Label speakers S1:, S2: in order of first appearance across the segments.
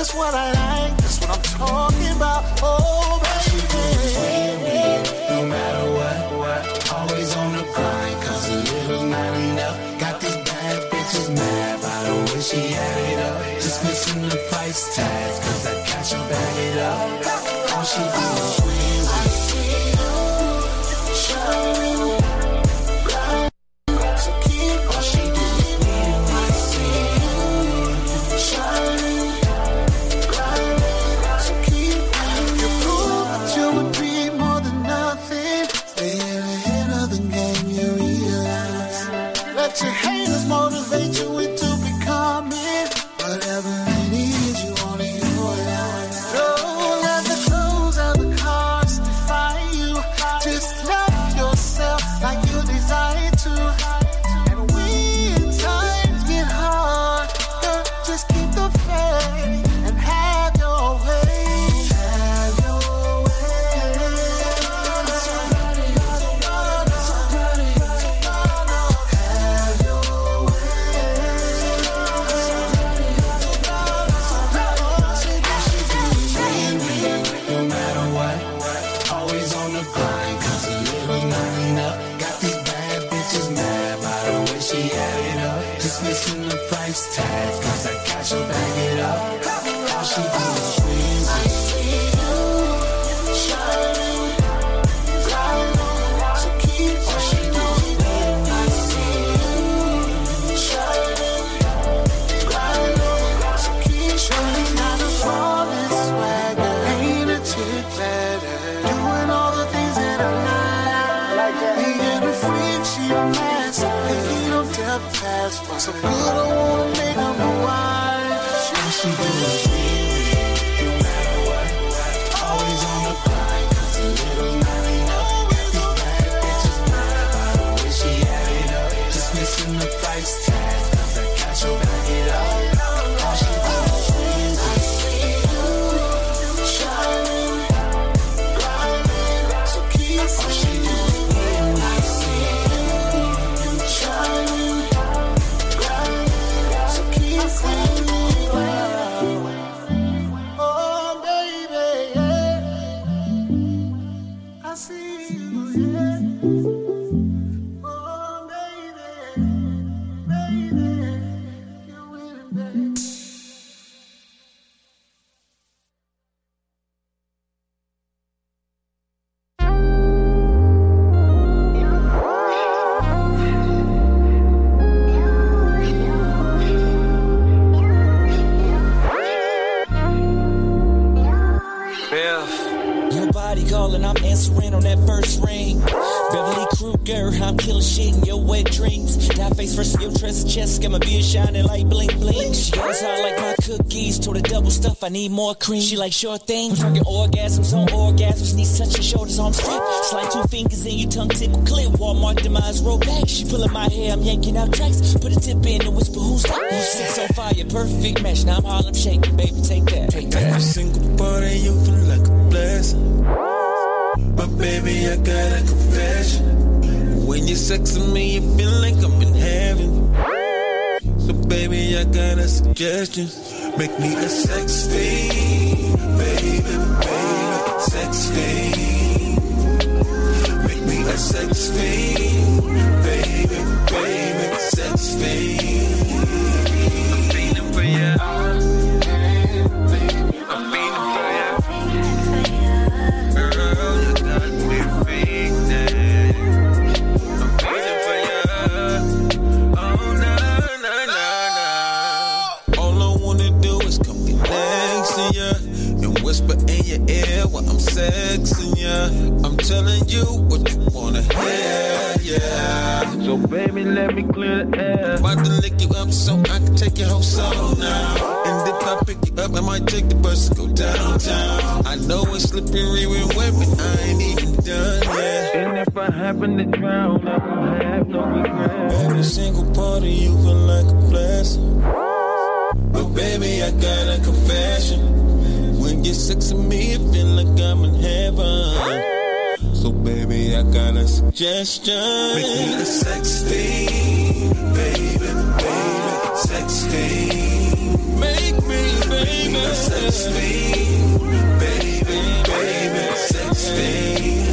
S1: That's
S2: what I like. That's what I'm talking about. Oh.
S3: need more cream. She like, sure thing. Fucking orgasms on orgasms. Need such your shoulders on strip. Slide two fingers in your tongue tickle clip. Walmart demise roll back. She pulling my hair. I'm yanking out tracks. Put a tip in and whisper, who's that? Who's six on fire? Perfect match. Now I'm all I'm shaking, baby. Take that. Take that.
S4: Every single part of you feel like a blessing. But baby, I got a confession. When you're sexing me, you feel like I'm in heaven. So baby, I got a suggestion. Make me a sex fiend, baby, baby, sex fiend. Make me a sex fiend, baby, baby, sex fiend. Sexing ya. I'm telling you what you wanna hear, yeah. So baby, let me clear the air. About to lick you up so I can take your whole soul now. And if I pick you up, I might take the bus to go downtown. I know it's slippery when wet, but I ain't even done yet. And if I happen to drown, I won't have no regret. Every single part of you feel like a blessing. But baby, I got a confession. When you're sexing me, it feel like I'm in heaven. So baby, I got a suggestion. Make me a sex fiend, baby, baby, sex fiend. Make me, baby, a sex fiend, baby, baby, sex fiend.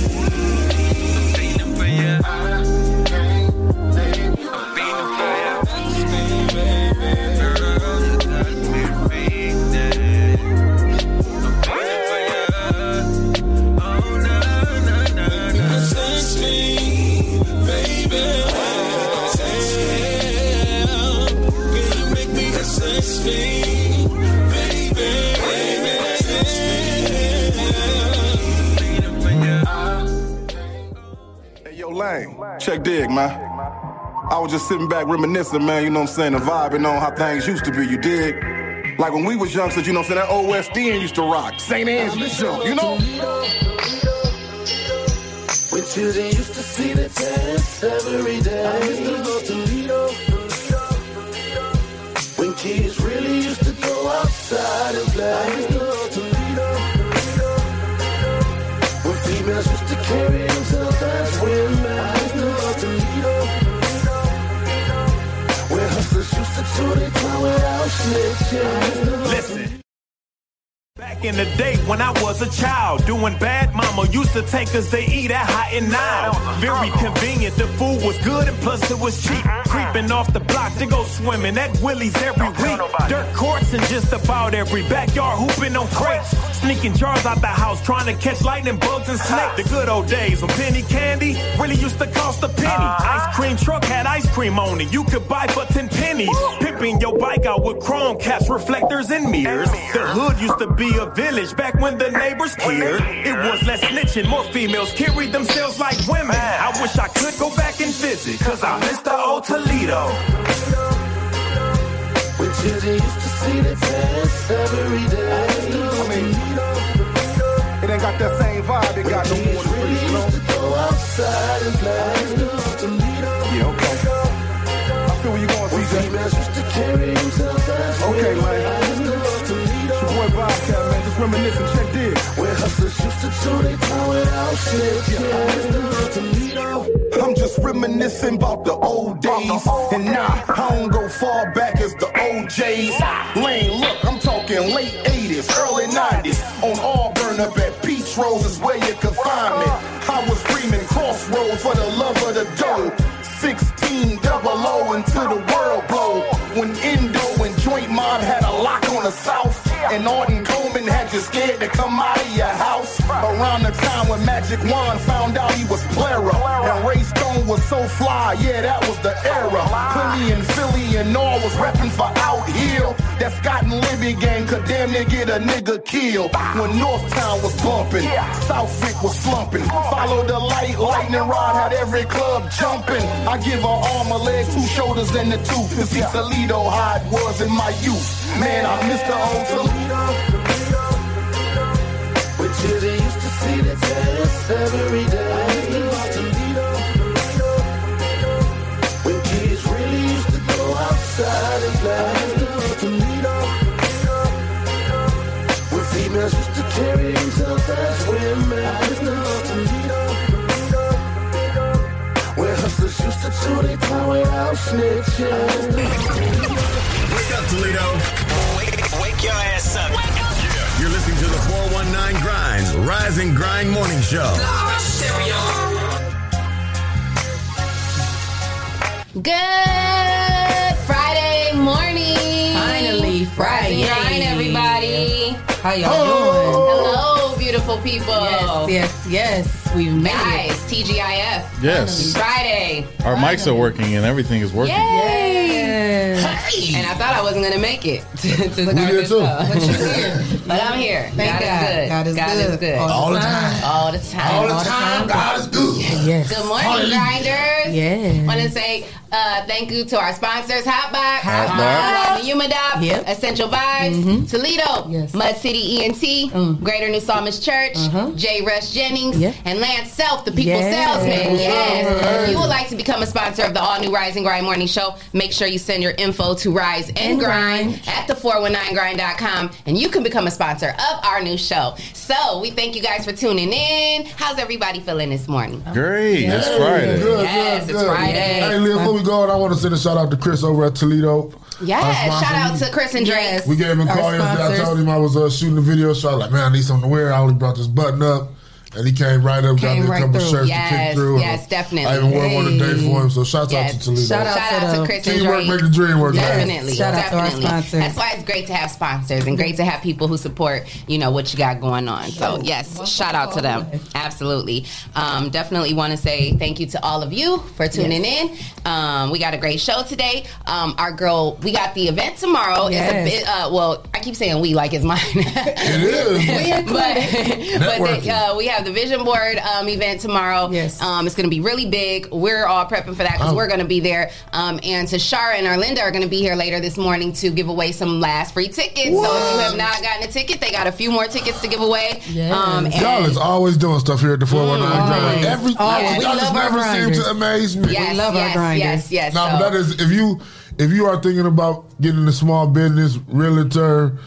S5: Dig, man. I was just sitting back reminiscing, man, you know what I'm saying, the vibe and on how things used to be, you dig? Like when we was youngsters, you know what I'm saying, that OSDN used to rock. St. Anne's jump, you know?
S6: When children used to see the test every day. I used to go to Lido. When kids really used to go outside and play. I used to go to Lido. When females used to carry themselves as women.
S7: Listen. Back in the day when I was a child, doing bad, mama used to take us to eat at Hot and Now. Very convenient, the food was good and plus it was cheap. Creeping off the block to go swimming at Willie's every week. Dirt courts in just about every backyard, hooping on crates. Sneaking jars out the house, trying to catch lightning bugs and snakes. The good old days when penny candy really used to cost a penny. Uh-huh. Ice cream truck had ice cream on it, you could buy for 10 pennies. Pimping your bike out with chrome caps, reflectors, and mirrors. The hood used to be a village back when the neighbors cared. It was less snitching, more females carried themselves like women. I wish I could go back and visit, cause I miss the old Toledo.
S6: When children used to see the test every day.
S5: I mean, it ain't got that same vibe it got no more
S6: Kids really
S5: you know?
S6: used to go outside and play.
S5: Yeah, okay. I feel where you going, CJ.
S6: used to carry themselves as
S5: Okay, man.
S6: I used to go to Lido.
S5: It's your boy Bobcat, man, just reminiscing, check dig. I'm just reminiscing about the old days. And nah, I don't go far back as the OJs. Lane, look, I'm talking late 80s, early 90s. On Auburn up at Peach Rose is where you could find me. I was screaming crossroads for the love of the dough. 16 double O until the world blow. When Indo and Joint Mob had a lock on the South. And Arden Coleman had you scared to come out of your house. Around the time when Magic Wand found out he was Plera. And Ray Stone was so fly, yeah, that was the era. Philly and Philly and all was repping for out here. That Scott and Libby gang could damn near get a nigga killed. When Northtown was bumping, Southwick was slumping. Follow the light, lightning rod had every club jumping. I give her arm, a leg, two shoulders, and a tooth. To see Toledo how it was in my youth. Man, I miss the old Toledo.
S6: When children used to see test every day. When kids really used to go outside and play. When females used to carry themselves as women. Hustlers used to chew their tongue without snitching.
S8: up, Toledo.
S9: Wake, wake your ass up.
S8: You're listening to the 419 Grind, Rise and Grind Morning Show.
S10: Good Friday morning.
S11: Finally, Friday.
S10: Grind, everybody.
S11: How y'all doing?
S10: Hello, beautiful people.
S11: Yes, yes, yes. We've made
S10: Guys,
S11: it.
S10: TGIF.
S12: Yes.
S10: Friday.
S12: Our mics are working and everything is working.
S10: Yay!
S11: Yes.
S10: And I thought I wasn't gonna make it to, to start
S13: did too.
S11: But you're here.
S10: But I'm here.
S11: Thank God.
S10: God is good.
S11: God is good.
S13: All the time.
S10: All the time.
S13: All the time, God is good.
S11: Yes.
S10: Good morning,
S13: Hallelujah.
S10: grinders.
S11: Yes.
S10: Want to say uh, thank you to our sponsors, Hotbox,
S12: Hotbox.
S10: Humadop,
S11: Yep.
S10: Essential Vibes, Toledo,
S11: Yes.
S10: Mud City ENT,
S11: Mm.
S10: Greater New Psalmist Church, J. Rush Jennings,
S11: Yeah.
S10: and Lance Self, the People
S11: Yes.
S10: Salesman. Yes.
S11: Yes.
S10: If you would like to become a sponsor of the all new Rise and Grind Morning Show, make sure you send your info to Rise and
S11: And
S10: Grind
S11: Grind.
S10: at the419grind.com and you can become a sponsor of our new show. So we thank you guys for tuning in. How's everybody feeling this morning?
S12: Great. It's Friday.
S13: Good,
S10: Yes,
S13: good,
S10: it's
S13: good.
S10: Friday.
S13: Hey, Leah, before we go, I want to send a shout out to Chris over at Toledo.
S10: Yes, shout out to Chris and Drake.
S11: Yes.
S13: We gave him a call yesterday. I told him I was uh, shooting a video, so I was like, man, I need something to wear. I only brought this button up. And he came right up, got
S11: Came
S13: me a
S11: right
S13: couple
S11: through.
S13: shirts to
S10: Yes,
S13: kick through.
S10: yes, definitely.
S13: I even wore one today for him, so shout
S10: Yes.
S13: out to Toledo.
S11: Shout out
S10: Shout
S11: to
S10: out to
S11: the
S10: Chris and
S13: Teamwork
S10: Drake.
S13: make the dream work. man.
S10: Definitely,
S11: Shout out to our
S10: definitely.
S11: sponsors.
S10: That's why it's great to have sponsors and great to have people who support, you know, what you got going on. So yes, shout out to them. Absolutely. Um, definitely want to say thank you to all of you for tuning in. Um, we got a great show today. Um, our girl, we got the event tomorrow.
S11: Yes.
S10: It's a bit, uh, well, I keep saying we like it's mine.
S13: It is.
S10: but but
S13: Networking.
S10: the, uh, we have the vision board um, event tomorrow.
S11: Yes.
S10: um, it's going to be really big. We're all prepping for that because
S13: Oh.
S10: we're going to be there. Um, and Tashara and Arlinda are going to be here later this morning to give away some last free tickets. So if you have not gotten a ticket, they got a few more tickets to give away.
S11: Yes.
S10: Um, and
S13: Y'all is always doing stuff here at the 419
S11: Always.
S13: Grind. Every,
S11: Always. We
S13: y'all just never seem to amaze me.
S10: yes,
S11: love our
S10: yes,
S11: grinders.
S10: yes, yes.
S13: No,
S10: so-
S13: but that is if you if you are thinking about getting a small business realtor,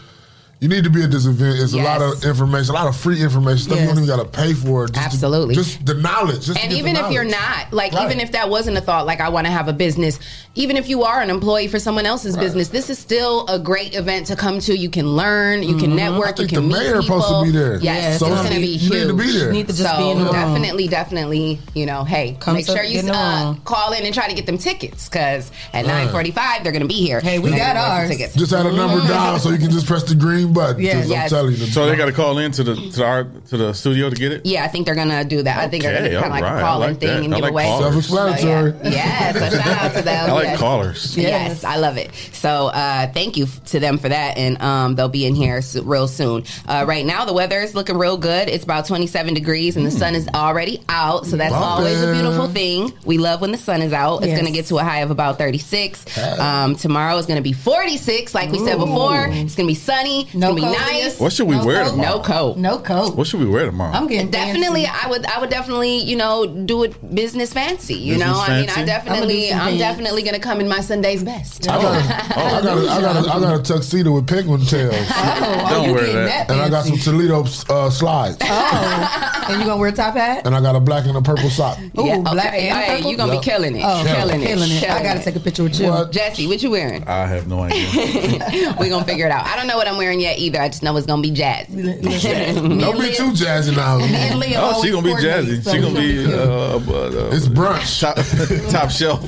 S13: you need to be at this event. It's a lot of information, a lot of free information, stuff you don't even got to pay for. Just to-
S10: Absolutely.
S13: just the knowledge. Just
S10: and even if you're not like
S13: Right.
S10: even if that wasn't a thought like i want to have a business even if you are an employee for someone else's
S13: Right.
S10: business this is still a great event to come to you can learn you can network
S13: I think
S10: you can
S13: the
S10: meet
S13: mayor
S10: people.
S13: supposed to be there.
S10: yes
S13: So
S10: it's going to be
S13: need
S10: huge
S13: to be there.
S11: Need to just
S10: so
S11: be in the room.
S10: definitely definitely you know hey
S11: Come
S10: make sure you uh, call in and try to get them tickets because at
S13: Right.
S10: 9.45 they're going to be here
S11: Hey, we
S10: And
S11: got
S10: they're worth the
S11: ours.
S10: tickets.
S13: Just had a number down so you can just press the green button.
S11: Yes.
S13: 'cause I'm telling you.
S12: So they got to call in to the to the, art, to the studio to get it.
S10: yeah, I think they're gonna do that. I think they're gonna
S12: Okay,
S10: kind of like
S12: alright.
S10: a
S12: I
S10: call in
S12: like
S10: thing
S12: that.
S10: and
S12: I
S10: give
S12: like
S10: away.
S13: Self-explanatory.
S10: So, yeah. Yes, a shout out to them.
S12: I like
S10: yes.
S12: callers.
S10: Yes. I love it. So uh, thank you to them for that, and um, they'll be in here s- real soon. Uh, right now, the weather is looking real good. It's about 27 degrees, and the sun is already out, so that's
S13: Bumpin'.
S10: always a beautiful thing. We love when the sun is out. It's
S11: Yes.
S10: going to get to a high of about 36. Um, tomorrow is going to be 46, like we said before. It's going to be sunny. It's
S11: No
S10: going to be
S11: coat,
S10: nice.
S12: What should we
S11: No
S12: wear
S11: coat.
S12: tomorrow?
S10: No coat.
S11: No coat.
S12: What should we wear tomorrow?
S11: I'm getting
S10: Definitely,
S11: fancy.
S10: I would. I would definitely, you know, do it business fancy. You
S12: Business
S10: know, I mean. I definitely,
S11: I'ma do some
S10: I'm
S11: pants.
S10: Definitely gonna come in my Sunday's best.
S13: I got, a, I, got a, I, got a, I got a tuxedo with penguin tails.
S11: Oh,
S12: Don't
S11: you
S12: wear that.
S11: that
S13: And I got some. Toledo uh, slides.
S11: Oh, and you gonna wear a top hat?
S13: And I got a black and a purple sock.
S11: Ooh,
S10: yeah,
S11: black
S10: okay.
S11: and
S10: Hey,
S11: purple?
S10: you gonna
S13: Yep.
S10: be killing it,
S11: Oh,
S10: killing,
S11: killing
S10: it,
S11: it. I gotta take a picture with you.
S13: What?
S10: Jesse, what you wearing?
S12: I have no idea.
S10: we gonna figure it out. I don't know what I'm wearing yet either. I just know it's gonna be jazz.
S13: Don't be too jazzy now.
S11: And
S12: oh, she gonna be
S11: coordinates,
S12: jazzy. She gonna be uh, uh,
S13: It's brunch.
S12: top, top shelf.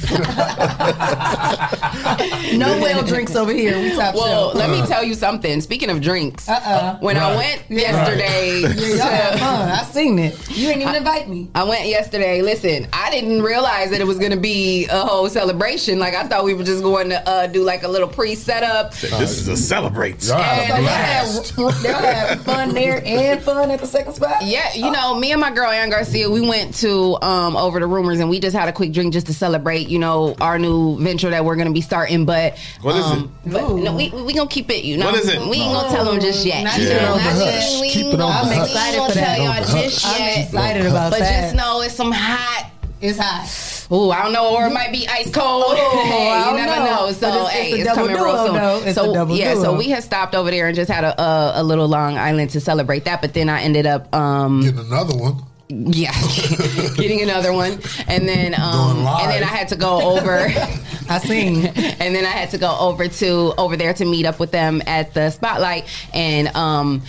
S11: no well drinks over here. We top
S10: Well,
S11: shelf.
S10: let me tell you something. Speaking of drinks,
S11: Uh-uh.
S10: when I went
S11: Yeah.
S10: yesterday,
S11: Yeah, y'all fun. I seen it. You ain't even invite me.
S10: I went yesterday. Listen, I didn't realize that it was going to be a whole celebration. Like I thought we were just going to uh, do like a little pre-setup.
S12: this is a celebrate.
S13: Y'all had
S11: So
S13: a
S11: y'all
S13: blast.
S11: have, y'all have fun there and fun at the second spot.
S10: Yeah, you know, me and my girl Ann Garcia, we went to um, over the rumors and we just had a quick drink just to celebrate, you know, our new venture that we're going to be starting. But
S12: What is
S10: um, But no, we we gonna keep it. You know,
S12: What is it?
S10: We ain't gonna tell them just yet.
S11: Not
S10: You
S11: yet.
S10: know,
S11: On the
S10: not
S13: hush.
S10: yet. We
S13: Keep
S10: ain't
S13: it on
S10: gonna-
S13: the
S10: we
S13: hush.
S10: ain't
S11: Excited
S10: tell y'all just
S13: hush.
S11: I'm
S10: yet.
S11: excited about
S10: But
S11: that.
S10: just know it's some hot.
S11: It's hot.
S10: Ooh, I don't know, or it might be ice cold. hey,
S11: I
S10: you
S11: don't
S10: never
S11: know.
S10: know. So
S11: But it's-
S10: hey,
S11: it's a
S10: it's,
S11: double
S10: coming real soon.
S11: though. It's a
S10: so
S11: double
S10: yeah, so we had stopped over there and just had a, a a little Long Island to celebrate that. But then I ended up um
S13: Getting another one.
S10: Yeah, getting another one, and then um, and then I had to go over.
S11: I seen.
S10: and then I had to go over to over there to meet up with them at the spotlight, and um,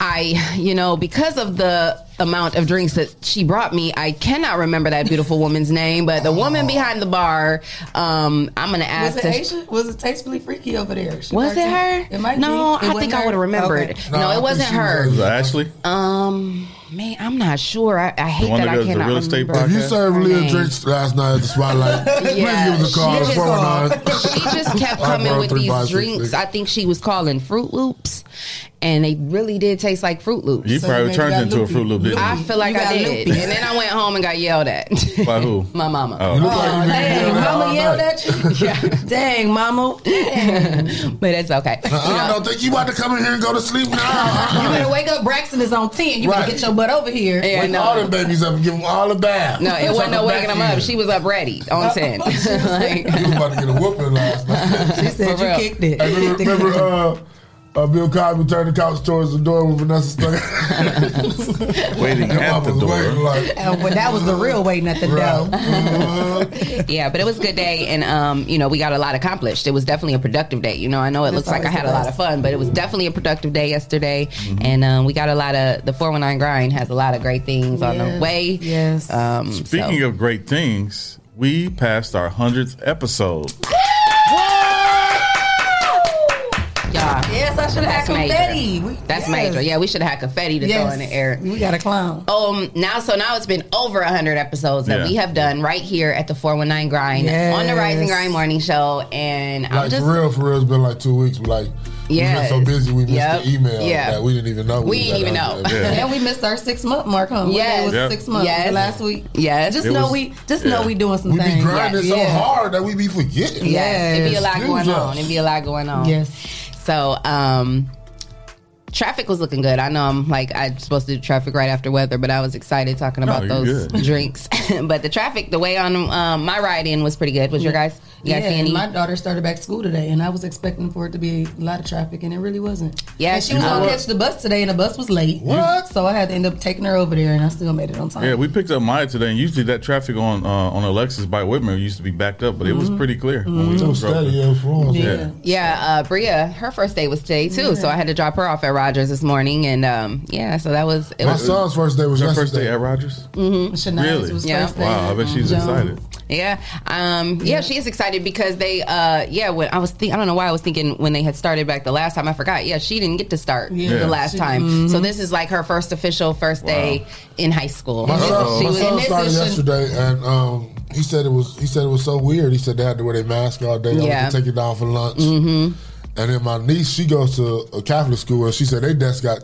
S10: I, you know, because of the amount of drinks that she brought me, I cannot remember that beautiful woman's name, but the woman behind the bar, um, I'm gonna ask.
S11: Was it
S10: to-
S11: Asia? Was it tastefully freaky over there? She
S10: was it her?
S11: It might
S10: no,
S11: be. It
S10: I
S11: wasn't
S10: think I would have remembered.
S11: Okay.
S10: No,
S13: Nah, I
S10: it
S13: think
S10: wasn't her.
S12: Was it Ashley?
S10: Um, man, I'm not sure. I, I hate
S12: one
S10: that
S12: that
S10: I
S12: does the
S10: cannot
S12: real estate
S10: remember.
S13: If you served
S10: Her
S13: Leah
S10: name.
S13: drinks last night at the spotlight, please
S10: Yeah,
S13: give us a call.
S10: she just-
S13: 419.
S10: she just kept coming with
S13: three,
S10: these
S13: five,
S10: drinks.
S13: six.
S10: I think she was calling Fruit Loops, and they really did taste like Fruit Loops.
S12: You
S11: So
S12: probably turned
S11: got
S12: into a. Fruit Loop, didn't
S10: I feel like I did,
S11: loopy.
S10: and then I went home and got yelled at.
S12: By who?
S10: My mama.
S12: Oh.
S13: You look like
S11: Oh, dang,
S13: yelling at all
S11: mama yelled at you.
S10: Yeah.
S11: Dang, mama.
S10: But it's okay.
S13: I don't think you about to come in here and go to sleep now.
S11: You better wake up. Braxton is on ten. You
S13: Right.
S11: better get your butt over here.
S10: Yeah,
S13: Wake
S10: no.
S13: all them babies up and give them all a bath.
S10: No, it wasn't no waking them up. She was up ready on ten. like,
S13: You was about to get a whooping last night.
S11: She said you kicked it.
S13: Hey, remember, remember uh, uh, Bill Cosby turned the couch towards the door when Vanessa stuck.
S12: Waiting
S13: Your
S12: at the
S13: mama waiting
S12: door.
S13: like,
S11: Uh, well, that was the real waiting at the
S13: right.
S11: door.
S13: Uh,
S10: yeah, but it was a good day, and um, you know, we got a lot accomplished. It was definitely a productive day. You know, I know it
S11: That's
S10: looks like I had
S11: the
S10: a lot of fun, but it was definitely a productive day yesterday, and um, we got a lot of the four one nine grind has a lot of great things on the way.
S11: yes.
S10: Um,
S12: Speaking
S10: so-
S12: of great things, we passed our hundredth episode.
S10: yeah,
S11: Yes, I should have
S10: That's
S11: had
S10: major.
S11: confetti. We-
S10: that's
S11: yes.
S10: major. Yeah, we should have had confetti to throw in the air.
S11: We got a clown.
S10: Um, now, so now it's been over hundred episodes that
S12: Yeah.
S10: we have done right here at the four one nine grind
S11: Yes.
S10: on the Rising Grind Morning Show, and I'm
S13: like
S10: just
S13: for real, for real, it's been like two weeks. Like,
S10: yeah,
S13: we've been so busy, we missed
S10: Yep.
S13: the email
S10: Yeah.
S13: that we didn't even know.
S10: We
S13: was
S10: didn't even know.
S12: Yeah.
S11: And we missed our six month mark, huh? What
S10: Yes.
S11: day was
S12: Yep.
S11: six months?
S10: Yes.
S11: Last week?
S10: yes,
S11: Just
S12: It
S11: know
S12: was-
S11: we just
S12: yeah.
S11: know we doing some
S13: We be
S11: things.
S13: grinding so
S10: Yeah.
S13: hard that we be forgetting.
S10: Yes, it'd be a lot
S13: Excuse
S10: going
S13: us.
S10: on. It'd be a lot going on.
S11: Yes.
S10: So, um, traffic was looking good. I know I'm like I'm supposed to do traffic right after weather, but I was excited talking about
S12: you're
S10: those
S12: good.
S10: drinks. but the traffic, the way on um, my ride in was pretty good. Was your guys? You
S11: yeah, and my daughter started back school today, and I was expecting for it to be a lot of traffic, and it really wasn't.
S10: Yeah,
S11: and she was
S10: you
S11: gonna catch the bus today, and the bus was late.
S13: What?
S11: So I had to end up taking her over there, and I still made it on time.
S12: Yeah, we picked up Maya today, and usually that traffic on uh, on Alexis by Whitmer used to be backed up, but it was pretty clear. when we
S13: So
S12: drove
S13: steady,
S12: it.
S13: yeah.
S11: Yeah.
S10: yeah, uh, Bria, her first day was today too, so I had to drop her off at Rogers this morning, and um, yeah, so that was it
S13: My
S10: was
S13: son's first day was
S12: Her
S13: yesterday.
S12: first day at Rogers.
S11: Shania's
S12: Really?
S11: was
S10: Yeah.
S11: first day.
S12: Wow, I bet she's
S11: Jones.
S12: excited.
S10: Yeah, um, yeah, she is excited because they, uh, yeah. When I was, think, I don't know why I was thinking when they had started back the last time. I forgot. Yeah, she didn't get to start
S11: Yeah.
S10: the last
S11: She-
S10: time. So this is like her first official first day in high school.
S13: My son,
S10: she
S13: my
S10: was,
S13: son
S10: and this
S13: started
S10: is-
S13: yesterday, and um, he said it was he said it was so weird. He said they had to wear their mask all day. They
S10: Yeah.
S13: yeah. take it down for lunch. Mm-hmm. And then my niece, she goes to a Catholic school, and she said they desk got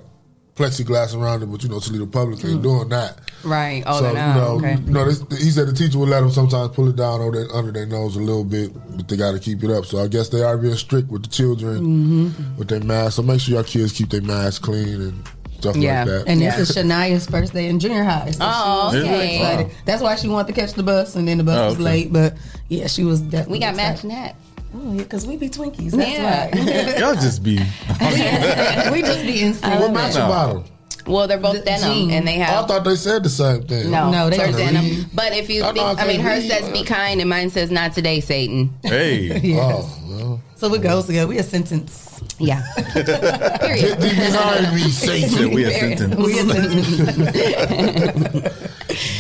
S13: plexiglass around it, but you know, Toledo Public ain't doing that.
S10: right. Oh,
S13: so you know,
S10: okay.
S13: you know, this, he said the teacher would let them sometimes pull it down over their, under their nose a little bit, but they got to keep it up. So I guess they are being strict with the children
S10: Mm-hmm.
S13: with their masks. So make sure your kids keep their masks clean and stuff
S10: Yeah.
S13: like that.
S11: And
S10: Yeah.
S11: this is Shania's first day in junior high. So
S10: Oh,
S11: she was super
S10: okay.
S11: excited.
S12: Wow.
S11: That's why she wanted to catch the bus, and then the bus
S12: Oh,
S11: was
S12: okay.
S11: late. But yeah, she was definitely.
S10: We got
S11: excited.
S10: matching hats.
S11: Oh yeah, because we be Twinkies. That's
S10: Yeah.
S12: Y'all just be.
S11: we just be in sync.
S13: what match
S12: No.
S13: about them?
S10: Well, they're both
S11: The
S10: denim,
S11: jeans.
S10: and they
S13: Oh, I thought they said the same thing.
S10: no,
S11: No, they
S10: they're denim.
S13: read.
S10: But if you
S13: I
S10: think,
S13: I
S10: I mean,
S13: can't
S10: hers says "be kind" and mine says "not today, Satan."
S12: Hey,
S11: Yes.
S13: Oh, well.
S11: So it goes together. We a sentence.
S10: Yeah.
S13: Get
S10: Period.
S13: thee behind me, Satan.
S12: we a sentence.
S11: We a sentence.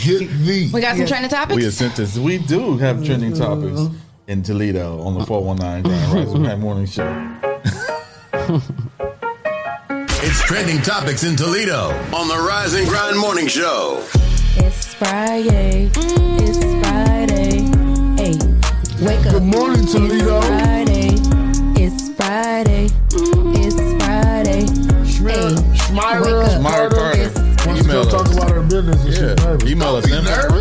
S13: Get thee.
S10: We got some
S11: Yes.
S10: trending topics.
S12: we a sentence. We do have trending topics mm-hmm. In Toledo on the 419 Grand Rising Grand Morning Show.
S8: It's trending topics in Toledo on the Rise and Grind Morning Show.
S14: It's Friday. It's Friday. Hey, wake up.
S13: Good morning, Toledo.
S14: Friday. It's Friday. It's Friday. Hey,
S13: Schmira
S14: wake up.
S12: Myra Carter.
S13: wants to
S12: Email
S13: go talk
S12: us.
S13: about her business and
S12: Yeah.
S13: she's nervous.
S12: Email
S13: Don't
S12: us
S13: be
S12: info.
S13: nervous.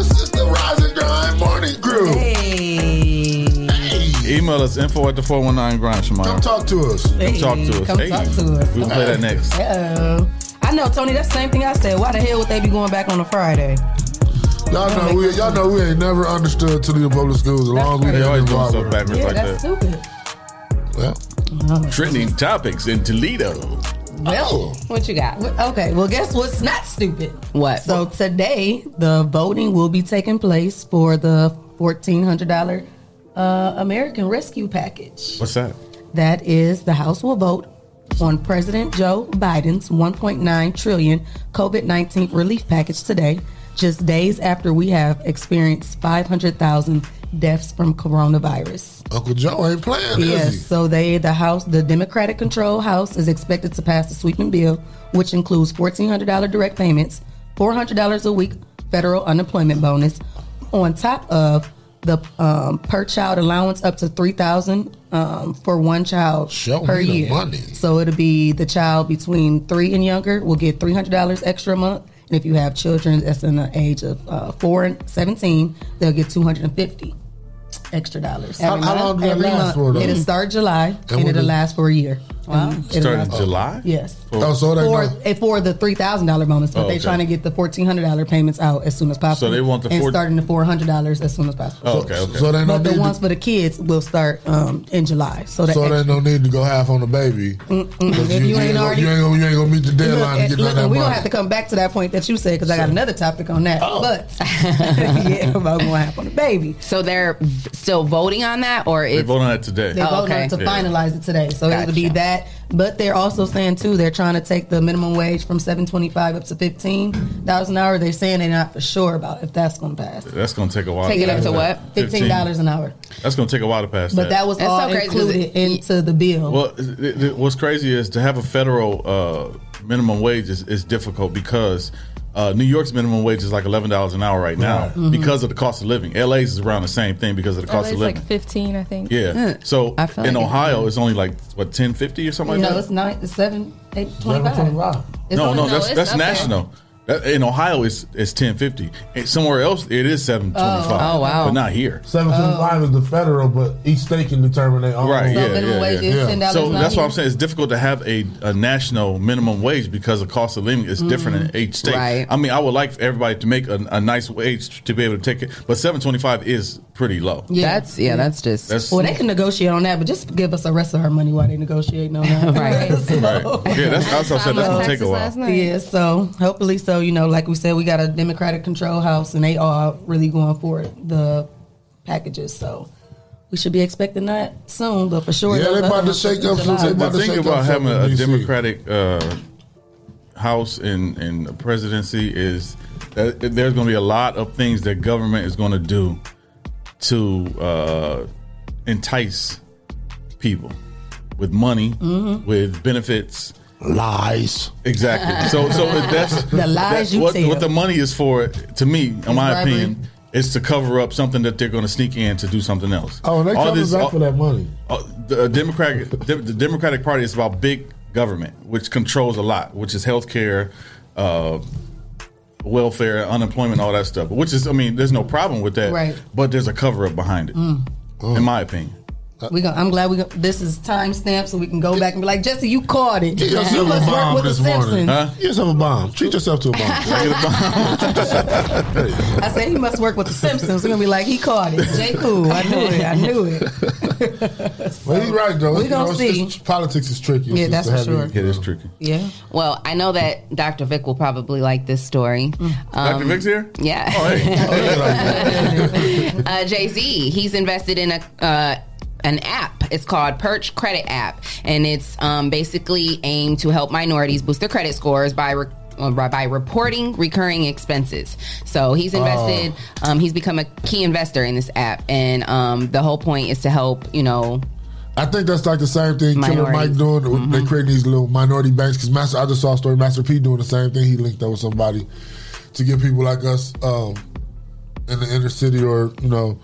S12: Email us info at the 419 Grind,
S13: Come
S12: Shamar.
S13: talk to us.
S12: Come talk to us.
S11: Come
S12: Hey,
S11: talk to us.
S12: We'll play that next.
S11: Uh-oh. I know, Tony. That's the same thing I said. Why the hell would they be going back on a Friday?
S13: Y'all know we y'all know we ain't never understood Toledo Public Schools as long as we
S12: They
S13: been
S12: always doing stuff
S13: with them.
S12: backwards
S11: Yeah,
S12: like
S11: that's
S12: that.
S11: stupid.
S13: Well, oh.
S12: Trending topics in Toledo.
S11: Well, oh.
S10: what you got?
S11: Okay, well, guess what's not stupid?
S10: What?
S11: So today, the voting will be taking place for the fourteen hundred dollar uh, American Rescue Package.
S12: What's that?
S11: That is, the House will vote on President Joe Biden's 1.9 trillion COVID-19 relief package today, just days after we have experienced 500,000 deaths from coronavirus.
S13: Uncle Joe ain't playing, is
S11: Yes,
S13: he?
S11: so they the House, the Democratic controlled House is expected to pass the sweeping bill, which includes fourteen hundred dollar direct payments, four hundred dollars a week federal unemployment bonus, on top of the um, per child allowance up to three thousand um, for one child
S13: Show
S11: per year.
S13: money.
S11: So it'll be the child between three and younger will get three hundred dollars extra a month, and if you have children that's in the age of uh, four and seventeen, they'll get two hundred and fifty extra dollars.
S13: How- how long do that last
S11: month.
S13: for, though?
S11: It'll start July and,
S13: when
S11: it'll
S13: does-
S11: last for a year. Wow.
S12: Start in July?
S11: Yes.
S13: Oh, so they
S11: for,
S13: know-
S11: eh, for the three thousand dollar bonus, but
S12: Oh,
S11: they're trying to get the fourteen hundred dollar payments out as soon as possible.
S12: So they want the
S11: and
S12: four-
S11: starting the four hundred dollars as soon as possible.
S12: Oh, okay, okay.
S13: So they
S11: But
S13: don't
S11: the ones
S13: to,
S11: for the kids will start um, in July. So the
S13: so
S11: extra-
S13: they don't need to go half on the baby.
S11: Mm-mm.
S13: Because
S11: you ain't
S13: gonna-
S11: already-
S13: you ain't gonna, you ain't gonna meet the deadline
S11: eh,
S13: to get
S11: look,
S13: none of
S11: we're
S13: that
S11: gonna have to come back to that point that you said because I got another topic on that.
S13: Oh.
S11: But yeah, about going half on the baby.
S10: So they're still voting on that, or
S12: They
S10: it's
S12: vote on that today.
S11: They
S10: Oh,
S11: voted on
S10: okay.
S11: it to
S12: Yeah.
S11: finalize it today, so it'll be
S10: Gotcha.
S11: That. But they're also saying too they're trying to take the minimum wage from seven twenty five up to fifteen dollars an hour. They're saying they're not for sure about if that's going to pass.
S12: That's gonna take a while.
S10: Take it
S12: pass
S10: up to what?
S11: Fifteen dollars an hour,
S12: That's gonna take a while to pass
S11: but that was
S10: That's
S11: all
S10: so crazy 'cause
S11: included
S10: it-
S11: into the bill.
S12: Well, it, it- what's crazy is to have a federal uh, minimum wage is, is difficult because uh, New York's minimum wage is like eleven dollars an hour right now
S11: Mm-hmm.
S12: because of the cost of living. LA's is around the same thing because of the cost
S14: LA's
S12: of living.
S14: like 15, I think.
S12: yeah. So in
S10: like-
S12: Ohio, it's only like what ten fifty or something
S11: no,
S12: like
S11: it's
S12: that.
S11: nine, it's seven, eight, twenty five.
S13: 11.25.
S12: No, no,
S14: no,
S12: that's
S14: it's
S12: that's
S14: up there.
S12: National. That- In Ohio, it's it's ten fifty. Somewhere else, it is seven twenty five.
S10: Oh, oh, wow.
S12: But not here.
S13: Seven twenty five is the federal, but each state can determine their own.
S12: Right,
S11: So
S12: yeah,
S11: minimum
S12: yeah,
S11: wage
S12: yeah.
S11: is
S13: Yeah.
S11: ten dollars.
S12: So that's why I'm saying it's difficult to have a, a national minimum wage because the cost of living is different in mm-hmm. each state.
S10: Right.
S12: I mean, I would like for everybody to make a, a nice wage to be able to take it, but 725 is pretty low.
S11: Yeah.
S10: that's yeah, mm-hmm. that's just
S12: That's
S11: Well, they mm. can negotiate on that, but just give us the rest of our money while they negotiating on that.
S10: Right.
S12: right. Yeah, that's, that's what I said. That's gonna take a while.
S14: Last.
S11: Yeah, so hopefully, so you know, like we said, we got a Democratic control house, and they are really going for it, the packages. So we should be expecting that soon, but for sure,
S13: Yeah,
S11: they're
S13: about to shake up some-
S11: July.
S13: about
S12: The thing about having a. Democratic uh, House in in the presidency is that there's going to be a lot of things that government is going to do to uh, entice people with money,
S11: Mm-hmm.
S12: with benefits.
S13: Lies.
S12: Exactly. So, so that's
S11: The lies
S12: that-
S11: you
S12: what,
S11: tell.
S12: what the money is for. To me, in my
S11: bribery.
S12: opinion, is to cover up something that they're going to sneak in to do something else.
S13: Oh, and they
S12: All
S13: coming
S12: this-
S13: back
S12: all-
S13: for that money.
S12: uh, the uh, Democratic the, the Democratic Party is about big government, which controls a lot, which is healthcare, uh, welfare, unemployment, all that stuff. Which is, I mean, there's no problem with that,
S11: Right.
S12: But there's a cover up behind it, in my opinion.
S11: We gonna, I'm glad we. Gonna, this is time stamped, so we can go back and be like, Jesse, you caught it.
S13: Get
S11: You
S13: yourself a
S11: must work
S13: bomb
S11: with the
S13: this morning.
S11: Simpsons.
S12: Huh?
S13: Get yourself a bomb. Treat yourself to a bomb.
S11: I said he must work with the Simpsons. We're gonna be like, he caught it. J. Cool. I knew it. I knew it.
S13: Well, he's right though.
S11: We
S13: You
S11: gonna
S13: know,
S11: see.
S13: it's- politics is tricky. It's
S11: Yeah, that's for
S13: heavy-
S11: sure.
S12: It is tricky.
S11: Yeah.
S10: well. I know that Dr. Vic will probably like this story.
S11: Mm.
S12: Dr. Vic's here.
S10: Yeah.
S12: Oh, hey.
S10: uh, Jay Z, he's invested in a uh, an app. It's called Perch Credit App, and it's um, basically aimed to help minorities boost their credit scores by. Re- uh, by by reporting recurring expenses. So he's invested. Um, he's become a key investor in this app, and um, the whole point is to help. You know,
S13: I think that's like the same thing Killer Mike doing. They creating these little minority banks because Master. I just saw a story. Master P doing the same thing. He linked up with somebody to give people like us um, in the inner city or you know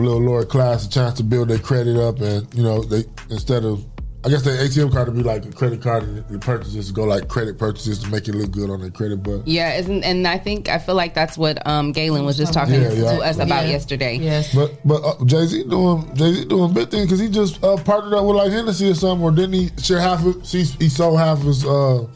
S13: a little lower class a chance to build their credit up and you know they instead of. I guess the ATM card would be like a credit card, and the purchases go like credit purchases to make it look good on their credit. But
S10: yeah, isn't and I think I feel like that's what um, Galen was just talking
S13: Yeah, yeah.
S10: to us about
S11: Yeah.
S10: yesterday.
S11: Yes.
S13: But but uh, Jay Z doing Jay Z doing big thing because he just uh, partnered up with like Hennessy or something, or didn't he share half of he, he sold half his uh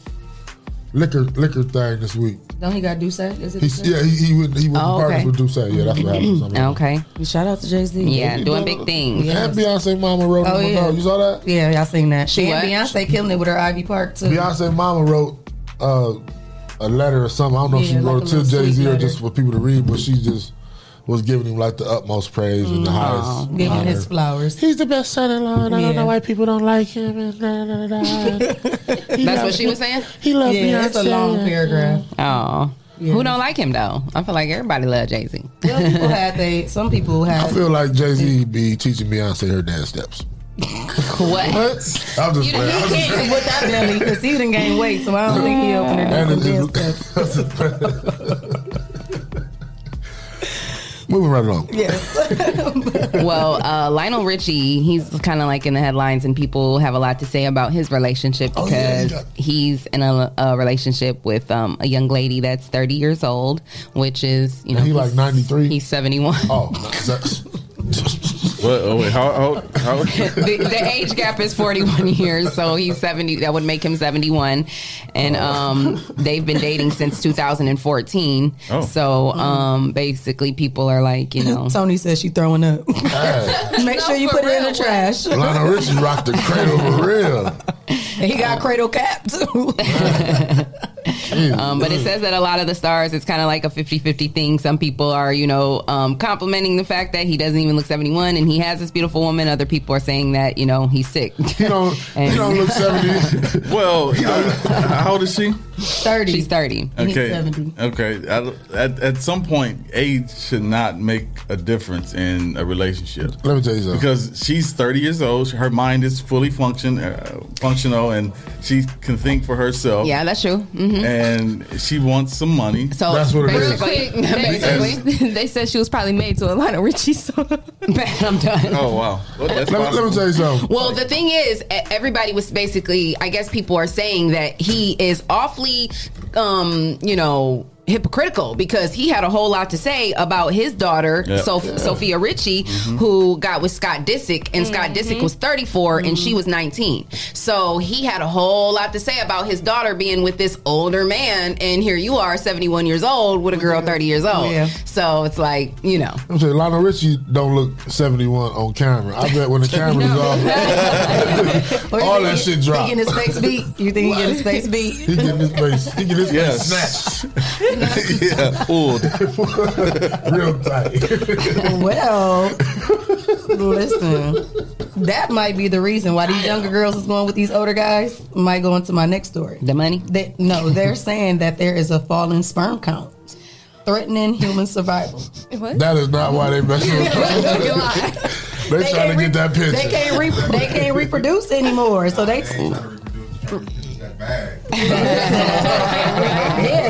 S13: liquor liquor thing this week.
S11: Don't he got D'Ussé? Is it?
S13: He's, yeah, he, he went he went
S11: Oh,
S13: to partners
S11: okay.
S13: with D'Ussé. Yeah, that's what happened. Something like
S10: Okay.
S11: Shout out to Jay Z.
S10: Yeah, doing big things.
S13: And Beyonce mama wrote
S11: Oh
S13: him a
S11: yeah,
S13: note. You saw that?
S11: Yeah, y'all seen that.
S10: She
S11: and
S10: what?
S11: Beyonce killing it with her Ivy Park too.
S13: Beyonce mama wrote uh, a letter or something. I don't know if she
S11: Yeah, like
S13: wrote
S11: a
S13: it to
S11: little
S13: Jay Z or just for people to read, but she just was giving him like the utmost praise and the mm. highest.
S11: Giving
S13: honor.
S11: his flowers.
S13: He's the best son-in-law, and I don't know why people don't like him. And da, da, da, da.
S10: That's what she was saying.
S13: He loved
S11: Yeah,
S13: Beyonce.
S11: it's a long paragraph.
S10: Oh, who don't like him though? I feel like everybody love Jay Z.
S11: Some people had they. Some people
S13: I feel like Jay Z be teaching Beyonce her dance steps.
S10: What?
S13: I'm just playing. I'm
S11: He can't with that belly because he didn't gain weight, so I don't think he opened
S13: And
S11: it
S13: it's
S11: up.
S13: just- Moving right along.
S11: Yes.
S10: well, uh, Lionel Richie, he's kind of like in the headlines, and people have a lot to say about his relationship
S13: Oh, yeah, he
S10: because he's in a, a relationship with um, a young lady that's 30 years old, which is, you know,
S13: he like 93?
S10: He's 71.
S13: Oh, that's-
S12: What? Oh, wait, how? how, how
S10: the, the age gap is 41 years, so he's 70. That would make him 71, and um, they've been dating since 2014.
S12: Oh.
S10: So um, basically, people are like, you know,
S11: Tony says she's throwing up.
S13: Hey,
S11: Make sure you put it in the trash.
S13: Lionel Richie rocked the cradle for real.
S11: And he got cradle cap too.
S10: Um, but it says that a lot of the stars, it's kind of like a 50 50 thing. Some people are, you know, um, complimenting the fact that he doesn't even look 71 and he has this beautiful woman. Other people are saying that, you know, he's sick.
S13: He don't. He don't look seventy.
S12: well, uh, how old is she?
S11: 30.
S10: She's 30.
S11: And he's
S12: Okay.
S11: 70.
S12: Okay. I- At, at some point, age should not make a difference in a relationship.
S13: Let me tell you something.
S12: Because she's 30 years old, her mind is fully function, uh, functional, and she can think for herself.
S10: Yeah, that's true. Hmm
S12: And she wants some money.
S10: So
S13: That's what it is.
S10: basically,
S14: They,
S10: basically,
S14: they said she was probably made to a Lionel Richie song.
S10: I'm done.
S12: Oh wow, well,
S13: Let me, let me tell you something.
S10: Well, the thing is, e- everybody was basically, I guess people are saying that he is awfully, um, you know, hypocritical because he had a whole lot to say about his daughter,
S12: Yeah.
S10: Soph- Sofia Richie, mm-hmm. who got with Scott Disick, and Scott mm-hmm. Disick was 34 and she mm-hmm. was 19. So he had a whole lot to say about his daughter being with this older man, and here you are, 71 years old, with a girl 30 years old.
S11: Yeah.
S10: So it's like, you know.
S13: I'm saying Lionel Richie don't look 71 on camera. I bet when the camera's off,
S11: Or you
S13: all
S11: think
S13: that
S11: he-
S13: shit
S11: He
S13: drop.
S11: getting his face beat. You think he getting his face beat?
S13: He getting his face. He getting his
S12: Yes.
S13: face snatched
S12: yeah, pulled.
S13: real tight.
S11: Well, listen, that might be the reason why these younger girls is going with these older guys. Might go into my next story.
S10: The money?
S11: They, no, they're saying that there is a falling sperm count threatening human survival.
S14: What?
S13: That is not why they messing with They trying to
S11: can't
S13: get that picture.
S11: They can't re- they can't reproduce anymore. So they yeah,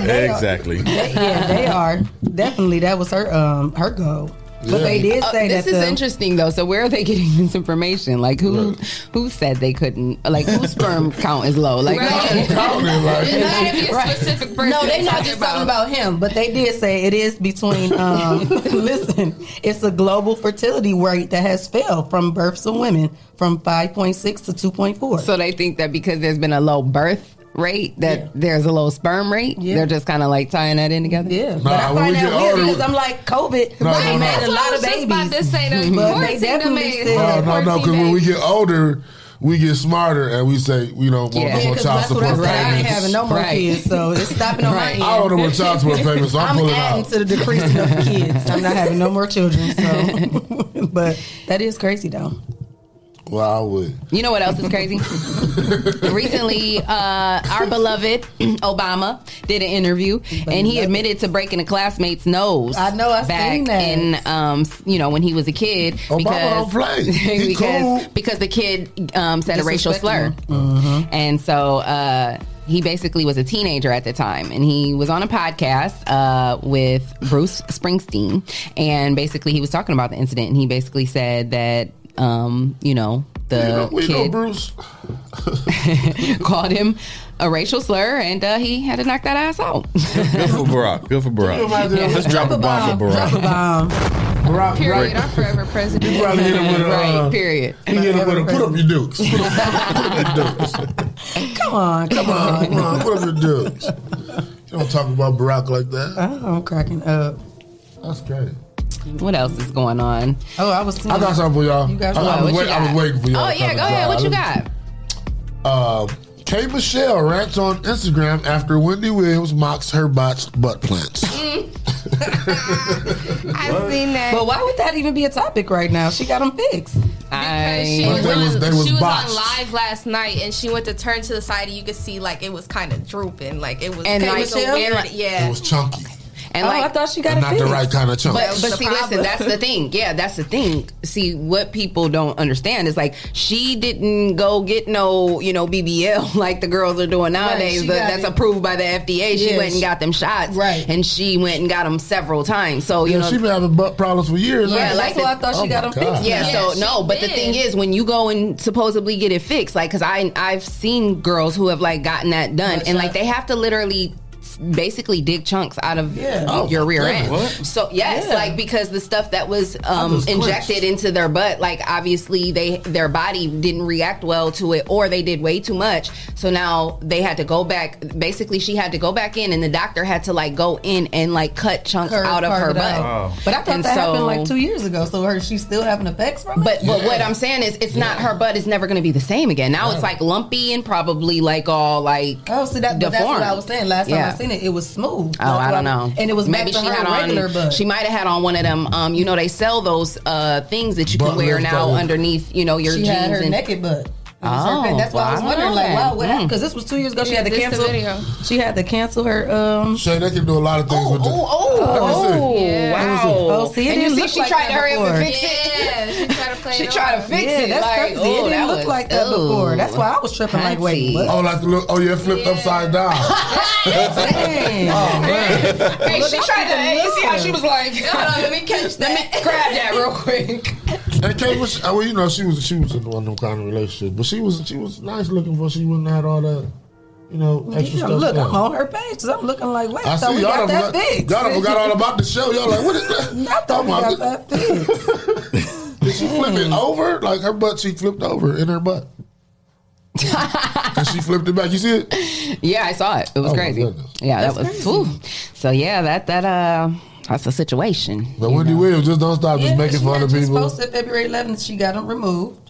S11: they are,
S12: Exactly.
S11: they- yeah, they are definitely that was her um her goal. But they did
S10: Uh,
S11: say
S10: this is
S11: the,
S10: interesting though. So where are they getting this information? Like who who said they couldn't? Like whose sperm count is low? Like
S14: Right.
S13: Counting like
S14: It gotta be a
S11: Right.
S14: specific person.
S11: No, they're not
S14: talking
S11: just talking about him, but they did say it is between. Um, listen, it's a global fertility rate that has fell from births of women from five point six to two point four.
S10: so they think that because there's been a low birth rate that
S11: Yeah.
S10: there's a low sperm rate.
S11: Yeah.
S10: They're just kind of like tying that in together.
S11: yeah, but
S13: Nah,
S11: I
S13: when
S11: find
S13: we
S11: that
S13: get
S11: weird
S13: older-
S11: because I'm like COVID
S13: No,
S11: right,
S13: no, no.
S11: made a
S14: That's what
S11: lot of babies.
S14: about to say, the
S11: But they definitely
S14: made
S11: said-
S13: No, no, no. Because when we get older, we get smarter and we say we don't want
S10: Yeah.
S13: no more child
S11: that's what I
S13: support
S11: said. I ain't having no more
S10: Right.
S11: kids, so it's stopping on
S10: Right.
S11: my
S13: I don't know more child support payments, so I'm,
S11: I'm
S13: pulling
S11: adding
S13: out.
S11: to the decreasing of kids. I'm not having no more children. So, but that is crazy though.
S13: Well, I would.
S10: You know what else is crazy? Recently, uh, our beloved Obama did an interview, and he admitted to breaking a classmate's nose.
S11: I know, I
S10: back
S11: seen that.
S10: in um, you know when he was a kid
S13: Obama don't play. He
S10: because
S13: cool.
S10: because the kid um, said a racial slur,
S11: Disrespecting
S10: and so. Uh, he basically was a teenager at the time, and he was on a podcast uh, with Bruce Springsteen, and basically he was talking about the incident, and he basically said that um, you know the
S13: We know
S10: kid
S13: Bruce.
S10: called him a racial slur, and uh, he had to knock that ass out.
S12: Good for Barack. Good for Barack. Let's drop a bomb for Barack.
S11: Um,
S13: Barack,
S14: Period. Our forever president.
S13: You probably hit him with a, uh.
S10: Period.
S13: He hit him with a put up your dukes. Put up, put up your dukes.
S11: Come on, come
S13: Come on,
S11: on.
S13: come on, put up your dukes. You don't talk about Barack like that.
S11: Oh, I'm cracking up.
S13: That's great.
S10: What else is going on?
S11: Oh, I was.
S13: I got something for y'all.
S11: You got
S13: I, I, was, wait,
S10: you
S13: I was waiting for y'all.
S10: Oh yeah, go ahead. What you got?
S13: Uh, K. Michelle rants on Instagram after Wendy Williams mocks her botched butt plants.
S14: I've seen that.
S11: But why would that even be a topic right now? She got them fixed.
S14: Because she was,
S13: they was- they was
S14: she was
S13: botched.
S14: on live last night and she went to turn to the side and you could see like it was kind of drooping like it was
S10: And
S14: it
S10: like-
S14: was a weird yeah
S13: It was chunky.
S10: And
S11: oh,
S10: like
S11: I thought she got
S13: And
S11: it
S13: not
S11: fixed.
S13: the right kind of chunky.
S10: But, but see,
S14: problem.
S10: listen, that's the thing. Yeah, that's the thing. See, what people don't understand is like she didn't go get no, you know, BBL like the girls are doing nowadays.
S11: she
S10: but that's
S11: it.
S10: approved by the FDA. She
S11: Yeah,
S10: went and
S11: she-
S10: got them shots,
S11: Right.
S10: And she went and got them several times. So you
S13: Yeah,
S10: know,
S13: she been having butt problems for years.
S10: Yeah,
S13: ain't
S10: like?
S11: That's why I thought
S13: Oh
S11: she got
S13: my
S11: them fixed.
S10: Yeah,
S14: Yeah,
S10: so no, but the thing is, when you go and supposedly get it fixed, like, because I I've seen girls who have like gotten that done,
S11: Blood
S10: and like they have to literally basically dig chunks out of
S11: Yeah.
S13: Oh,
S10: your rear
S13: goodness.
S10: end.
S12: What?
S10: So yes,
S11: Yeah.
S10: like because the stuff that was um,
S13: just
S10: injected
S13: clenched.
S10: into their butt, like obviously they their body didn't react well to it, or they did way too much. So now they had to go back. Basically, she had to go back in, and the doctor had to like go in and like cut chunks
S11: Curve-
S10: out of her butt.
S11: out.
S12: Wow.
S11: But I thought
S10: And
S11: that
S10: so-
S11: happened like two years ago. So her, she's still having effects from it.
S10: But but what I'm saying is, it's not her butt is never going to be the same again. Now it's like lumpy and probably like all like
S11: Oh, see that, but that's what I was saying. Last time I seen it, it was smooth.
S10: Oh,
S11: That's
S10: I don't know.
S11: And it was
S10: maybe she had on.
S11: butt.
S10: She might have had on one of them. Um, you know, they sell those uh things that you
S13: Butt
S10: can wear now
S13: thing.
S10: underneath. You know, your
S11: she
S10: jeans
S11: had her
S10: and
S11: naked butt. It was her
S10: Oh,
S11: thing. That's why I was
S10: well, I
S11: wondering, like,
S10: know
S11: wow, what happened?
S10: Mm.
S11: Because this was two years ago. She
S14: Yeah,
S11: had to
S14: this the
S11: cancel.
S14: video.
S11: She had to cancel her. um
S13: Shay, they can do a lot of things with the.
S10: oh,
S13: Let me see.
S10: oh,
S14: Yeah.
S10: wow.
S11: Oh, see, it
S10: and you see, she
S11: like
S10: tried to hurry up and fix it.
S14: yeah she tried to play
S10: She tried to fix
S11: Yeah,
S10: it.
S11: that's
S10: like,
S11: crazy.
S10: Oh,
S11: it didn't
S10: oh,
S11: look
S10: was-
S11: like that before. That's why I was tripping. Like, wait, what?
S13: Oh, like the look. Oh yeah, flipped upside down.
S11: Dang.
S13: Oh man.
S10: Hey, she tried to. Hey, you see how she was like?
S14: Hold on, let me catch
S10: Let me grab that real quick.
S13: And Kate was, well, you know, she was she was in one of them kind of relationships, but she was she was nice looking for. She wouldn't had all that, you know, extra
S11: Yeah,
S13: stuff.
S11: look,
S13: there.
S11: I'm on her page. 'cause I'm looking like, wait,
S13: I
S11: I thought
S13: see
S11: we
S13: y'all
S11: got that
S13: forgot,
S11: fixed.
S13: y'all forgot all about the show. Y'all like, what is that?
S11: I thought we
S13: Oh, my
S11: got that fixed.
S13: Did she flip it over? Like her butt she flipped over in her butt. and she flipped it back. You see it?
S10: Yeah, I saw it. It was
S13: Oh,
S10: crazy. Yeah, that
S11: That's
S10: was.
S11: crazy.
S10: Whew. So yeah, that that uh, that's a situation.
S13: But Wendy
S10: know.
S13: Williams just don't stop just making
S11: she
S13: fun
S11: had
S13: of
S11: just
S13: people.
S11: posted February 11th. She got them removed.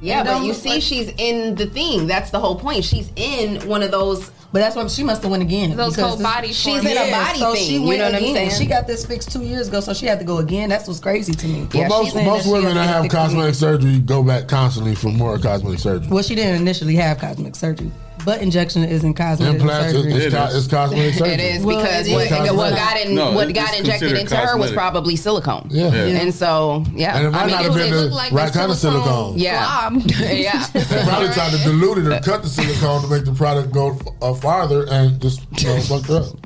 S10: Yeah, but you see,
S11: like-
S10: she's in the thing. That's the whole point. She's in one of those.
S11: But that's why she must have went again.
S14: Those
S11: because
S14: whole
S11: this-
S14: body
S10: she's
S14: forms.
S10: in a body
S11: so
S10: thing,
S11: She
S10: you
S11: went
S10: know what I'm
S11: again.
S10: saying?
S11: She got this fixed two years ago, so she had to go again. That's what's crazy to me.
S13: Well,
S10: she's
S13: most most
S11: that
S13: women
S11: has
S13: that have cosmetic surgery go back constantly for more cosmetic surgery.
S11: Well, she didn't initially have cosmetic surgery. Butt injection isn't cosmetic
S13: Implants
S11: surgery.
S13: is,
S12: It
S13: co-
S12: is.
S13: is cosmetic surgery.
S10: It is
S11: Well,
S10: because
S11: it
S10: what,
S11: is
S10: what got in,
S12: No,
S10: what got injected
S12: considered
S10: into her was probably silicone.
S13: Yeah.
S12: Yeah.
S10: And so, yeah,
S13: And it might
S10: I mean,
S13: not
S10: it's,
S13: have been the
S14: like
S13: right kind of
S14: silicone-
S13: silicone.
S10: yeah,
S14: Glob.
S10: yeah.
S13: They probably tried to dilute it or cut the silicone to make the product go uh, farther and just you know fucked her up.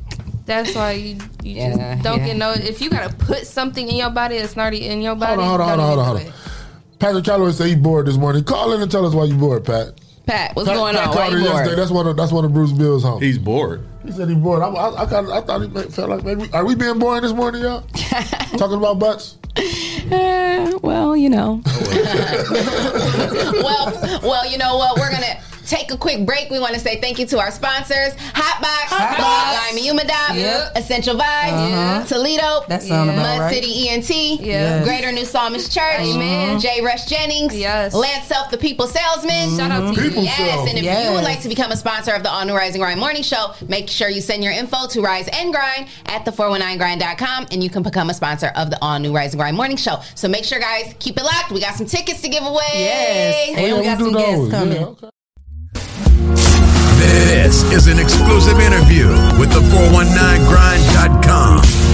S14: That's why you, you
S10: Yeah,
S14: just don't
S10: yeah.
S14: get no. If you gotta put something in your body that's not in your body,
S13: Hold on, hold on, hold on, hold on,
S14: even
S13: hold
S14: do
S13: Patrick Calloway said he bored this morning. Call in and tell us why you bored, Pat.
S10: Pat, what's
S13: Pat,
S10: going
S13: Pat
S10: on? Why
S13: called her
S10: you
S13: yesterday.
S10: bored?
S13: That's one of that's one of Bruce Bill's homes.
S12: He's bored.
S13: He said he's bored. I, I, I, kinda, I thought he may- felt like maybe. Are we being boring this morning, y'all? Talking about butts.
S10: Eh, well, you know. well, well, you know what? We're gonna take a quick break. We want to say thank you to our sponsors: Hotbox,
S11: Hotbox.
S10: Lime Humidop,
S11: Yep.
S10: Essential Vibes,
S11: Uh-huh.
S10: Toledo,
S11: That sound about
S10: Mud
S11: right.
S10: City ENT,
S14: Yes.
S10: Greater New Psalmist Church,
S14: Amen.
S10: J. Rush Jennings,
S14: Yes.
S10: Lance Self, the People Salesman.
S14: Shout out to
S13: People
S14: you.
S10: Yes,
S13: Self.
S10: and if
S11: Yes.
S10: you would like to become a sponsor of the All New Rising and Grind Morning Show, make sure you send your info to Rise and Grind at the419grind.com and you can become a sponsor of the All New Rising Grind Morning Show. So make sure, guys, keep it locked. We got some tickets to give away.
S11: Yes. And we got some
S13: those.
S11: guests coming.
S13: Yeah, okay.
S8: This is an exclusive interview with
S15: the419grind.com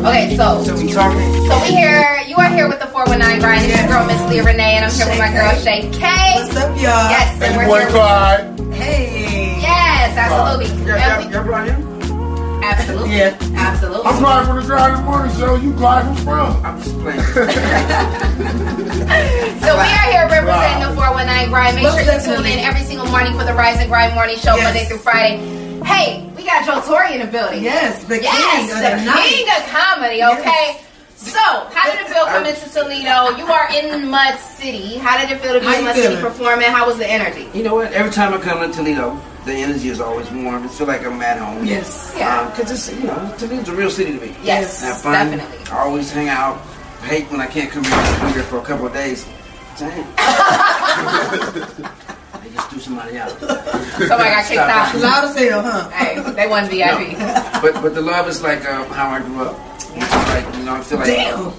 S10: Okay, so
S15: So we talking?
S10: so we here. You are here with the 419 grind. It's your girl Miss Leah Renee, and I'm here with my girl Shay K.
S15: What's up, y'all?
S10: Yes, and
S13: Hey,
S10: we're
S13: boy,
S10: here.
S13: Clyde.
S15: Hey.
S10: Yes, uh, absolutely.
S15: Y'all,
S10: And
S15: y'all, y'all brought him?
S10: we- Absolutely.
S15: Yeah.
S10: Absolutely.
S13: I'm Clyde from the Grind in the Morning Show. You Clyde from Sprung.
S15: I'm just playing.
S10: So we are here representing the 419 grind. Make
S15: Most
S10: sure you tune
S15: definitely.
S10: in every single morning for the Rise and Grind morning show
S15: Yes.
S10: Monday through Friday. Hey, we got Joe Torry in the building.
S15: yes, the
S10: Yes,
S15: king of
S10: the
S15: the night.
S10: king of comedy, okay? So, how did it feel coming to Toledo? You are in Mud City. How did it feel to be in
S15: you
S10: Mud City performing? How was the energy?
S15: You know what? Every time I come to Toledo, the energy is always warm. It feel like I'm at home.
S11: Yes.
S10: Yeah.
S15: Um, because it's you know Toledo's a real city to me.
S10: Yes,
S15: Have fun.
S10: definitely.
S15: I always hang out. Hate when I can't come here, come here for a couple of days. Dang. they just threw somebody out.
S10: Somebody got kicked
S15: Stop.
S10: out.
S11: Loud as hell, huh?
S10: Hey, they won VIP.
S15: But but the love is like uh, how I grew up. It's like you know, I feel like
S11: Damn.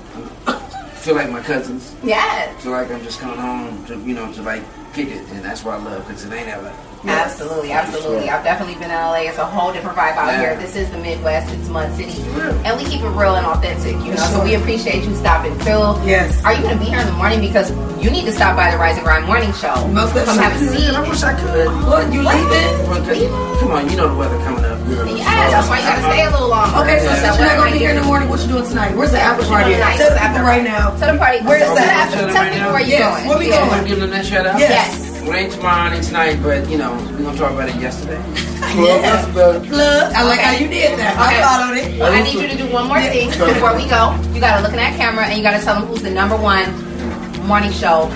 S15: feel like my cousins.
S10: Yes,
S15: feel like I'm just coming home to you know to like kick it, and that's what I love because it ain't ever.
S10: Absolutely, absolutely. I've definitely been in LA. It's a whole different vibe out
S15: Yeah.
S10: here. This is the Midwest. It's Mud City, mm. and we keep it real and authentic. You know, so we appreciate you stopping through.
S11: Yes.
S10: Are you going to be here in the morning because you need to stop by the Rise and Grind morning show?
S11: Most of
S10: Come have a seat.
S15: I wish I could.
S11: What, you leaving?
S15: But, come on, you know the weather coming up.
S10: Yeah, that's why you got to uh-huh. stay a little longer.
S11: Okay, so
S10: That's
S11: since
S10: what
S11: you're not gonna be here in the morning, what you doing tonight? Where's the after
S10: What
S11: party?
S10: you doing
S11: at?
S10: tonight?
S11: Tell the
S10: After-
S11: people right now.
S10: To the party.
S11: Where's the
S10: them-
S11: after?
S10: Tell
S15: right
S10: people
S15: now?
S10: where you
S11: Yes,
S10: going.
S11: where we
S10: Yeah.
S11: going?
S15: Want to give them that shout out?
S10: Yes.
S15: We ain't tomorrow, ain't tonight, but you know we're gonna talk about it yesterday.
S13: Well, yesterday.
S11: Plug. I like how you did that. I followed it.
S10: Well, I need you to do one more thing before we go. You got to look in that camera and you got to tell them who's the number one morning show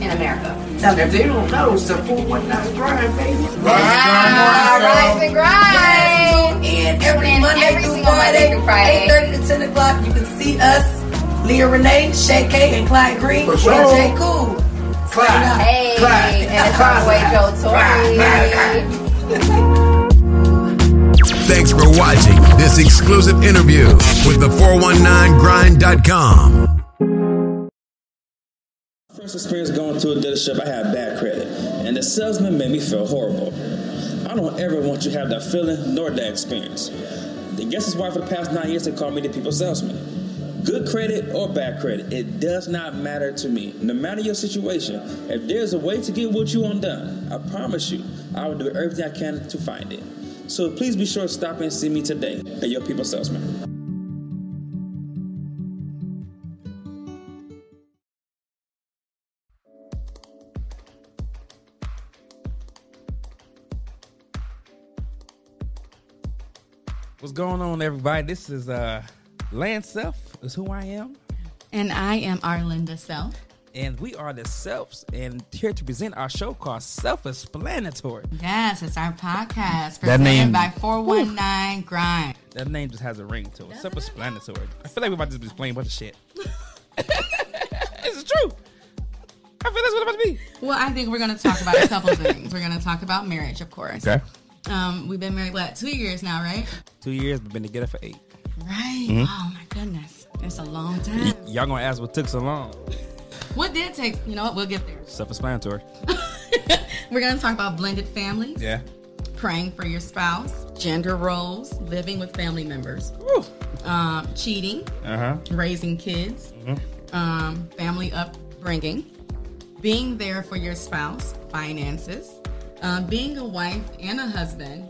S10: in America.
S15: If they don't know, it's the 419 grind, baby.
S10: Ah, Rise and Grind.
S11: And every
S10: Tune in
S11: Monday
S10: every
S11: through
S10: single Monday
S11: Friday,
S10: through Friday.
S11: 8.30 to 10 o'clock, you can see us, Leah Renee, Shay K, and Clyde Green,
S15: For
S11: and
S15: sure.
S11: Jay Cool.
S15: Clyde.
S10: Hey,
S15: Clyde.
S10: and it's our boy Joe Torry.
S8: Thanks for watching this exclusive interview with the 419grind.com.
S16: First experience going to a dealership, I had bad credit, and the salesman made me feel horrible. I don't ever want you to have that feeling nor that experience. I guess that's why for the past nine years they call me the people salesman. Good credit or bad credit, it does not matter to me. No matter your situation, if there's a way to get what you want done, I promise you, I will do everything I can to find it. So please be sure to stop and see me today at your people salesman.
S17: What's going on, everybody? This is uh, Lance Self, is who I am,
S18: And I am Arlinda Self.
S17: and we are the Selfs, and here to present our show called Self Explanatory.
S18: Yes, it's our podcast
S17: That
S18: presented
S17: name-
S18: by 419 Grind.
S17: That name just has a ring to it. Self Explanatory. I feel like we're about to just be explaining a bunch of shit. this is true. I feel that's what it's about to be.
S18: Well, I think we're going to talk about a couple things. We're going to talk about marriage, of course.
S17: Okay.
S18: Um, we've been married, what, two years now, right?
S17: Two years, we've been together for eight.
S18: Right.
S17: Mhm.
S18: Oh, my goodness. It's a long
S17: Y-
S18: time.
S17: y'all gonna ask what took so long?
S18: What did take, you know what, we'll get there.
S17: Self Explanatory.
S18: We're to talk about blended families,
S17: Yeah.
S18: praying for your spouse, gender roles, living with family members, um, cheating,
S17: Uh huh.
S18: raising kids, um, family upbringing, being there for your spouse, finances, um, being a wife and a husband,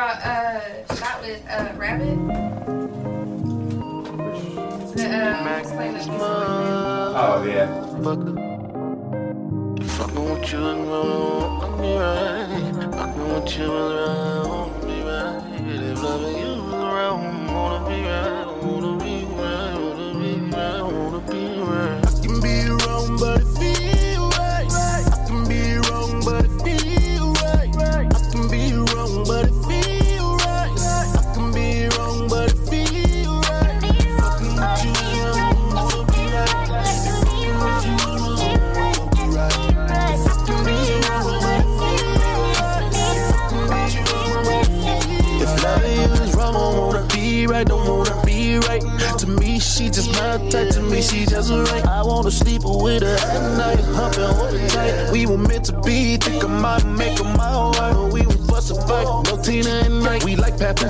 S14: Uh, shot with uh, Rabbit. The, uh, explain that
S19: Oh, yeah.
S6: Fucking with you and wrong, me right. Fucking with you and wrong,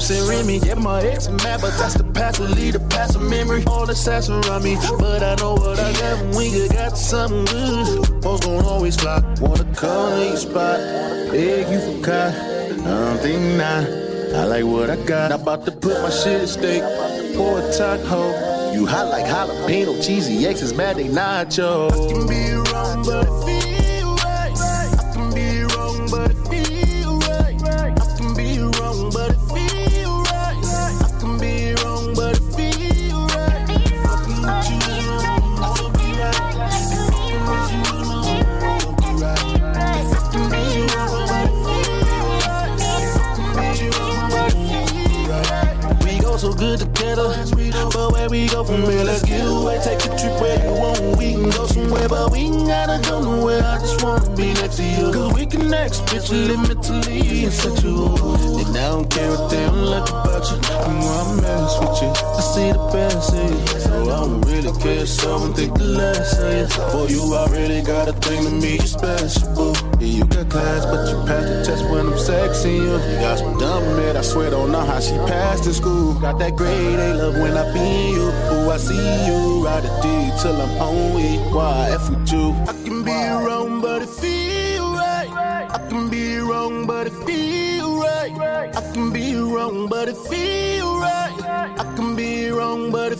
S6: Papoose and Remy. Yeah, my ex mad, but that's the past, will lead the past of memory. All the sass around me, but I know what I got when we got something good. Folks gon' always fly, wanna come to your spot, beg you for. I don't think not. I like what I got. Not about to put my shit at stake. Pour a taco. You hot like jalapeno. Cheesy X is mad they nacho. I can be wrong, but here, let's get away. Take a trip where you want. We can go somewhere, but we ain't gotta go nowhere. I just wanna be next to you. Cause we connect, mentally, and sexual. And I don't care what they don't like about you. I'm gonna mess with you. I see the best in you. So I don't really care, so I don't think the less of you. For you, I really got a thing to me, you special, boo. Yeah, you got class, but you passed the test when I'm sexing you. Uh, you got some dumb man, I swear don't know how she passed in school. Got that grade, they love when I be you. Ooh, I see you, ride a D till I'm with you. Why F with you? I can be wrong, but it feel right. I can be wrong, but it feel right. I can be wrong, but it feel right. I can be wrong, but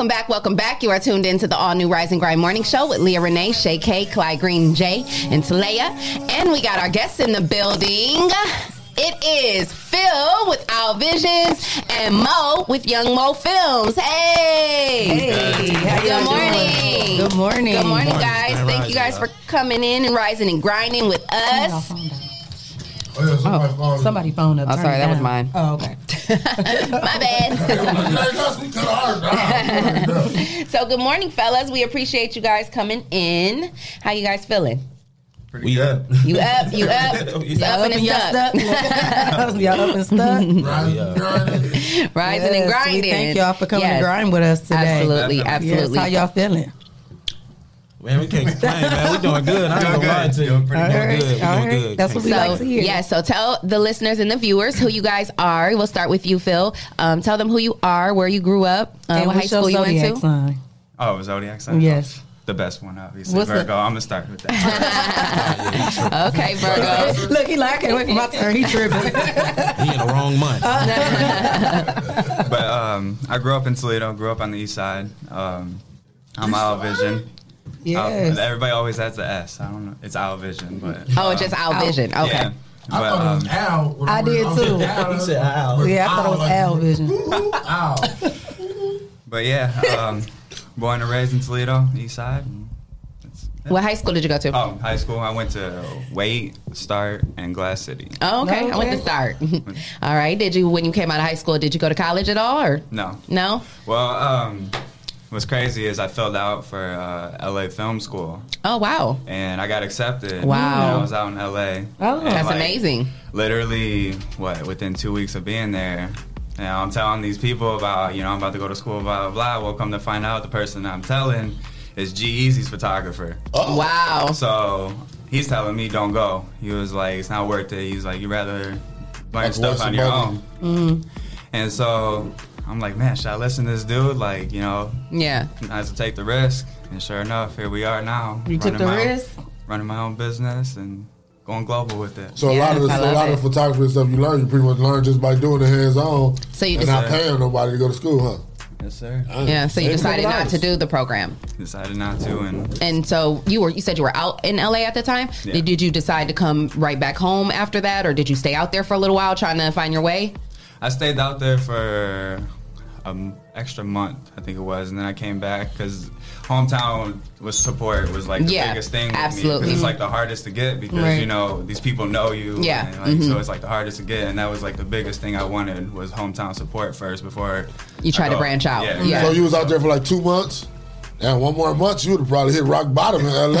S10: Welcome back, welcome back. You are tuned into the all new Rise and Grind Morning Show with Leah Renee, Shay K, Clyde Green J, and Talea. And we got our guests in the building. It is Phil with Owl Visions and Mo with Young Mo Films. Hey!
S11: Hey, how
S10: Good morning.
S11: Good morning.
S10: Good morning,
S11: morning.
S10: guys. Thank you guys for coming in and rising and grinding with us.
S13: Oh, yeah, somebody
S11: Oh, somebody phone up.
S10: Oh, sorry,
S11: it
S10: that was mine.
S11: Oh, okay.
S10: My bad. so good morning, fellas. We appreciate you guys coming in. How you guys feeling?
S17: We up.
S10: You up? You up? You up and
S11: y'all
S10: stuck.
S11: y'all up and stuck.
S10: Rising and
S11: Yes,
S10: grinding.
S11: We thank y'all for coming
S10: Yes.
S11: to grind with us today.
S10: Absolutely, absolutely.
S11: Yes, how y'all feeling?
S17: Man, we can't complain, man. We doing good. I ain't gonna lie to you. Doing pretty
S11: Alright,
S17: good. We
S11: alright.
S17: doing good.
S11: That's what we
S10: so,
S11: like to hear.
S10: Yeah, so tell the listeners and the viewers who you guys are. We'll start with you, Phil. Um, tell them who you are, where you grew up, uh,
S11: And
S10: what high
S11: what's your
S10: school you went to.
S11: sign?
S19: Oh, zodiac sign.
S11: Yes.
S19: The best one, obviously.
S11: What's the-
S19: Virgo. I'm gonna start with that.
S10: okay, Virgo.
S11: Look, he like, I can't wait for my turn. He tripping.
S17: He in the wrong month.
S19: but um, I grew up in Toledo. Grew up on the east side. Um,
S20: I'm Owl Vision.
S11: Yes.
S20: Uh, everybody always has the S. I don't know. It's Owl Vision, but
S10: Oh, it's just Owl Vision. Okay.
S20: Yeah.
S13: I
S20: But,
S13: thought it was
S20: um,
S13: Al. when
S11: I did too.
S13: Al.
S11: He said Al. Yeah, I thought it was
S13: like,
S11: Al Vision.
S13: ooh, Al.
S20: But yeah, um, born and raised in Toledo, East Side.
S10: What high school did you go to?
S20: Oh, high school. I went to Wait, Start, and Glass City.
S10: Oh, okay. I went to
S20: Okay.
S10: start. all right. Did you when you came out of high school? Did you go to college at all, or
S20: No.
S10: no?
S20: Well, um, what's crazy is I filled out for uh, LA Film School.
S10: Oh wow.
S20: And I got accepted.
S10: Wow.
S20: when I was out in LA.
S10: Oh, that's
S20: like,
S10: amazing.
S20: Literally, what within two weeks of being there. You know, I'm telling these people about, you know, I'm about to go to school, blah, blah, blah. Well, come to find out, the person I'm telling is G-Eazy's photographer. Oh.
S10: Wow.
S20: So he's telling me, don't go. He was like, it's not worth it. He's like, you rather learn
S13: Like,
S20: stuff on your
S13: money?
S20: own.
S10: Mm.
S20: And so I'm like, man, should I listen to this dude? Like, you know,
S10: Yeah.
S20: I have to take the risk. And sure enough, here we are now.
S11: You took
S20: running
S11: the
S20: my own-
S11: risk?
S20: running my own business and going global with it.
S13: So a lot of the, so a lot of photography stuff you learn, you pretty much learn just by doing it hands on.
S10: So you
S13: and
S10: just-
S13: not paying nobody to go to school, huh?
S20: Yes, sir.
S10: Yeah. So you
S13: Save
S10: decided not to do the program.
S20: Decided not to, and
S10: And so you were you said you were out in LA at the time.
S20: Yeah.
S10: Did, did you decide to come right back home after that, or did you stay out there for a little while trying to find your way?
S20: I stayed out there for an extra month, I think it was, and then I came back because hometown was support was like the
S10: Yeah,
S20: biggest thing. with me, 'cause
S10: absolutely.
S20: it's like the hardest to get because
S10: Right.
S20: you know these people know you.
S10: Yeah,
S20: and, like, so
S10: mhm.
S20: it's like the hardest to get, and that was like the biggest thing I wanted was hometown support first before
S10: You tried
S20: I
S10: to branch out.
S20: Yeah.
S10: Yeah.
S13: So you was out there for like two months, and one more month you would have probably hit rock bottom in LA.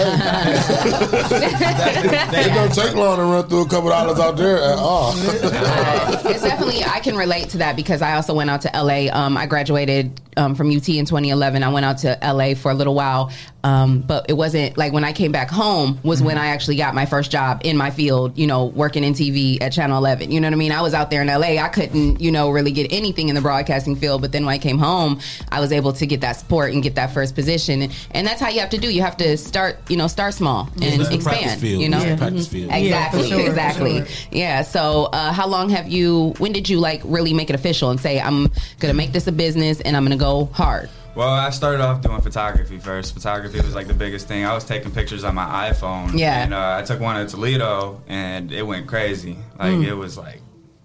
S13: it don't take long to run through a couple dollars out there at all.
S10: it's definitely I can relate to that because I also went out to LA. Um, I graduated um, from UT in 2011. I went out to LA for a little while, um, but it wasn't like when I came back home was when I actually got my first job in my field. You know, working in TV at Channel 11. You know what I mean? I was out there in LA. I couldn't, you know, really get anything in the broadcasting field. But then when I came home, I was able to get that support and get that first position. And, and that's how you have to do. You have to start, you know, start small and expand.
S21: field.
S10: You know,
S21: It's the practice
S10: Mhm.
S21: field.
S10: Exactly.
S11: Yeah, sure,
S10: exactly.
S11: sure.
S10: Yeah. So, uh, how long have you? When did you like really make it official and say, "I'm gonna make this a business and I'm gonna go hard"?
S20: Well, I started off doing photography first. Photography was like the biggest thing. I was taking pictures on my iPhone.
S10: Yeah.
S20: And uh, I took one at Toledo, and it went crazy. Like
S10: Mm.
S20: it was like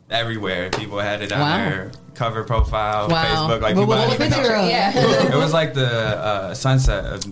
S20: everywhere. People had it on
S10: Wow.
S20: their cover profile,
S10: Wow.
S20: Facebook. Like
S10: But
S20: people
S10: what
S20: didn't
S10: was
S20: even
S10: the
S20: know.
S10: picture? Yeah.
S20: it was like the uh, sunset of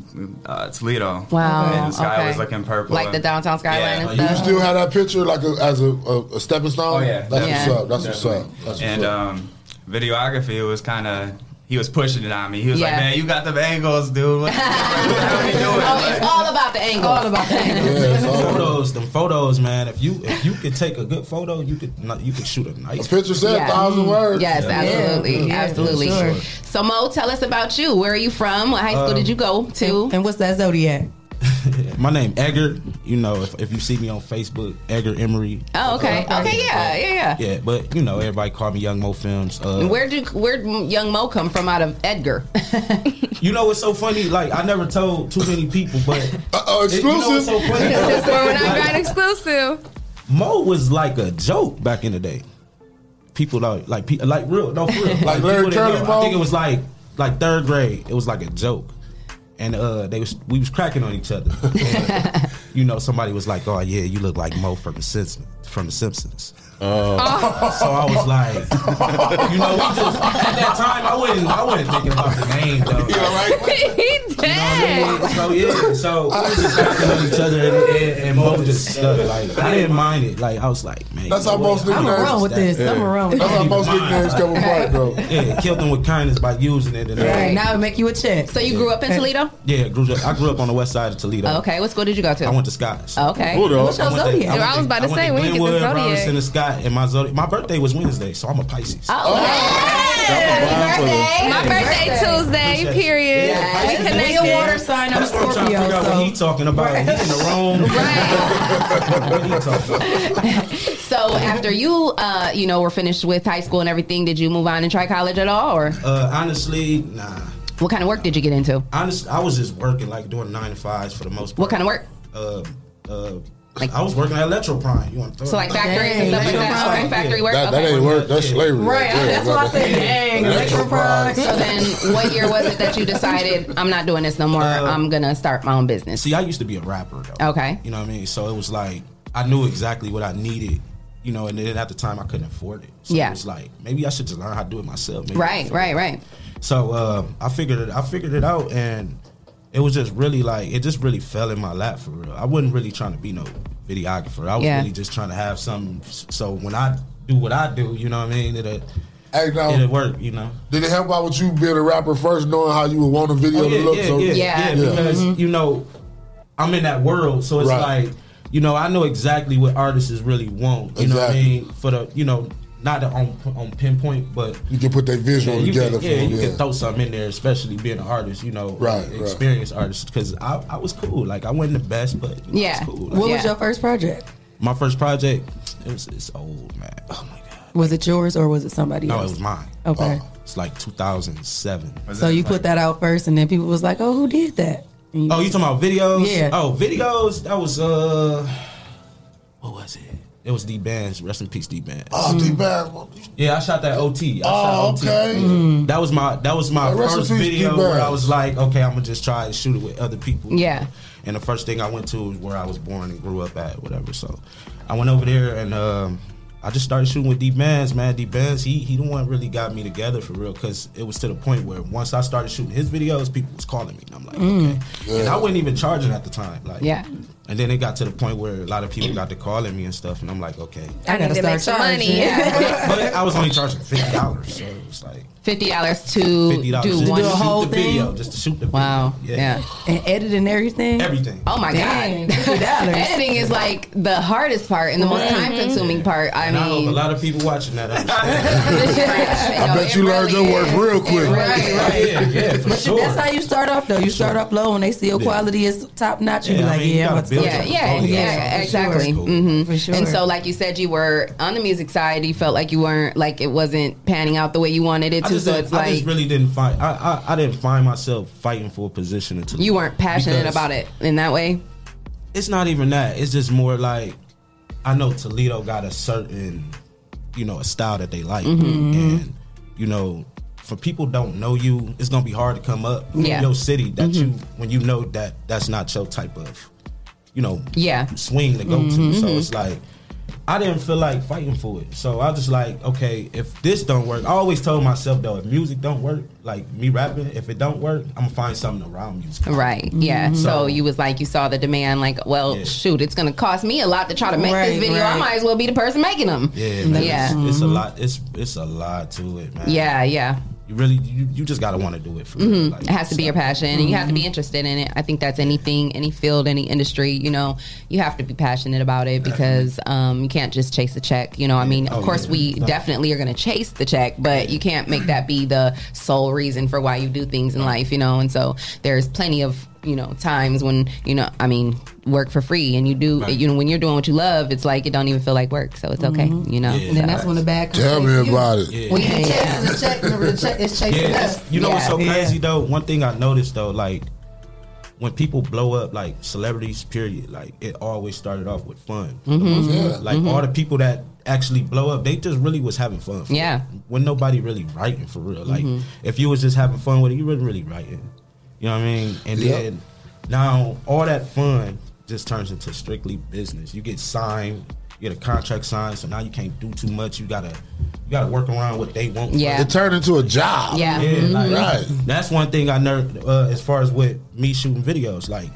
S20: uh, Toledo.
S10: Wow,
S20: And the sky
S10: okay.
S20: was looking purple.
S10: Like the downtown skyline and
S13: You still have that picture like a, as a, a, a stepping stone?
S20: Oh yeah,
S13: That's
S10: Yeah.
S13: what's up. That's what's
S20: Definitely.
S13: up. That's what's
S20: and
S13: up.
S20: um, videography was kind of he was pushing it on me. He was like, "Man, you got the angles, dude. What, how you doing?"
S10: Oh, it's all about the angles. All about the angles. angle.
S21: photos, them photos, man. If you if you could take a good photo, you could not, you could shoot a nice.
S13: A picture said
S10: Yeah.
S13: a thousand words.
S10: Yes,
S21: Yeah.
S10: absolutely,
S11: Yeah,
S10: absolutely.
S11: sure.
S10: So, Mo, tell us about you. Where are you from? What high school
S21: Um,
S10: did you go to?
S11: And what's that zodiac?
S21: My name Edgar. You know, if, if you see me on Facebook, Edgar Emery.
S10: Oh, okay, uh, okay, yeah, yeah, yeah.
S21: Yeah, but you know, everybody call me Young Mo Films. Uh,
S10: And Where did where did young Mo come from? Out of Edgar.
S21: you know, it's so funny. Like I never told too many people, but
S13: oh,
S21: you know what's so funny?
S14: That's where we're not
S21: Like,
S14: exclusive.
S21: Mo was like a joke back in the day. People like like pe- like real no for real.
S13: Like Larry
S21: people
S13: Curly
S21: know,
S13: Mo?
S21: I think it was like like third grade. It was like a joke, and uh they was we was cracking on each other. And, you know, somebody was like, "Oh yeah, you look like Moe from the Simpsons." From the Simpsons.
S13: Oh.
S21: So I was like, you know, we just at that time I wasn't I wasn't thinking about the name though.
S14: he dead.
S21: So yeah, so we was just cracking on each other, and, and, and Mo just stuck. Like I didn't mind it. Like I was like, man,
S13: That's how most
S21: what?
S13: nicknames.
S11: I'm wrong with this. I'm wrong with
S13: That's how
S11: this.
S13: most nicknames come apart, though.
S21: Yeah, killed them with kindness by using it. And uh,
S11: Right, now it make you a check.
S10: So you grew up in Toledo?
S21: Yeah, grew up, I grew up on the west side of Toledo.
S10: Okay, what school did you go to?
S21: I went to Scotts.
S10: Okay.
S13: Hold on.
S10: What's your
S21: I went to-
S10: zodiac?
S21: went
S14: I was about to
S21: I
S14: say, when you get the zodiac.
S21: Robinson, and Scott, and my zodiac. My birthday was Wednesday, so I'm a Pisces.
S10: Oh, okay.
S14: My birthday Tuesday.
S21: Appreciate it.
S14: Period.
S21: Yeah,
S14: we
S21: Pisces.
S14: connected.
S11: He a water sign. I'm a
S21: That's I'm trying to
S11: Scorpio.
S21: figure out what
S11: So
S21: he talking about. He in the wrong. what he talking about?
S10: So after you, uh, you know, were finished with high school and everything, did you move on and try college at all, or
S21: Uh, honestly, nah.
S10: what kind of work did you get into?
S21: Honestly, I was just working, like doing nine to fives for the most part.
S10: What kind of work?
S21: Uh, uh,
S10: Like
S21: I was working at Electro Prime. You want to
S10: So like factories and stuff like that. Okay, factory work.
S13: That, that
S10: okay.
S13: ain't work. That's slavery.
S10: Right,
S13: there.
S10: that's why I said,
S11: dang,
S13: Electro Prime.
S10: So then, what year was it that you decided I'm not doing this no more? I'm gonna start my own business.
S21: See, I used to be a rapper though.
S10: Okay.
S21: You know what I mean? So it was like I knew exactly what I needed. You know, and then at the time I couldn't afford it. So
S10: Yeah.
S21: it was like maybe I should just learn how to do it myself. Maybe
S10: Right, right, right.
S21: So uh, I figured it. I figured it out, and it was just really like it just really fell in my lap for real. I wasn't really trying to be no videographer. I was
S10: Yeah.
S21: really just trying to have some. So when I do what I do, you know what I mean? It'll,
S13: Hey, now,
S21: it'll work. You know.
S13: did it help out with you being a rapper first, knowing how you would want a video
S21: Oh, yeah,
S13: to look?
S21: yeah,
S13: so
S21: yeah, yeah, because mm-hmm. you know I'm in that world, so it's
S13: Right.
S21: like you know I know exactly what artists really want. You know what I mean? For the you know not to on on pinpoint, but
S13: you can put that visual
S21: yeah,
S13: together.
S21: Can, yeah,
S13: for
S21: you
S13: them,
S21: can throw something in there, especially being an artist. You know,
S13: Right,
S21: uh,
S13: right.
S21: experienced artist. Because I, I was cool. Like I wasn't the best, but you know,
S10: Yeah.
S21: it was cool.
S11: What
S21: Like,
S11: was your first project?
S21: my first project? It was it's old man. Oh my god.
S11: Was it yours or was it somebody
S21: No,
S11: else?
S21: it was mine.
S11: Okay.
S21: It's like 2007.
S11: So you put that out first, and then people was like, "Oh, who did that?" And
S21: Oh, you talking about videos?
S11: Yeah.
S21: Oh, videos. That was uh, what was it? It was D Bands. Rest in peace, D Bands.
S13: Oh, D Bands.
S21: Yeah, I shot that OT. I
S13: Oh,
S21: shot OT.
S13: okay.
S11: Mm.
S21: That was my that was my
S13: Hey,
S21: first
S13: peace,
S21: video where I was like, okay, I'm gonna just try to shoot it with other people.
S10: Yeah.
S21: And the first thing I went to was where I was born and grew up at, whatever. So I went over there and um, I just started shooting with D Bands, man. D Bands, he he the one really got me together for real because it was to the point where once I started shooting his videos, people was calling me, and I'm like,
S10: Mm.
S21: okay. And I wasn't even charging at the time, like
S10: Yeah.
S21: And then it got to the point where a lot of people got to calling me and stuff, and I'm like, okay.
S10: I need to make some money. Yeah.
S21: but I was only charging fifty dollars, so it was like
S10: Fifty dollars to
S21: fifty dollars
S10: do
S21: just
S10: one
S21: to shoot
S11: whole
S21: the
S11: thing?
S21: video, just to shoot the video.
S10: Wow.
S21: Yeah.
S10: Yeah.
S11: and edit and everything.
S21: Everything.
S10: Oh my
S11: Dang,
S10: god. Editing is like the hardest part and the most
S11: Right.
S10: time consuming part. I
S21: And I hope
S10: mean,
S21: a lot of people watching that understand.
S13: I bet you learned your work real quick.
S10: Right, right.
S21: yeah, yeah, for
S11: But
S21: sure.
S11: that's how you start off, though. You start off low, and they see your
S21: Yeah.
S11: quality is top notch. You
S21: Yeah,
S11: be
S21: I
S11: like,
S21: mean,
S11: yeah, I'm
S21: gotta
S11: about to
S21: build
S11: start.
S10: yeah, yeah, yeah, exactly. hmm
S11: For sure.
S10: And so, like you said, you were on the music side. You felt like you weren't like it wasn't panning out the way you wanted it to.
S21: Just,
S10: So
S21: didn't-
S10: it's
S21: I
S10: like
S21: just really didn't find. I, I I didn't find myself fighting for a position until
S10: you weren't passionate about it in that way.
S21: It's not even that. It's just more like I know Toledo got a certain, you know, a style that they like,
S10: Mm-hmm.
S21: and you know, for people don't know you, it's gonna be hard to come up
S10: Yeah.
S21: your city that you
S10: Mhm.
S21: when you know that that's not your type of, you know,
S10: Yeah.
S21: swing to go to.
S10: Mhm.
S21: So it's like I didn't feel like fighting for it. So I was just like, okay, if this don't work, I always told myself though, if music don't work, like me rapping, if it don't work, I'm gonna find something around music.
S10: Right. Yeah.
S21: Mhm.
S10: So,
S21: So-
S10: you was like you saw the demand. Like, well,
S21: Yeah.
S10: shoot, it's gonna cost me a lot to try to make
S11: Right,
S10: this video. I might as well be the person making them.
S21: Yeah, man.
S10: Yeah.
S21: It's, it's a lot. It's it's a lot to it, man.
S10: Yeah. Yeah.
S21: You really you, you just gotta want to do it for
S10: hmm.
S21: Like,
S10: it has to be your passion, and you have to be interested in it. I think that's anything, any field, any industry. You know, you have to be passionate about it because um, you can't just chase the check. You know, I mean, of
S21: Oh,
S10: course,
S21: yeah.
S10: we
S21: No.
S10: definitely are to chase the check, but you can't make that be the sole reason for why you do things in life. You know, and so there's plenty of you know times when you know, I mean, work for free, and you do.
S21: Right.
S10: You know, when you're doing what you love, it's like it don't even feel like work, so it's okay. You know,
S21: Yeah.
S11: And then that's when the bag.
S13: Tell me about it.
S21: Yeah.
S11: When you chasing the check, remember the check is chasing
S21: Yeah,
S11: us.
S21: you know what's so
S11: Yeah.
S21: crazy though? One thing I noticed though, like when people blow up, like celebrities, period, like it always started off with fun. for the
S10: Mhm.
S21: most part.
S13: Yeah.
S21: Like all the people that actually blow up, they just really was having fun. for
S10: Yeah.
S21: it. When nobody really writing for real. Like
S10: Mhm.
S21: if you was just having fun with it, you wasn't really writing. You know what I mean? And
S13: Yep.
S21: then now all that fun just turns into strictly business. You get signed, you get a contract signed, so now you can't do too much. You gotta you gotta work around what they want.
S10: Yeah.
S13: It turned into a job.
S10: Yeah.
S21: Yeah,
S10: Mhm.
S21: like,
S13: Right.
S21: That's one thing I learned uh, as far as with me shooting videos. Like,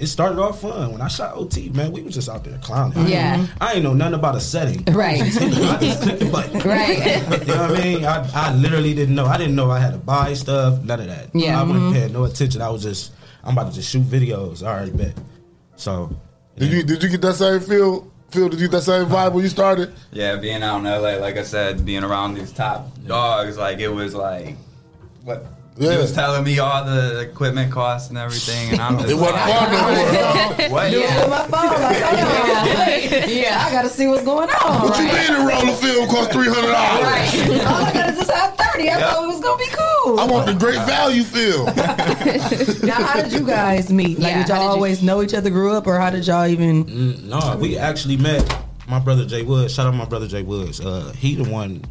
S21: it started off fun when I shot OT. Man, we was just out there clowning. I
S10: Yeah.
S21: I ain't know nothing about a setting.
S10: Right.
S21: I just clicked the button.
S10: Right.
S21: You know what I mean? I, I literally didn't know. I didn't know I had to buy stuff. None of that.
S10: Yeah.
S21: I wasn't mm-hmm. paying no attention. I was just, I'm about to just shoot videos. I already bet. So,
S13: Did you did you get that same feel? Phil, did you get that same vibe when you started?
S20: Yeah, being out in LA, like I said, being around these top dogs, like it was like what
S13: Yeah.
S20: he was telling me all the equipment costs and everything, and I'm just
S13: It wasn't
S20: like,
S13: fun no more.
S20: What?
S11: Do it with my phone. Like, hold on. yeah, I gotta see what's going on.
S13: What you mean a roll of film cost three hundred dollars?
S11: All I got is this out party. I thought it was gonna be cool.
S13: I want the great value feel.
S11: now, how did you guys meet? Like,
S21: Yeah,
S11: did y'all
S21: how did you-
S11: always know each other, grew up, or how did y'all even?
S21: Mm, no, we actually met my brother Jay Woods. Shout out my brother Jay Woods. Uh, he the one.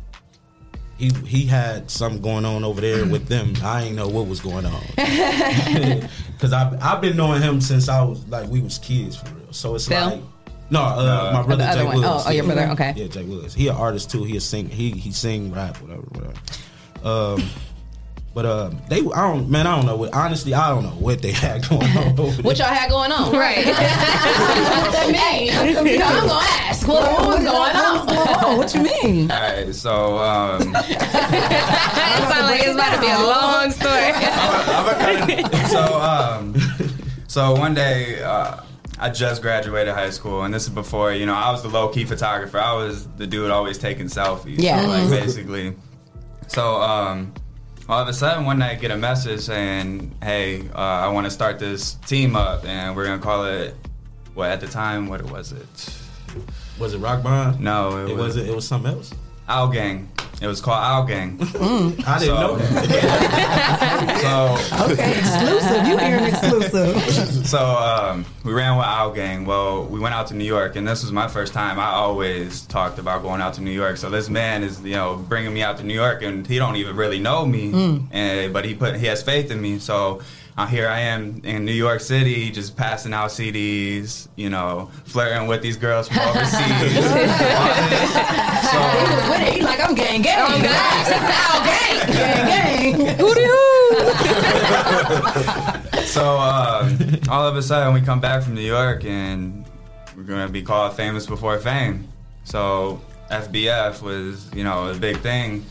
S21: He he had something going on over there with them. I ain't know what was going on because I I've been knowing him since I was like we was kids for real. So it's
S10: Phil?
S21: like. No, uh, my brother
S10: The other
S21: Jay. Woods.
S10: Oh, oh, your brother, okay.
S21: Yeah, Jay Woods. He an artist too. He a sing. He he sing rap whatever whatever. Um, but uh, they I don't man I don't know what honestly I don't know what they had going on.
S10: What y'all had going on? Right. what that mean? I'm gonna ask. What, what was going on?
S11: What you mean?
S20: All right, so um,
S14: it sounds like it's about to be a long story.
S20: so um, so one day uh, I just graduated high school, and this is before you know I was the low key photographer. I was the dude always taking selfies.
S10: Yeah.
S20: like
S10: Mhm.
S20: basically. So um, all of a sudden one night I get a message saying, "Hey, uh, I want to start this team up, and we're gonna call it what at the time what was it?
S21: Was it Rock Bond?
S20: No, it,
S21: It
S20: was
S21: was it was something else.
S20: Owl Gang. It was called Owl Gang.
S21: I didn't know
S20: that. so
S11: Okay, exclusive. You hearing exclusive?
S20: so um, we ran with Owl Gang. Well, we went out to New York, and this was my first time. I always talked about going out to New York. So this man is, you know, bringing me out to New York, and he don't even really know me,
S22: Mm.
S20: and but he put he has faith in me. So. Uh, here I am in New York City, just passing out CDs, you know, flirting with these girls from overseas.
S11: He was with it. He like, I'm gang gang. Now gang. Gang gang. Hootie hoo.
S20: so um, all of a sudden we come back from New York and we're gonna be called famous before fame. So FBF was you know a big thing,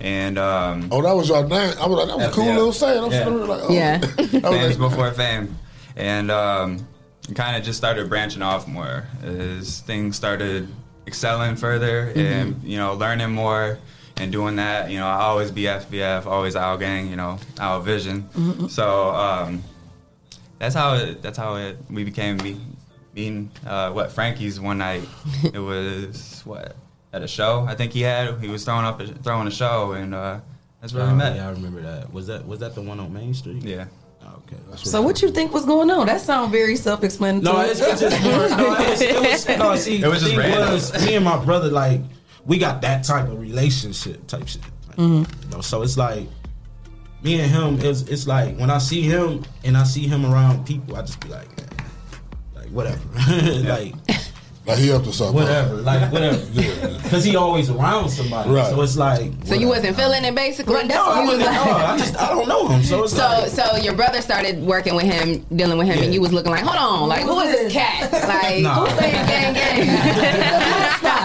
S20: and um,
S13: oh that was your name. I was like that was a cool
S20: FBF.
S13: little saying. I'm
S20: Yeah.
S13: sitting there like, oh.
S10: Yeah.
S20: famous before fame, and um, kind of just started branching off more as things started excelling further and you know learning more and doing that. You know, I always be FBF, always Owl Gang. You know, Owl Vision.
S22: Mhm.
S20: So um, that's how it, that's how it, we became me, being uh, what Frankie's one night. it was what at a show I think he had. He was throwing up a, throwing a show and uh, that's where
S21: Oh,
S20: we met.
S21: Yeah, I remember that. Was that was that the one on Main Street?
S20: Yeah.
S21: okay. That's
S11: So what you think was going on? That sounds very self-explanatory.
S21: No, it's, it's just more, no, it was, it was no. See,
S20: It was just random.
S21: was, me and my brother like we got that type of relationship type shit. Like,
S11: Mhm.
S21: you know, so it's like me and him. It's it's like when I see him and I see him around people, I just be like, man, like whatever, like.
S13: Like he up to something.
S21: Whatever, like whatever, yeah. Because he always around somebody,
S13: Right.
S21: so it's like.
S10: So you wasn't feeling it basically?
S21: Right, no, I
S10: was
S21: wasn't- no, I just- I don't know him, so it's
S10: so
S21: like-
S10: so your brother started working with him, dealing with him, and you was looking like, hold on, like who is this cat? Like
S21: Nah.
S10: who's saying gang gang?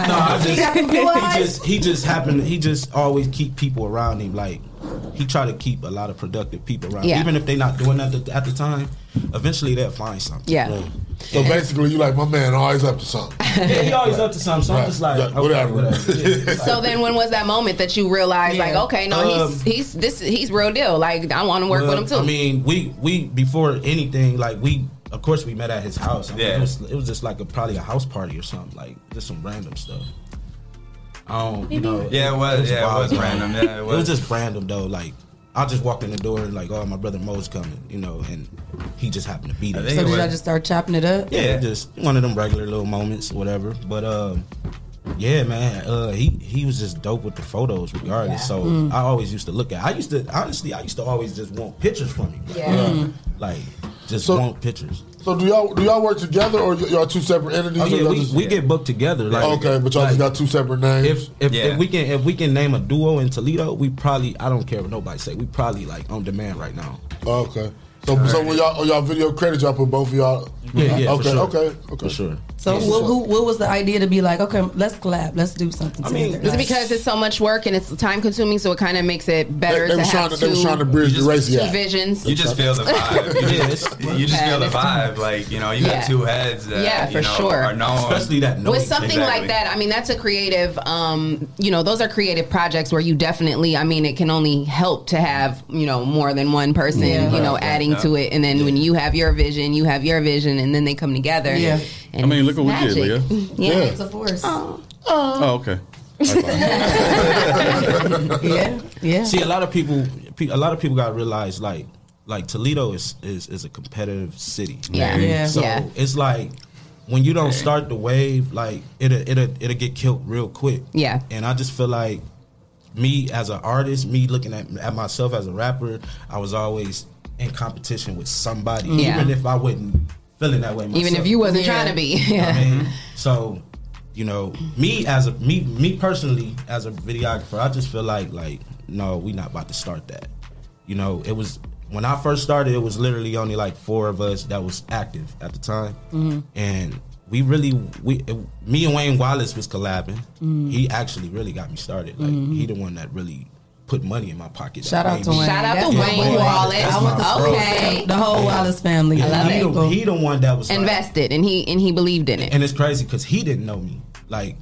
S21: No, I
S10: He
S21: just,
S10: blue
S21: he just he just happened. He just always keep people around him. Like he try to keep a lot of productive people around,
S10: Yeah.
S21: even if they're not doing that at the, at the time. Eventually, they'll find something.
S10: Yeah.
S13: So basically, you like my man always up to something.
S21: Yeah, he always up to something. So I'm just like,
S13: Yeah,
S21: okay,
S13: whatever.
S21: whatever. Yeah.
S10: So then, when was that moment that you realized, like, okay, no,
S21: Um,
S10: he's he's this he's real deal. Like, I want to work with him too.
S21: I mean, we we before anything, like we of course we met at his house. I mean,
S20: Yeah.
S21: it was it was just like a probably a house party or something, like just some random stuff. I don't, you know.
S20: Yeah, it was- yeah, it was random, yeah, it
S21: it was
S20: was.
S21: just random though. Like I just walked in the door and like, oh, my brother Moe's coming, you know, and he just happened to be there.
S11: So did y'all just start chopping it up?
S21: Yeah, just one of them regular little moments, whatever. But um, yeah, man, uh, he he was just dope with the photos, regardless. So
S11: Mm.
S21: I always used to look at. I used to honestly, I used to always just want pictures from him. Like,
S13: Yeah. Mm.
S21: like just
S13: So-
S21: want pictures.
S13: So do y'all do y'all work together or y- y'all two separate entities?
S21: Oh, yeah, we,
S13: just-
S21: we get booked together. Like,
S13: okay, but y'all just got two separate names.
S21: If if,
S13: Yeah.
S21: if we can if we can name a duo in Toledo, we probably I don't care what nobody say. We probably like on demand right now.
S13: Okay. So so when y'all on y'all video credits, y'all put both of y'all.
S21: Yeah, yeah, for
S13: Okay,
S21: sure.
S13: okay, okay.
S21: For sure.
S11: So what, who, what was the idea to be like? Okay, let's collab. Let's do something.
S10: I mean,
S11: together.
S10: is it because it's so much work and it's time consuming, so it kind of makes it better
S13: They- they
S10: to have
S13: trying to-
S10: two,
S13: they was trying to bridge the race
S10: two visions?
S20: You just feel the vibe. You just, you just feel the vibe. Like you know, you
S10: Yeah.
S20: got two heads that
S10: Yeah,
S20: you
S10: for
S20: know,
S10: sure.
S20: are known.
S21: Especially that
S10: With something like that, I mean, that's a creative. Um, you know, those are creative projects where you definitely. I mean, it can only help to have you know more than one person.
S11: Yeah.
S10: You know,
S11: Right,
S10: adding
S11: yeah.
S10: to it, and then when you have your vision, you have your vision, and then they come together.
S11: Yeah.
S10: And
S12: I mean, look
S10: it's
S12: what we did,
S10: magic.
S12: Leah.
S10: Yeah.
S11: It's a force.
S12: Oh, okay.
S11: yeah, yeah.
S21: See, a lot of people, a lot of people got to realize like, like Toledo is, is is a competitive city.
S10: Yeah. Yeah.
S21: So
S10: Yeah.
S21: it's like when you don't start the wave, like it'll it'll it'll get killed real quick.
S10: Yeah.
S21: And I just feel like me as an artist, me looking at at myself as a rapper, I was always in competition with somebody,
S10: Yeah.
S21: even if I wasn't feeling that way. Myself.
S10: Even if you wasn't trying to be.
S21: You know what I mean? So, you know, me as a me me personally as a videographer, I just feel like like no, we not about to start that. You know, it was when I first started, it was literally only like four of us that was active at the time,
S11: Mhm.
S21: and we really we it, me and Wayne Wallace was collabing.
S11: Mhm.
S21: He actually really got me started. Like
S11: Mhm.
S21: he the one that really put money in my pocket.
S11: Shout out to
S21: me-
S11: Wayne.
S10: Shout out to
S11: That's my
S10: Wayne. Wallace.
S11: I went to school
S10: Okay.
S11: The whole Wallace family.
S10: I love
S21: he,
S10: it.
S21: the, he the one that was like,
S10: Invested and he and he believed in it.
S21: and it's crazy because he didn't know me. Like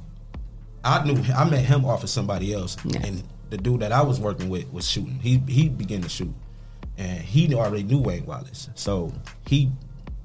S21: I knew I met him off of somebody else, and the dude that I was working with was shooting. He he began to shoot, and he already knew Wayne Wallace, so he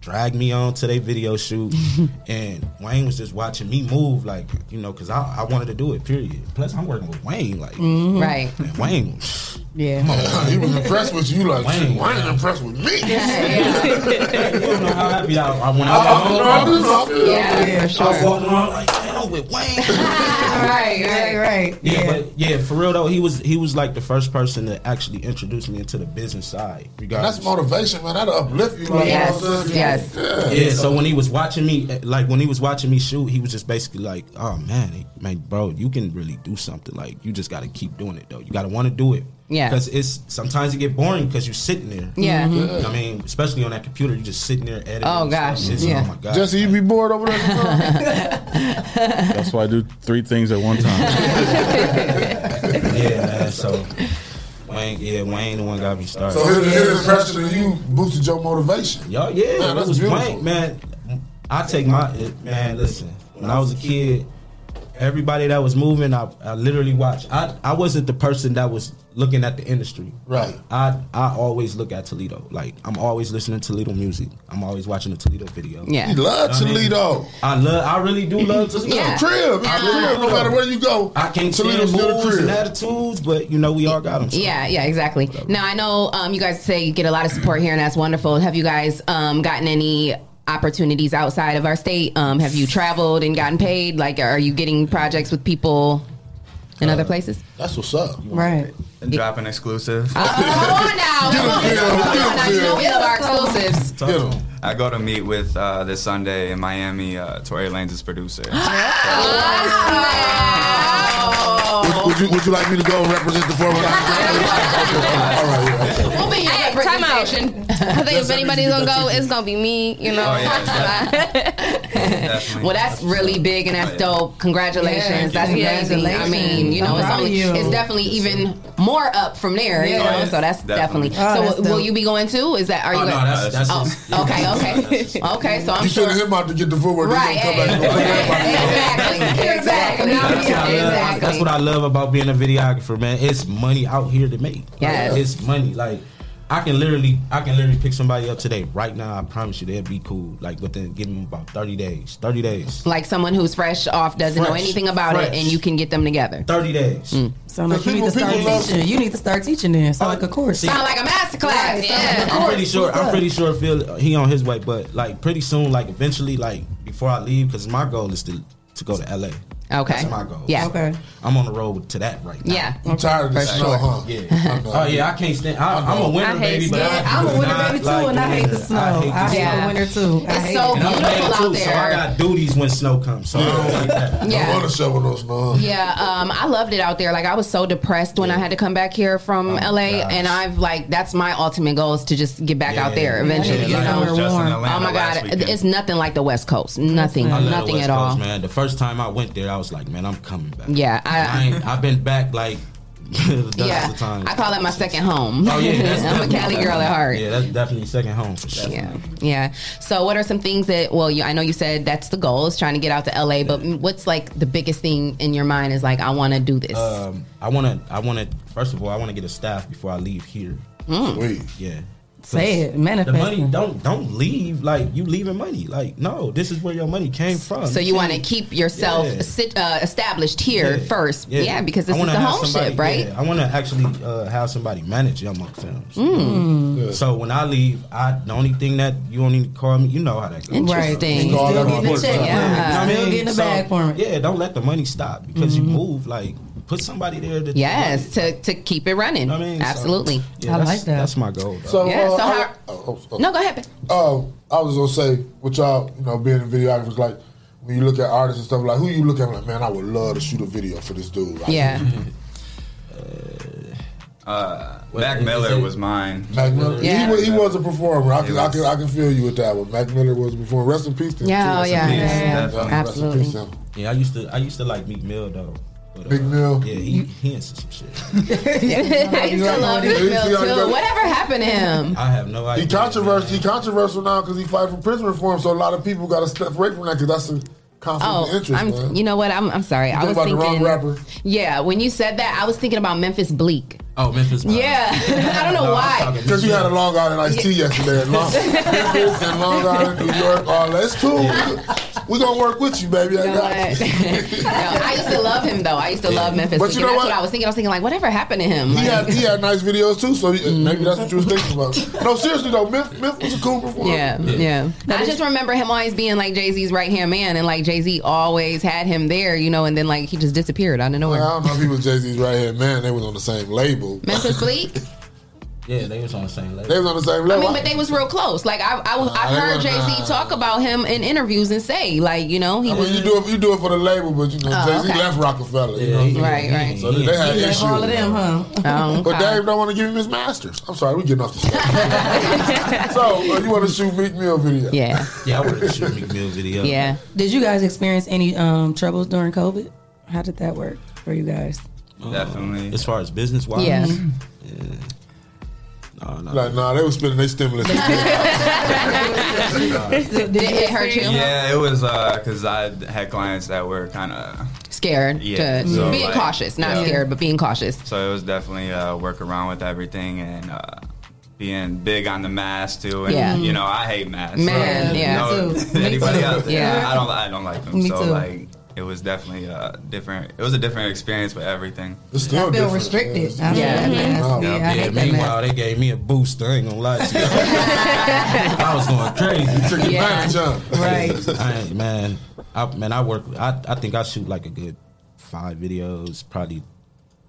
S21: dragged me on to their video shoot, and Wayne was just watching me move, like you know, because I, I wanted to do it. Period. Plus, I'm working with Wayne, like
S11: Mhm.
S10: Right.
S21: And Wayne,
S11: yeah,
S21: come on,
S13: he was impressed with you. Like,
S21: Wayne,
S13: Wayne, Wayne impressed with me.
S21: you don't know how happy I, I when I
S13: I-
S21: got
S13: I-
S21: home.
S13: I- I- I-
S10: Yeah,
S21: I
S10: for
S21: was
S10: sure.
S21: around like, man, I'm with Wayne.
S10: right,
S11: right, right.
S21: Yeah, but yeah, for real though, he was he was like the first person to actually introduce me into the business side. Regardless.
S13: That's motivation, man. That'll uplift you. Like,
S10: Yes,
S13: you know what I'm saying?
S10: yes.
S13: Yeah.
S21: Yeah, so when he was watching me, eh, like when he was watching me shoot, he was just basically like, "Oh man, man, bro, you can really do something. Like you just got to keep doing it though. You got to want to do it.
S10: Yeah.
S21: because it's sometimes it get boring because you're sitting there.
S10: Yeah.
S21: You
S10: Mhm.
S21: I mean, especially on that computer, you're just sitting there editing.
S10: Oh, gosh,
S21: It's-
S10: yeah.
S21: Oh my god,
S13: Jesse, you be bored over there?
S12: That's why I do three things at one time.
S21: yeah, man. So Wayne, yeah, Wayne, the one got me started.
S13: so his, his impression of you boosted your motivation.
S21: Yo, yeah,
S13: Man,
S21: that
S13: that's
S21: was
S13: beautiful.
S21: Wayne, man. I take my man. Listen, when I was a kid, everybody that was moving, I, I literally watched. I, I wasn't the person that was looking at the industry.
S13: Right.
S21: I I always look at Toledo. Like I'm always listening to Toledo music. I'm always watching the Toledo video.
S10: Yeah.
S13: You love
S21: I mean,
S13: Toledo.
S21: I love. I really do love Toledo.
S10: Yeah.
S13: Crib.
S21: I
S13: crib.
S21: really
S13: No matter where you go,
S21: I can't
S13: Toledo's
S21: stand
S13: still the
S21: moves and attitudes, but you know we all got them.
S10: Yeah, yeah, exactly. Now I know um, you guys say you get a lot of support here, and that's wonderful. Have you guys um, gotten any opportunities outside of our state? Um, have you traveled and gotten paid? Like, are you getting projects with people in other places?
S13: That's what's up.
S11: Right.
S20: And dropping exclusive.
S10: Oh, come on now, come on, come on now. You know we love our exclusives.
S20: I go to meet with uh, this Sunday in Miami. Uh, Tory Lanez is producer.
S13: Would, would you Would you like me to go and represent the 419? All right, yeah.
S10: We'll be your
S14: Hey, time out. I think if anybody's gonna go, it's gonna be me. You know.
S20: Oh, Definitely.
S10: Well, that's really big and that's dope. Congratulations.
S11: Yeah,
S10: that's amazing. I mean, you know, it's only
S11: you.
S10: it's definitely even more up from there. You know, so that's definitely.
S11: Definitely. Oh,
S10: so,
S11: that's
S10: will you be going too? Is that are oh, you?
S21: Oh, no, that's- that's
S10: oh,
S21: just-
S10: okay, okay, okay. So I'm
S13: You
S10: sure.
S13: sending him out to get the footwork. He's
S10: Right,
S13: gonna come back and go
S10: exactly, exactly,
S21: That's what, I love,
S10: exactly.
S21: that's what I love about being a videographer, man. It's money out here to make. Like,
S10: Yes.
S21: it's money. Like I can literally, I can literally pick somebody up today, right now. I promise you, they'll be cool. Like within, give them about thirty days. Thirty days.
S10: Like someone who's fresh off doesn't know anything about it, and you can get them together.
S21: Thirty days. Mm.
S11: So like, you need to start
S13: people love-
S11: teaching. You need to start teaching then. So oh, like a course.
S10: Sound like a master class.
S11: Right,
S10: Yeah.
S21: I'm pretty sure. I'm pretty sure Phil he on his way, but like pretty soon, like eventually, like before I leave, because my goal is to to go to LA.
S10: Okay.
S21: That's my goal.
S10: Yeah.
S11: Okay.
S21: I'm on the road to that right now.
S10: Yeah.
S13: I'm tired of this
S10: For
S13: snow,
S10: sure.
S13: huh?
S21: Yeah. oh yeah, I can't stand. I, I'm a winter
S14: I hate
S21: baby, but
S14: snow.
S21: I
S11: I'm a winter baby too,
S21: like
S11: and I hate the snow. I hate,
S21: the
S10: Yeah.
S11: the winter too. I
S10: It's
S11: hate
S10: so
S11: it.
S21: And I'm a
S10: beautiful out
S21: too, so I got duties when snow comes. So I don't like that.
S13: I want to shovel no snow.
S10: Yeah, um, I loved it out there. Like I was so depressed when I had to come back here from
S21: Oh,
S10: LA,
S21: gosh.
S10: and I've like that's my ultimate goal is to just get back
S21: Yeah.
S10: out there eventually.
S21: yeah,
S10: you
S21: like
S10: know?
S21: was
S10: oh my god, it's nothing like the West Coast. Nothing,
S21: I love the
S10: nothing at all.
S21: Man. The first time I went there, I was like, man, I'm coming back.
S10: Yeah, I-
S21: I ain't, I've been back like
S10: Yeah,
S21: of.
S10: I call it my second home.
S21: Oh yeah, that's
S10: I'm a Cali girl at heart.
S21: Yeah, that's definitely second home for sure.
S10: Yeah, yeah. So, what are some things that? Well, you, I know you said that's the goal is trying to get out to LA, but what's like the biggest thing in your mind is like I want to do this.
S21: Um, I want to. I want to. First of all, I want to get a staff before I leave here.
S10: Mm.
S13: Sweet.
S21: Yeah.
S11: Say it, manifest.
S21: The
S11: money
S21: don't don't leave like you leaving money. Like no, this is where your money came from.
S10: So you want to keep yourself
S21: Yeah.
S10: sit, uh, established here
S21: Yeah.
S10: first, yeah, because this
S21: I
S10: is the
S21: have
S10: home
S21: somebody-
S10: ship, right?
S21: yeah, I want to actually uh, have somebody manage Young Moe Films.
S10: Mm.
S21: So when I leave, I the only thing that you don't need to call me. You know how that goes.
S10: Interesting.
S21: You know,
S10: Still getting the check,
S21: stuff.
S10: yeah.
S21: You know what I
S10: Still getting the
S21: So,
S10: bag for it.
S21: Yeah, don't let the money stop because you move. Like put somebody there to
S10: Yes, to, to keep it running. Absolutely.
S21: I mean, so-
S10: Absolutely.
S21: Yeah, that's- That's my goal. though.
S13: So,
S10: Yeah,
S13: uh,
S10: so
S13: I-
S10: how-
S13: oh, oh,
S10: No, go ahead.
S13: Oh, I was gonna say, with y'all, you know, being in videographers, like when you look at artists and stuff, like who you look at, like, man, I would love to shoot a video for this dude. Like,
S10: Yeah.
S20: Uh, Mac Miller was mine.
S13: Mac Miller, he, was, he was a performer. I
S20: He
S13: can, I can, I can feel you with that one. Mac Miller was a performer. Rest in peace to him.
S10: Yeah,
S13: too.
S10: oh,
S13: Rest in
S10: yeah,
S13: peace.
S10: yeah, yeah.
S13: Rest in
S10: Absolutely.
S13: peace.
S21: Yeah, I used to I used to like Meek Mill though. But, uh,
S13: Meek Mill.
S21: Yeah, he he into some shit.
S10: I used to love Meek Mill too. Whatever happened to him?
S21: I have no idea.
S13: He controversial. He controversial now because he fight for prison reform. So a lot of people got to step away from that because that's a conflict
S10: Oh,
S13: of interest.
S10: I'm.
S13: man.
S10: You know what? I'm. I'm sorry.
S13: You
S10: I
S13: think
S10: was
S13: about the
S10: thinking.
S13: wrong rapper.
S10: Yeah, when you said that, I was thinking about Memphis Bleek.
S21: Oh, Memphis.
S10: Yeah, I don't know why.
S13: Because you had a Long Island iced tea yesterday. And Long, Memphis and Long Island, New York. Oh, that's cool. We're gonna work with you, baby. I
S10: You know
S13: got you.
S10: No, I used to love him though. I used to love Memphis.
S13: But
S10: Bleek,
S13: you know
S10: that's
S13: what?
S10: what I was thinking. I was thinking like, whatever happened to him?
S13: He
S10: Like-
S13: had he had nice videos too, so he, mm. maybe that's what you was thinking about. No, seriously though, Memphis, Memphis was a cool performer.
S10: Yeah, yeah. I just remember him always being like Jay Z's right hand man, and like Jay Z always had him there, you know, and then like he just disappeared out of nowhere.
S13: Well, I don't know if he was Jay Z's right hand man. They was on the same label.
S10: Memphis Bleek.
S21: Yeah, they was on the same level.
S13: They was on the same level.
S10: I mean, but they was real close. Like I, I,
S13: Nah,
S10: I've heard Jay Z
S13: not.
S10: talk about him in interviews and say, like, you know, he
S13: I
S10: was.
S13: you do it, you do it for the label, but you know,
S10: Oh,
S13: Jay Z
S10: okay.
S13: left Rockefeller. You know?
S10: he- Right, right.
S13: So they, they had
S11: He
S13: issues.
S11: all of them, huh?
S10: Oh,
S13: But. Dave don't want to give him his masters. I'm sorry, we getting off the subject. so uh, you want to shoot Meek Mill video?
S10: Yeah.
S21: Yeah, I wanted to shoot Meek Mill video.
S10: Yeah.
S11: Did you guys experience any um, troubles during COVID? How did that work for you guys?
S20: Definitely.
S21: As far as business wise,
S10: Yeah.
S21: No, no.
S13: Like, nah, they were spending their stimulus.
S10: Did it hurt you?
S20: Yeah, it was because I had clients that were kind of
S10: Scared.
S20: Yeah,
S10: to,
S20: so,
S10: being
S20: like,
S10: cautious, not
S20: yeah.
S10: scared, but being cautious.
S20: So it was definitely a work around with everything and uh, being big on the mask too. And
S10: Yeah.
S20: you know, I hate masks.
S10: Man,
S20: so,
S10: yeah.
S20: you know,
S10: Me too.
S20: Anybody
S10: too.
S20: out there?
S10: Yeah.
S20: I don't. I don't like them.
S10: Me
S20: so
S10: too.
S20: like, it was definitely a different. It was a different experience with everything.
S13: It's
S11: I feel restricted. I
S10: Yeah.
S11: feel that mask.
S21: Oh,
S11: Yeah, I
S21: yeah, meanwhile, they gave me a boost. I ain't gonna lie to you. I was going crazy.
S13: Took advantage of.
S11: Right.
S21: I man, I, man, I work. I, I think I shoot like a good five videos, probably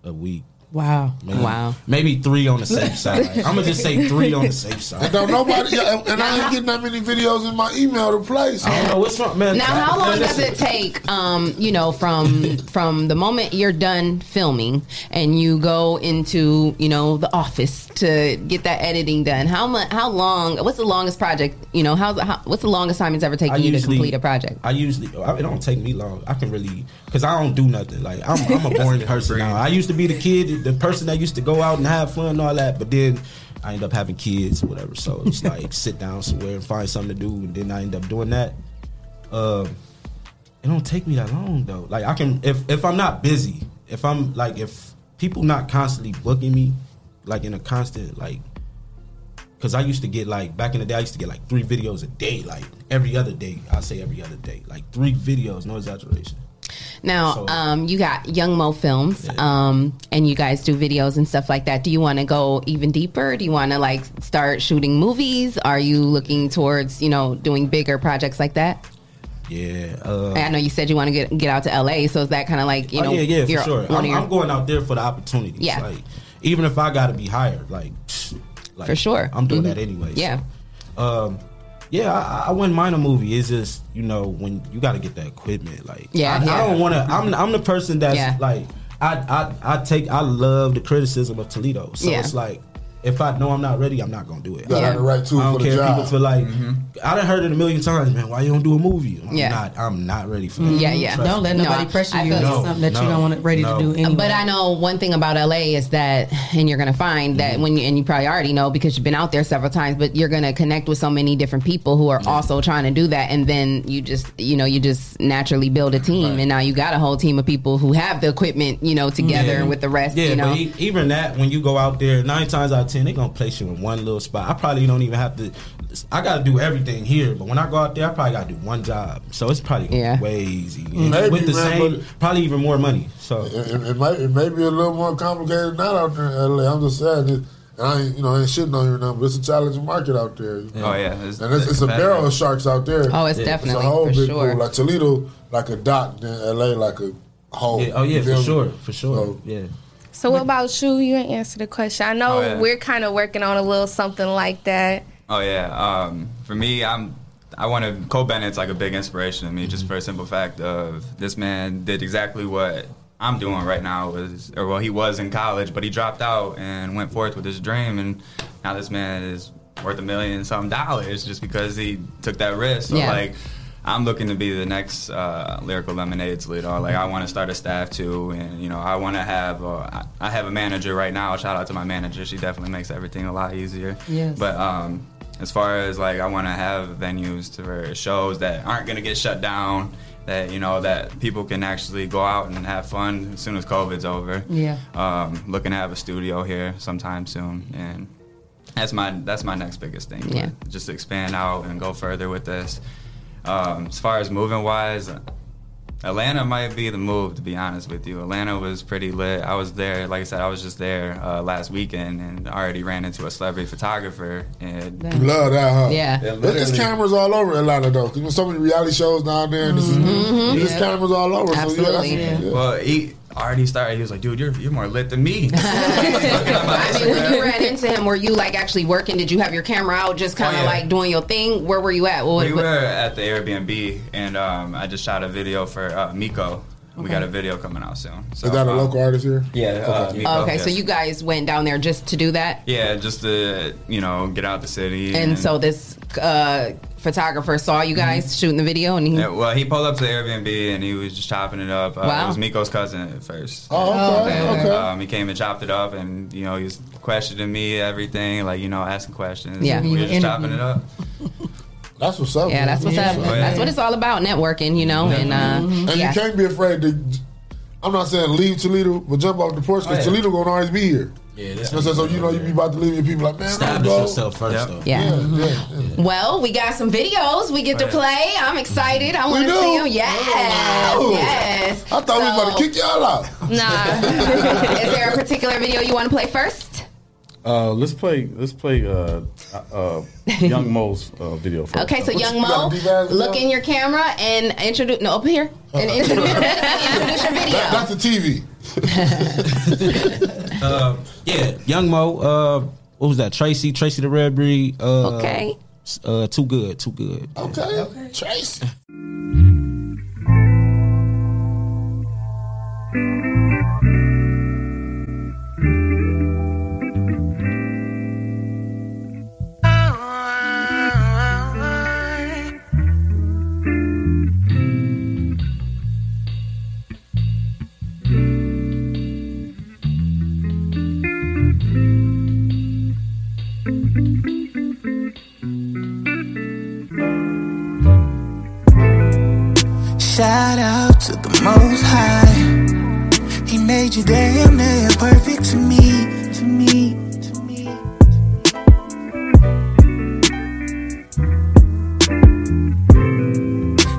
S21: a week.
S11: Wow.
S21: Maybe,
S10: Wow.
S21: Maybe three on the safe side. I'm gonna just say three on the safe
S13: And
S21: side.
S13: don't nobody, and I ain't getting that many videos in my email to play. So.
S21: I don't know what's wrong, man.
S10: Now, how long does it take? Um, you know, from from the moment you're done filming and you go into you know the office to get that editing done. How much? How long? What's the longest project? You know, how's how, what's the longest time it's ever taken
S21: I
S10: you to complete a project?
S21: I usually it don't take me long. I can really because I don't do nothing. Like I'm, I'm a boring person now. I used to be the kid, the person that used to go out and have fun and all that, but then I end up having kids or whatever. So it's like sit down somewhere and find something to do, and then I end up doing that. Um, it don't take me that long though. Like I can if if I'm not busy, if I'm like if people not constantly booking me, like in a constant like. Cause I used to get like back in the day, I used to get like three videos a day, like every other day. I say every other day, like three videos, no exaggeration.
S10: Now,
S21: So-
S10: um, you got Young Moe Films, um, and you guys do videos and stuff like that. Do you want to go even deeper? Do you want to like start shooting movies? Are you looking towards you know doing bigger projects like that?
S21: Yeah, uh,
S10: I know you said you want to get get out to LA, so is that kind of like you
S21: oh,
S10: know?
S21: yeah, yeah, for sure. I'm,
S10: your-
S21: I'm going out there for the opportunities.
S10: Yeah.
S21: like even if I got to be hired, like, like
S10: For sure.
S21: I'm doing
S10: Mhm.
S21: that anyway.
S10: Yeah.
S21: Um, yeah, I, I wouldn't mind a movie. It's just you know when you got to get that equipment. Like,
S10: Yeah,
S21: I,
S10: yeah.
S21: I don't want to. I'm I'm the person that's
S10: Yeah.
S21: like I, I I take I love the criticism of Toledo. So
S10: Yeah.
S21: it's like. If I know I'm not ready, I'm not gonna do it.
S13: You gotta have the right tool
S21: I don't
S13: for the
S21: care if people feel like mm-hmm. I done heard it a million times, man. Why you don't do a movie? I'm
S10: Yeah.
S21: not. I'm not ready for that. Mm-hmm.
S10: Yeah, yeah.
S21: Trust
S11: Don't let
S21: me.
S11: nobody
S10: No,
S11: pressure
S10: I
S11: you
S10: feel
S11: into
S10: you.
S11: something that you
S21: No,
S11: don't want it ready
S21: no.
S11: to do anyway.
S10: But I know one thing about LA is that, and you're gonna find that mm-hmm. when you and you probably already know because you've been out there several times, but you're gonna connect with so many different people who are also trying to do that, and then you just you know you just naturally build a team, and now you got a whole team of people who have the equipment you know together
S21: Yeah.
S10: with the rest.
S21: Yeah,
S10: you know,
S21: but e- even that, when you go out there, nine times out of ten, they gonna place you in one little spot. I probably don't even have to. I got to do everything here, but when I go out there, I probably got to do one job. So it's probably gonna
S10: Yeah.
S21: be way easy.
S13: Maybe,
S21: with the
S13: man,
S21: same,
S13: but-
S21: probably even more money. So
S13: It, it, it might it may be a little more complicated than that out there in LA. I'm just saying it. And I ain't, you know, I ain't shitting on you now, but it's a challenging market out there.
S20: Oh, yeah, it's-
S13: and it's,
S20: it's
S13: it's a barrel of sharks out there.
S10: Oh, it's
S13: a
S10: definitely,
S13: whole
S10: for
S13: big
S10: sure.
S13: pool. Like Toledo, like a dot, then LA, like a whole.
S21: Yeah, oh yeah, for sure, for sure.
S13: So,
S21: yeah.
S23: So what about you? You ain't answered the question. I know
S20: Oh, yeah.
S23: we're kind of working on a little something like that.
S20: Oh yeah. Um, for me, I'm. I want to. Cole Bennett's like a big inspiration to me, just for a simple fact of this man did exactly what I'm doing right now. Was or well, he was in college, but he dropped out and went forth with his dream, and now this man is worth a million some dollars just because he took that risk. So
S10: Yeah.
S20: like. I'm looking to be the next uh, Lyrical Lemonade's leader. Like I want to start a staff too, and you know I want to have. Uh, I have a manager right now. Shout out to my manager. She definitely makes everything a lot easier.
S10: Yes.
S20: But um, as far as like I want to have venues to where shows that aren't gonna get shut down, that you know that people can actually go out and have fun as soon as COVID's over.
S10: Yeah.
S20: Um, looking to have a studio here sometime soon, and that's my that's my next biggest thing.
S10: Yeah.
S20: Just to expand out and go further with this. Um, as far as moving wise. Atlanta might be the move, to be honest with you. Atlanta was pretty lit. I was there, like I said, I was just there uh, last weekend and already ran into a celebrity photographer. And
S13: love that, huh?
S10: Yeah.
S20: Yeah,
S13: There's there's cameras all over Atlanta though. Cause there's so many reality shows down there, and this is,
S10: Mhm.
S13: there's
S10: Yeah.
S13: cameras all over. So
S10: Absolutely.
S13: yeah, yeah.
S20: Well, he already started. He was like, "Dude, you're you're more lit than me."
S10: I mean, when you ran into him, were you like actually working? Did you have your camera out, just kind of
S20: Oh, yeah.
S10: like doing your thing? Where were you at? What,
S20: we
S10: what-
S20: were at the Airbnb, and um, I just shot a video for uh, Miko. We got a video coming out soon. So,
S13: Is that a
S20: um,
S13: local artist here?
S20: Yeah. Uh, Miko,
S10: Oh, okay, so you guys went down there just to do that,
S20: Yeah, just to you know get out the city.
S10: and so this uh, photographer saw you guys shooting the video, and he.
S20: Yeah, well, he pulled up to the Airbnb and he was just chopping it up. Uh,
S10: Wow.
S20: It was Miko's cousin at first.
S13: Oh, okay,
S20: And,
S13: okay.
S20: Um, he came and chopped it up, and you know he was questioning me, everything, like you know asking questions.
S10: Yeah.
S20: we were just chopping it up.
S13: That's what's up.
S10: Yeah,
S13: man.
S10: that's what's up. That's what it's all about, networking, you know, and uh,
S13: And
S10: yeah.
S13: you can't be afraid to. I'm not saying leave Toledo, but jump off the porch because
S21: Oh, yeah.
S13: Toledo gonna always be here.
S21: Yeah,
S13: You know, so, so you know you be about to leave, and people like, man, I'm
S21: establish
S13: go.
S21: yourself first
S20: Yep.
S21: though.
S10: Yeah.
S13: Yeah, yeah, yeah.
S10: Well, we got some videos we get to play. I'm excited. I want to
S13: do?
S10: see them. Yes,
S13: Oh.
S10: yes.
S13: I thought we was about to kick y'all out.
S23: Nah.
S10: Is there a particular video you want to play first?
S12: Uh, let's play. Let's play. Uh, uh, Young Moe's uh, video. First.
S10: Okay, so Young
S13: Moe,
S10: look in your camera and introduce. No, up here and introduce, introduce your video.
S13: That, that's the TV.
S21: Uh, yeah, Young Moe. Uh, what was that? Tracy, Tracy the Rare Breed. Uh,
S10: Okay.
S21: Uh, too good, too good.
S13: Okay, Okay, Tracy.
S2: Shout out to the most high. He made you damn near perfect to me, to me.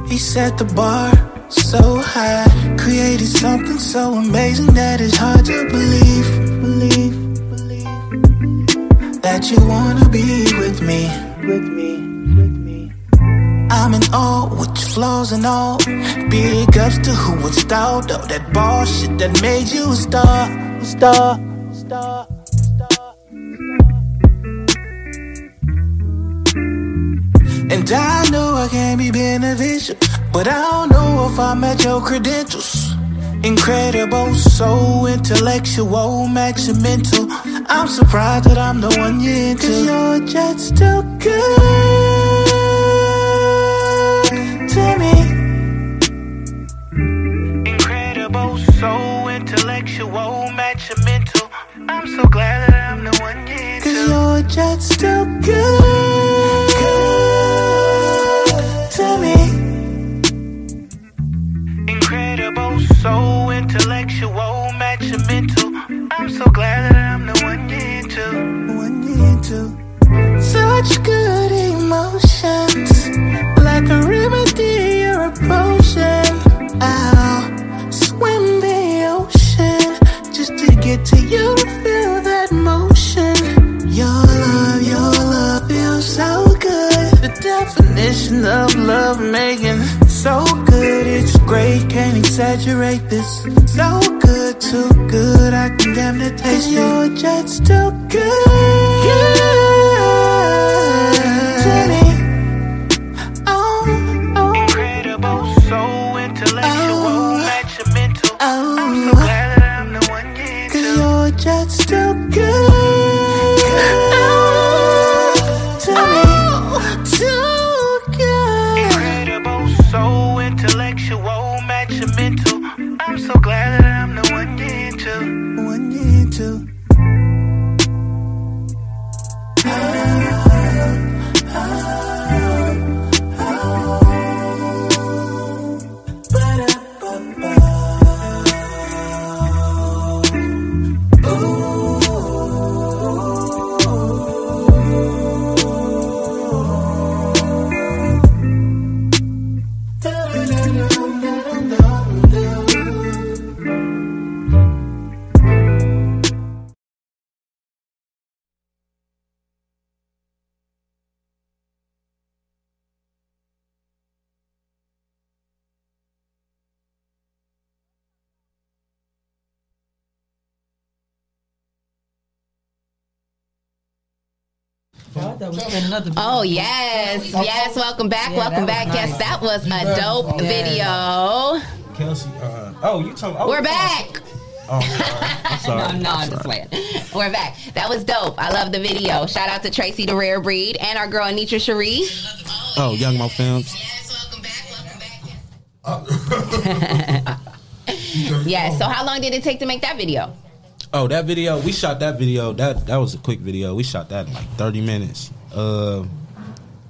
S2: He set the bar so high, created something so amazing that it's hard to believe, believe, believe that you wanna be with me, with me. I'm in awe with your flaws and all. Big ups to who installed all that bullshit that made you a star, star, star. And I know I can be beneficial, but I don't know if I'm at your credentials. Incredible, so intellectual, max your mental. I'm surprised that I'm the one you're into. Cause you're just too good to me. Incredible, so intellectual, match your mental. I'm so glad that I'm the one you Cause you're just too good, good to me. Incredible, so intellectual, match your mental. I'm so glad that I'm the one you into. One you into. Such good emotions, like a I'll swim the ocean just to get to you
S22: to feel that motion. Your love, your love feels so good. The definition
S2: of love making so good, it's great. Can't exaggerate
S22: this. So good, too good. I can damn the taste it. You're
S2: just too good. good.
S10: Oh yes, yes. Welcome back,
S21: Yeah,
S10: welcome back.
S21: was
S10: Yes, that was a dope
S21: Yeah.
S10: video.
S21: Kelsey, uh, oh, you talking? Oh,
S10: We're back.
S21: Oh, I'm sorry. I'm sorry.
S10: no, no, I'm just playing. We're back. That was dope. I love the video. Shout out to Tracy the Rare Breed and our girl Anitra Cherie.
S21: Oh, Young Moe Films.
S10: yeah. So how long did it take to make that video?
S21: Oh, that video we shot that video. That that was a quick video. We shot that in like thirty minutes. Uh,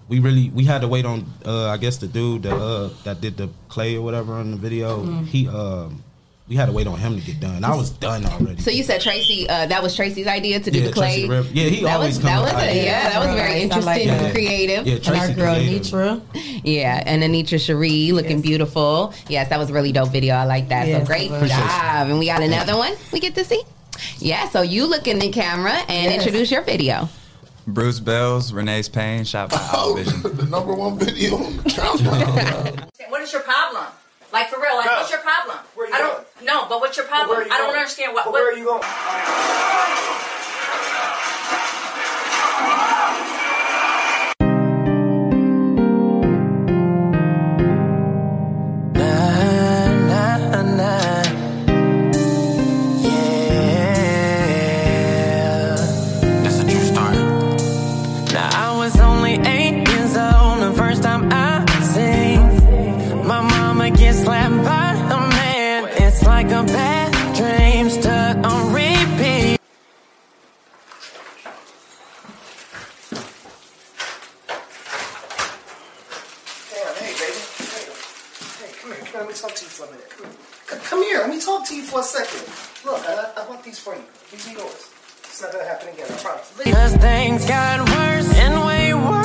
S21: we really we had to wait on uh, I guess the dude that uh, that did the clay or whatever on the video.
S10: Mhm.
S21: He um we had to wait on him to get done. I was done already.
S10: So you said Tracy, uh, that was Tracy's idea to do
S21: Yeah,
S10: the clay.
S21: Tracy Rip- yeah, he
S10: that
S21: always
S10: was,
S21: come
S10: that
S21: with
S10: was a, yeah, that was very
S11: nice.
S10: Interesting,
S11: like
S10: and
S11: that.
S10: creative.
S21: Yeah,
S11: And our
S21: Tracy
S11: girl
S21: creative.
S11: Nitra.
S10: Yeah, and Anitra Cherie looking beautiful. Yes, that was a really dope video. I like that.
S11: Yes,
S10: so great job. And we got another one we get to see. Yeah, so you look in the camera and
S20: Yes.
S10: introduce your video.
S20: Bruce Bells, Renee's Pain, shot by
S13: Oh,
S20: Vision.
S13: the number one video on the.
S24: What is your problem? Like for real, like what's your problem? I don't no, but what's your problem?
S22: You
S24: I don't
S22: going?
S24: understand what. What
S22: where are you going? You for a second. Look, I, I want these for you. These are yours. It's not gonna happen again. I promise.
S2: Cause things got worse and way worse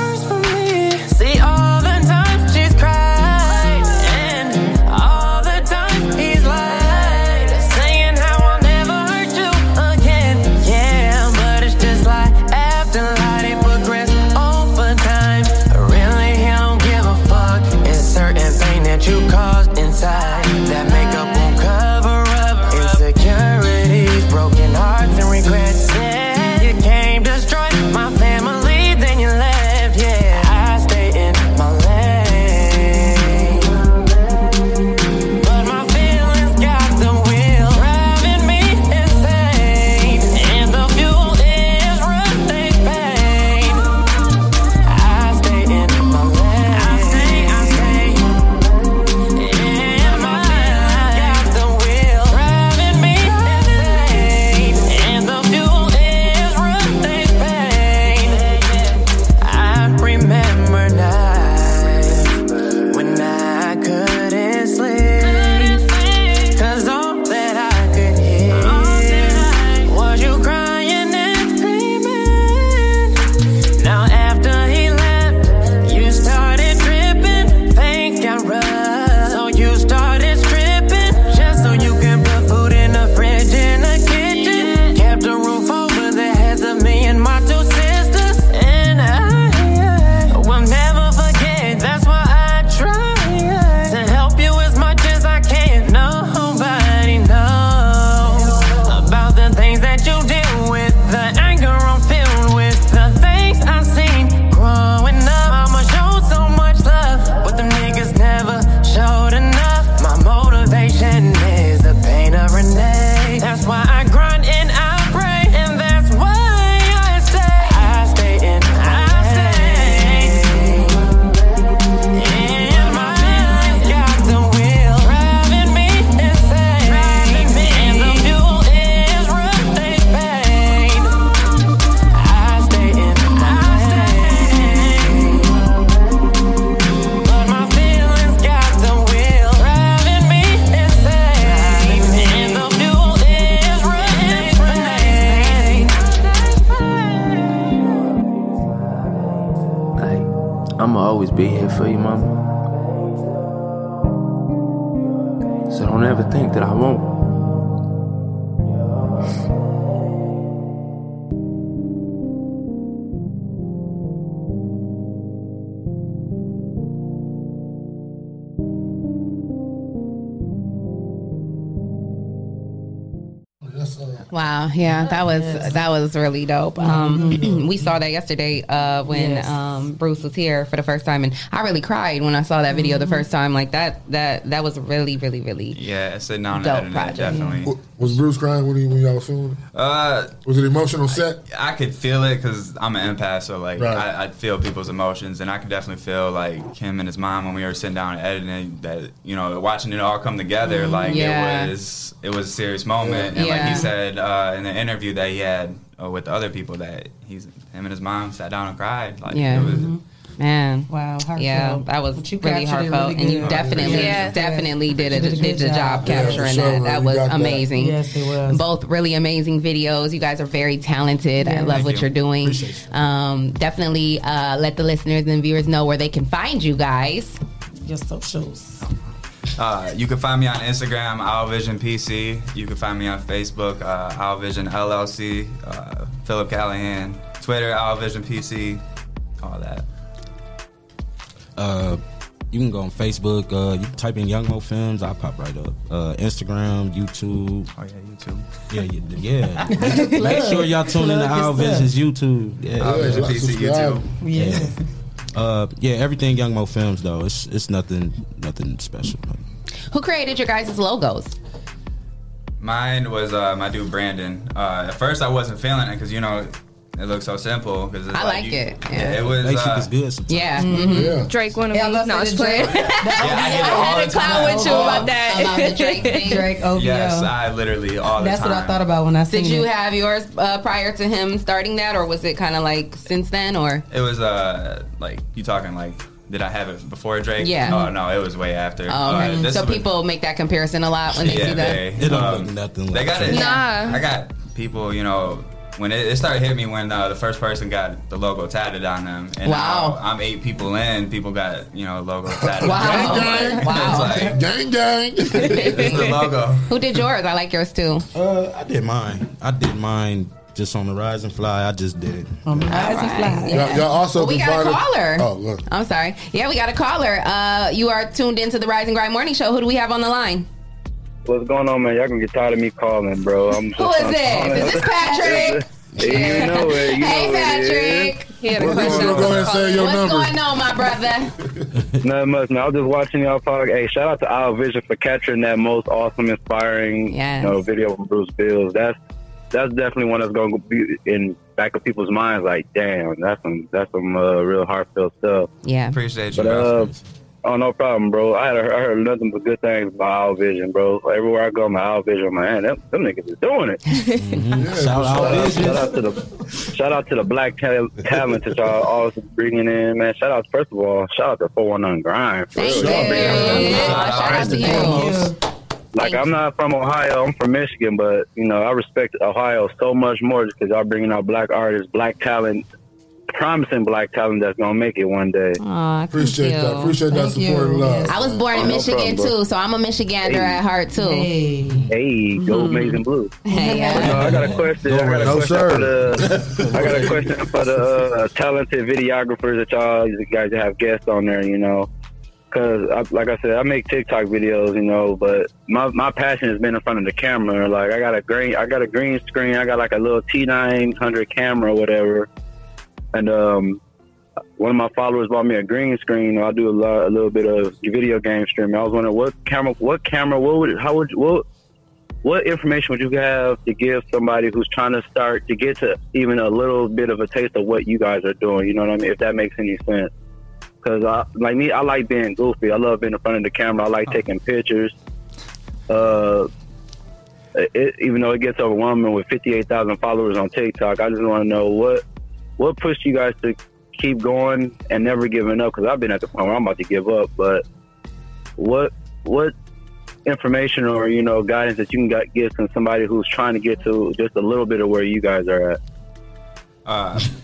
S2: that
S10: was that was really dope. Um, we saw that yesterday uh, when
S11: Yes.
S10: um, Bruce was here for the first time, and I really cried when I saw that video the first time. Like that, that that was really, really, really.
S20: Yeah, sitting down
S10: Dope
S20: and editing it,
S10: project.
S20: definitely.
S13: W- Was Bruce crying when, he, when y'all was filming?
S20: Uh,
S13: was it emotional set?
S20: I could feel it because I'm an empath, so like
S13: Right.
S20: I, I'd feel people's emotions, and I could definitely feel like him and his mom when we were sitting down and editing that. You know, watching it all come together,
S10: Mhm.
S20: like
S10: Yeah.
S20: it was it was a serious moment, and like he said uh, in the interview that he had uh, with the other people that he's him and his mom sat down and cried. Like
S10: Yeah.
S20: it was.
S10: Man,
S11: wow,
S10: yeah, that was
S11: But you
S10: really heartfelt,
S11: really
S10: and you definitely,
S11: Yeah.
S10: definitely did
S11: You did a
S10: did,
S11: good
S10: the job
S11: job.
S10: Capturing
S11: for sure,
S10: that.
S11: man.
S10: That
S11: You
S10: was
S11: got that.
S10: amazing.
S11: Yes, it was.
S10: Both really amazing videos. You guys are very talented. I love
S11: Thank
S10: what
S11: you.
S10: you're doing. Um, definitely uh, let the listeners and viewers know where they can find you guys.
S11: Your socials.
S20: Uh, you can find me on Instagram, Owlvision PC. You can find me on Facebook, uh, Owlvision LLC, uh, Philip Callahan, Twitter, Owlvision PC, all that.
S21: Uh, you can go on Facebook. Uh, you can type in Young Moe Films. I'll pop right up. Uh, Instagram, YouTube.
S20: Oh yeah, YouTube.
S21: Yeah, yeah. yeah. Make sure y'all tune in to
S11: Plug your
S21: Our
S11: stuff.
S21: Vision's YouTube. Yeah,
S20: Owl Vision PC YouTube.
S11: Yeah.
S21: Uh, yeah, everything Young Moe Films though. It's it's nothing nothing special.
S10: Who created your guys' logos?
S20: Mine was uh, my dude Brandon. Uh, at first, I wasn't feeling it because you know it looks so simple. Because
S10: I like it, yeah.
S20: it was.
S21: Basic
S20: uh,
S21: is good. Sometimes.
S10: Yeah. mhm.
S14: Drake one of
S11: Yeah, I
S14: me. No,
S11: about
S14: I was playing.
S20: Yeah, I get it
S14: I
S20: all
S14: had
S20: the
S14: to clown with you about that.
S10: About the Drake thing.
S11: Drake OVO.
S20: Yes, I literally all
S11: That's
S20: the time.
S11: That's what I thought about when I seen
S10: Did you
S11: it.
S10: have yours uh, prior to him starting that, or was it kind of like since then, or?
S20: It was uh like you talking like did I have it before Drake?
S10: Yeah.
S20: Oh no, it was way after.
S10: Oh, okay.
S20: Uh, this
S10: so
S20: was-
S10: people make that comparison a lot when they
S20: yeah,
S10: see that.
S20: they,
S21: It don't
S20: um,
S21: look nothing
S20: They
S21: like
S20: got it.
S14: Nah.
S20: I got people, you know, when it, it started hitting me when uh, the first person got the logo tatted on them. And
S10: Wow.
S20: now I'm eight people in. People got you know logo tatted.
S10: Wow.
S13: Gang,
S10: Wow.
S20: It's like
S13: gang, gang.
S20: this is the logo.
S10: Who did yours? I like yours too.
S21: Uh, I did mine. I did mine just on the rise and fly. I just did it.
S11: On the rise and fly.
S13: Y'all, y'all also
S10: Well, we got a caller.
S13: Oh, look.
S10: I'm sorry. Yeah, we got a caller. Uh, you are tuned into the Rise and Grind Morning Show. Who do we have on the line?
S25: What's going on, man? Y'all can get tired of me calling, bro. I'm just
S10: Who is this? Is this Patrick?
S25: Hey, you know it. You
S10: Hey,
S25: know what it is.
S10: Patrick. He had a
S13: Well,
S10: question.
S13: go ahead and say your
S10: What's
S13: number.
S10: going on, my brother?
S25: Nothing much, man. I was just watching y'all talk. Hey, shout out to Owl Vision for capturing that most awesome, inspiring,
S10: Yes.
S25: you know, video from Bruce Bills. That's that's definitely one that's going to be in back of people's minds. Like, damn, that's some that's some uh, real heartfelt stuff.
S10: Yeah.
S20: Appreciate you.
S25: But uh,
S20: guys.
S25: Oh, no problem, bro. I had I heard nothing but good things about Owl Vision, bro. Everywhere I go, my Owl Vision, man, them, them niggas is doing it.
S21: Mm-hmm. Shout out
S25: Shout out,
S21: Vision.
S25: shout out to the shout out to the black tal- talent that y'all always bringing in, man. Shout out first of all, shout out to 419 Grind. For
S10: Thank
S25: real.
S10: you.
S25: Y'all bringing in-
S10: Shout out to you.
S25: Like I'm not from Ohio, I'm from Michigan, but you know I respect Ohio so much more just because y'all bringing out black artists, black talent, promising black talent that's gonna make it one day.
S10: Aw, thank
S13: Appreciate
S10: you.
S13: that. Appreciate that support and love.
S10: I was born in
S25: Oh, no
S10: Michigan
S25: problem,
S10: too, so I'm a Michigander
S25: Hey.
S10: at heart too.
S11: Hey.
S25: Hey, go Amazing Blue.
S10: Hey,
S25: But no,
S10: uh,
S25: I got a question. I got a
S13: No,
S25: question
S13: sir.
S25: for the. I got a question for the uh, talented videographers that y'all you guys have guests on there. You know, because like I said, I make TikTok videos. You know, but my my passion has been in front of the camera. Like I got a green, I got a green screen. I got like a little T nine hundred camera, or whatever. And um, one of my followers bought me a green screen. I do a lot, a little bit of video game streaming. I was wondering what camera, what camera, what would, how would, what what information would you have to give somebody who's trying to start to get to even a little bit of a taste of what you guys are doing? You know what I mean? If that makes any sense. Because I, like me, I like being goofy. I love being in front of the camera. I like taking pictures. Uh, it, even though it gets overwhelming with 58,000 followers on TikTok, I just want to know what what pushed you guys to keep going and never giving up? Because I've been at the point where I'm about to give up. But what what information or you know guidance that you can get, from somebody who's trying to get to just a little bit of where you guys are at?
S20: Uh,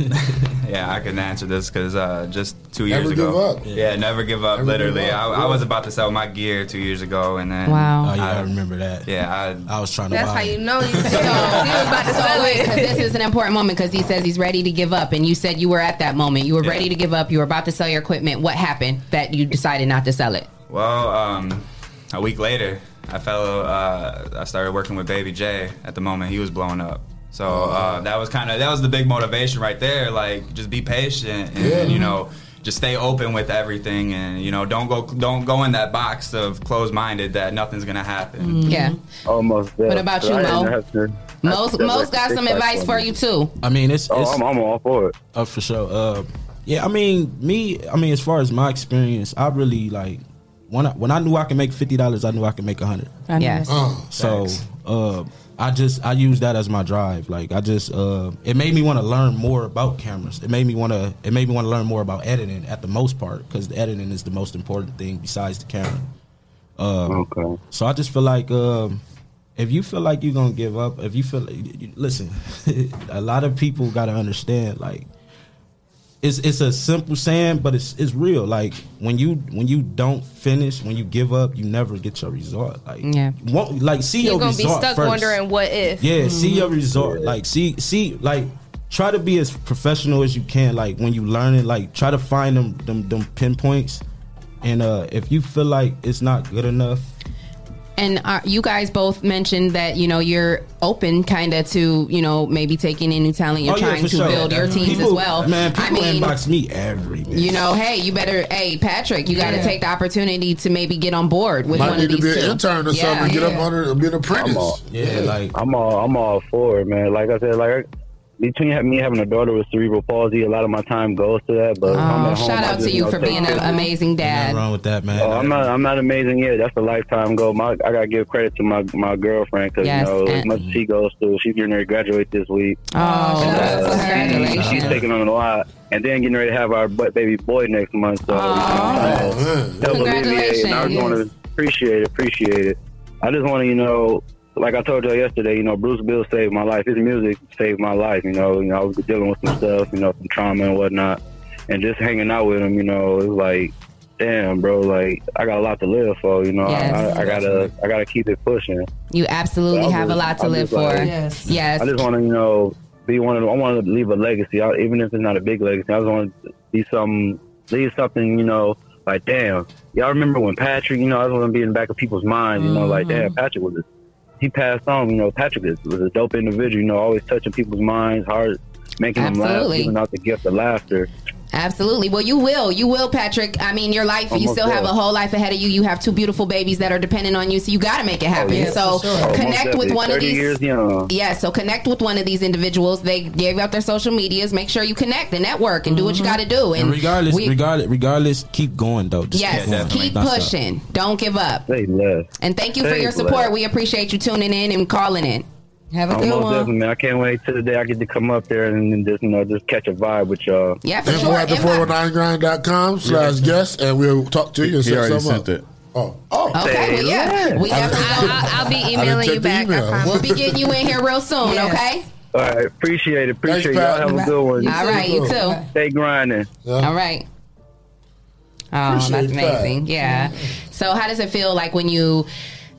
S20: yeah, I can answer this because uh, just two years
S13: Never
S20: ago.
S13: give up.
S20: Yeah, never give up.
S13: Never
S20: literally,
S13: give up,
S20: I,
S13: yeah.
S20: I was about to sell my gear two years ago, and then
S10: Wow.
S21: Oh yeah, I remember that.
S20: Yeah, I,
S21: I was trying to
S14: That's
S21: buy.
S14: how you know you. So, he was about to sell
S10: wait, 'cause
S14: it.
S10: this is an important moment because he says he's ready to give up, and you said you were at that moment. You were
S20: Yeah.
S10: ready to give up. You were about to sell your equipment. What happened that you decided not to sell it?
S20: Well, um, a week later, I fell. Uh, I started working with Baby J. At the moment, he was blowing up. So uh, that was kind of that was the big motivation right there. Like, just be patient and
S13: Yeah.
S20: you know, just stay open with everything, and you know, don't go don't go in that box of closed minded that nothing's gonna happen.
S10: Yeah.
S25: Almost there.
S10: What about you,
S25: Moe?
S10: Most most got some advice for you too.
S21: I mean, it's.
S25: Oh, I'm, I'm all for it.
S21: Uh, for sure. Uh, yeah, I mean, me. I mean, as far as my experience, I really like when I when I knew I could make fifty dollars, I knew I could make a hundred.
S10: Yes.
S13: Uh,
S21: So, uh, I just I use that as my drive. Like I just uh, it made me want to learn more about cameras. It made me want to it made me want to learn more about editing at the most part because the editing is the most important thing besides the camera. Um,
S25: okay.
S21: So I just feel like um, if you feel like you're gonna give up, if you feel like, listen, a lot of people got to understand like it's it's a simple saying, but it's it's real. Like when you when you don't finish, when you give up, you never get your result. Like
S10: Yeah.
S21: won't, like see
S14: You're
S21: your
S14: gonna be stuck
S21: first.
S14: wondering what if.
S21: Yeah, see your result. Like see see like try to be as professional as you can. Like when you learn it, like try to find them them, them pinpoints. And uh if you feel like it's not good enough,
S10: And uh, you guys both mentioned that you know you're open, kind of to you know maybe taking in new talent. You're
S21: Oh,
S10: trying
S21: for
S10: to
S21: sure.
S10: build your teams
S21: People-
S10: as well.
S21: Man,
S10: I
S21: people
S10: mean,
S21: inbox me every
S10: you know, hey, you better, hey, Patrick, you got to
S13: Yeah.
S10: take the opportunity to maybe get on board with
S13: Might
S10: one
S13: need
S10: of
S13: to be
S10: two.
S13: an intern or something and get up under be an apprentice.
S25: I'm all,
S21: yeah, like
S25: I'm all I'm all for it, man. Like I said, like between me having a daughter with cerebral palsy, a lot of my time goes to that. But
S10: Oh,
S25: home,
S10: shout out
S25: just,
S10: to you
S25: know,
S10: for being an amazing dad.
S21: Nothing wrong with that, man.
S25: Oh, I'm not. I'm not amazing yet. That's a lifetime goal. My, I gotta give credit to my my girlfriend because
S10: Yes,
S25: you know as much as she goes through, she's getting ready to graduate this week.
S10: Oh,
S25: She- uh, she's taking on a lot, and then getting ready to have our butt baby boy next month. So, you know, trying to help alleviate, and I just want to appreciate it. Appreciate it. I just want to, you know, like I told y'all yesterday, you know, Bruce Bill saved my life. His music saved my life. You know, you know, I was dealing with some stuff, you know, some trauma and whatnot, and just hanging out with him, you know, it was like, damn, bro, like I got a lot to live for. You know,
S10: Yes.
S25: I, I gotta, I gotta keep it pushing.
S10: You absolutely
S25: So I
S10: have a lot to
S25: I
S10: live
S25: just like-
S10: for. Yes.
S25: I just want to, you know, be one of. The, I want to leave a legacy, I, even if it's not a big legacy. I just want to be some, leave something, you know, like damn. Y'all remember when Patrick? You know, I just want to be in the back of people's minds. You know, like damn, mm-hmm. Patrick was. A, he passed on. You know, Patrick is, was a dope individual. You know, always touching people's minds, hearts, making them laugh, giving out the gift of laughter.
S10: Absolutely. Well, you will. You will, Patrick. I mean, your life, oh, you
S25: Almost
S10: still have a whole life ahead of you. You have two beautiful babies that are dependent on you, so you got to make it oh, happen.
S25: yeah,
S10: so
S25: for sure. Oh,
S10: connect with one of these.
S25: years young.
S10: Yeah, so connect with one of these individuals. They gave out their social medias. Make sure you connect and network and do what you mm-hmm. got to do.
S21: And
S10: And,
S21: regardless,
S10: we-
S21: regardless, regardless, keep going though. Just
S10: yes,
S21: keep, going.
S10: keep
S21: Not stop.
S10: pushing. Don't give up.
S25: Stay left.
S10: And thank you for your support.
S25: blessed.
S10: We appreciate you tuning in and calling in.
S11: Have
S25: Oh, most definitely, man. I can't wait till the day I get to come up there and just, you know, just catch a vibe with y'all.
S10: Yeah, for
S13: Info at the 419grind.com slash guest, and we'll talk to you and
S12: He
S13: set
S12: already
S13: something
S12: sent
S13: up.
S12: it.
S13: Oh, oh.
S10: Okay, well, yeah. We
S13: I-
S10: definitely
S14: I'll, I'll, I'll be emailing you back. I.
S10: We'll be getting you in here real soon,
S14: Yes.
S10: okay?
S25: All right, appreciate it. Appreciate
S13: Pat.
S25: y'all. Have a good one.
S10: All right, you too.
S25: Stay grinding.
S10: All right. Oh,
S25: Appreciate
S10: that's
S25: that.
S10: amazing. Yeah. So, how does it feel like when you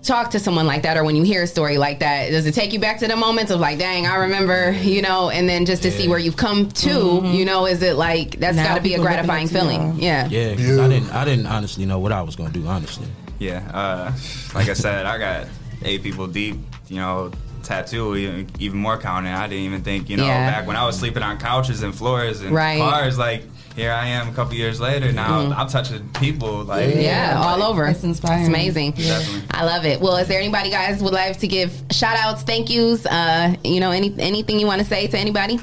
S10: talk to someone like that or when you hear a story like that? Does it take you back to the moments of like, dang, I remember, you know, and then just to see where you've come to, you know, is it like that's got to be a
S21: people looking
S10: gratifying
S21: up to you.
S10: feeling? Yeah.
S21: Yeah, 'cause I didn't. I didn't honestly know what I was gonna do. Honestly.
S20: Yeah, uh, like I said, I got eight people deep. You know, tattoo even, even more counting. I didn't even think. You know,
S10: Yeah.
S20: back when I was sleeping on couches and floors and
S10: Right.
S20: cars, like here I am a couple years later. Now
S10: Mhm.
S20: I'm touching people. Like
S10: Yeah, all over.
S11: It's inspiring.
S10: It's amazing.
S20: Definitely.
S10: I love it. Well, is there anybody guys would like to give shout outs, thank yous, uh, you know, any anything you want to say to anybody?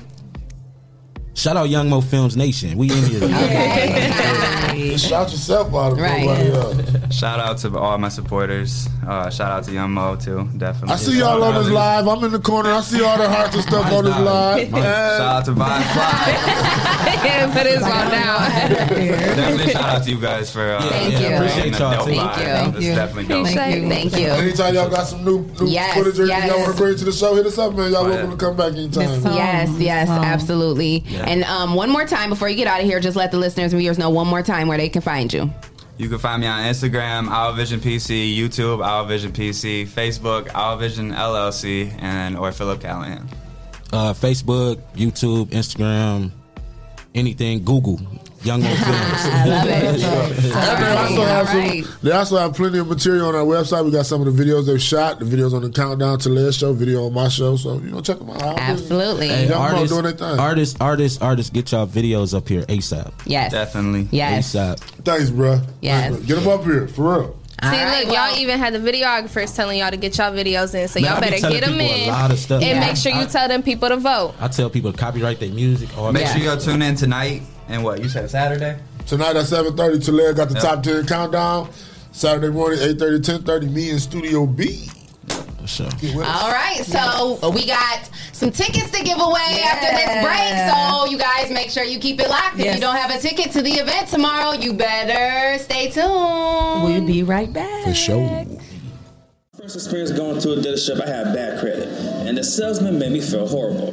S21: Shout out Young Moe Films Nation. We in here.
S13: Just shout yourself out of
S10: Right.
S13: nobody else.
S20: Shout out to all my supporters. Uh, shout out to Young Moe too, definitely.
S13: I see y'all on this live. I'm in the corner. I see all the hearts and stuff on this live.
S20: Shout out to Vine Fly.
S23: Put his phone down.
S20: definitely shout out to you guys for uh,
S10: Thank
S20: yeah,
S10: you.
S20: bringing
S10: Thank
S20: a
S10: you.
S20: dope
S10: Thank
S20: vibe.
S10: you.
S20: It's
S10: Thank you.
S20: definitely dope.
S10: Thank you. Thank you.
S13: Anytime y'all got some new, new
S10: Yes,
S13: footage or
S10: yes.
S13: y'all want to bring to the show, hit us up, man. Y'all
S20: Oh,
S13: welcome to come back anytime.
S10: Yes, yes, absolutely.
S20: Yeah.
S10: And um, one more time before you get out of here, just let the listeners and viewers know one more time where they can find you.
S20: You can find me on Instagram, Owl Vision PC, YouTube, Owl Vision PC, Facebook, Owl Vision LLC, and or Philip Callahan.
S21: Uh, Facebook, YouTube, Instagram, anything, Google. Young Moe Films.
S10: I love it.
S13: And they also have some, they also have plenty of material on our website. We got some of the videos they've shot, the videos on the Countdown to Les show, video on my show. So you know, check them out.
S10: Absolutely.
S21: Hey,
S13: Young Moe
S21: artists,
S13: doing their thing.
S21: artists, artists, artists, get y'all videos up here ASAP.
S10: Yes.
S20: Definitely.
S10: Yes.
S21: ASAP.
S13: Thanks, bro.
S10: Yes.
S13: Get them up here for real.
S23: See,
S10: right,
S23: look, y'all even had the videographers telling y'all to get y'all videos in, so
S21: Man,
S23: y'all
S21: I be
S23: better get them
S21: people a
S23: in
S21: lot of stuff.
S23: and
S21: Yeah.
S23: make sure you
S21: I-
S23: tell them people to vote.
S21: I tell people to copyright their music. All
S20: Make
S21: that.
S20: sure y'all tune in tonight. And what you said Saturday?
S13: Tonight at 7.30, Tulare got the
S20: Yep.
S13: top 10 countdown. Saturday morning, 8.30, 10.30, me in Studio B.
S21: For sure.
S10: All right, so we got some tickets to give away after this break. So you guys make sure you keep it locked. If you don't have a ticket to the event tomorrow, you better stay tuned.
S11: We'll be right back.
S13: For sure.
S16: First experience going to a dealership, I had bad credit, and the salesman made me feel horrible.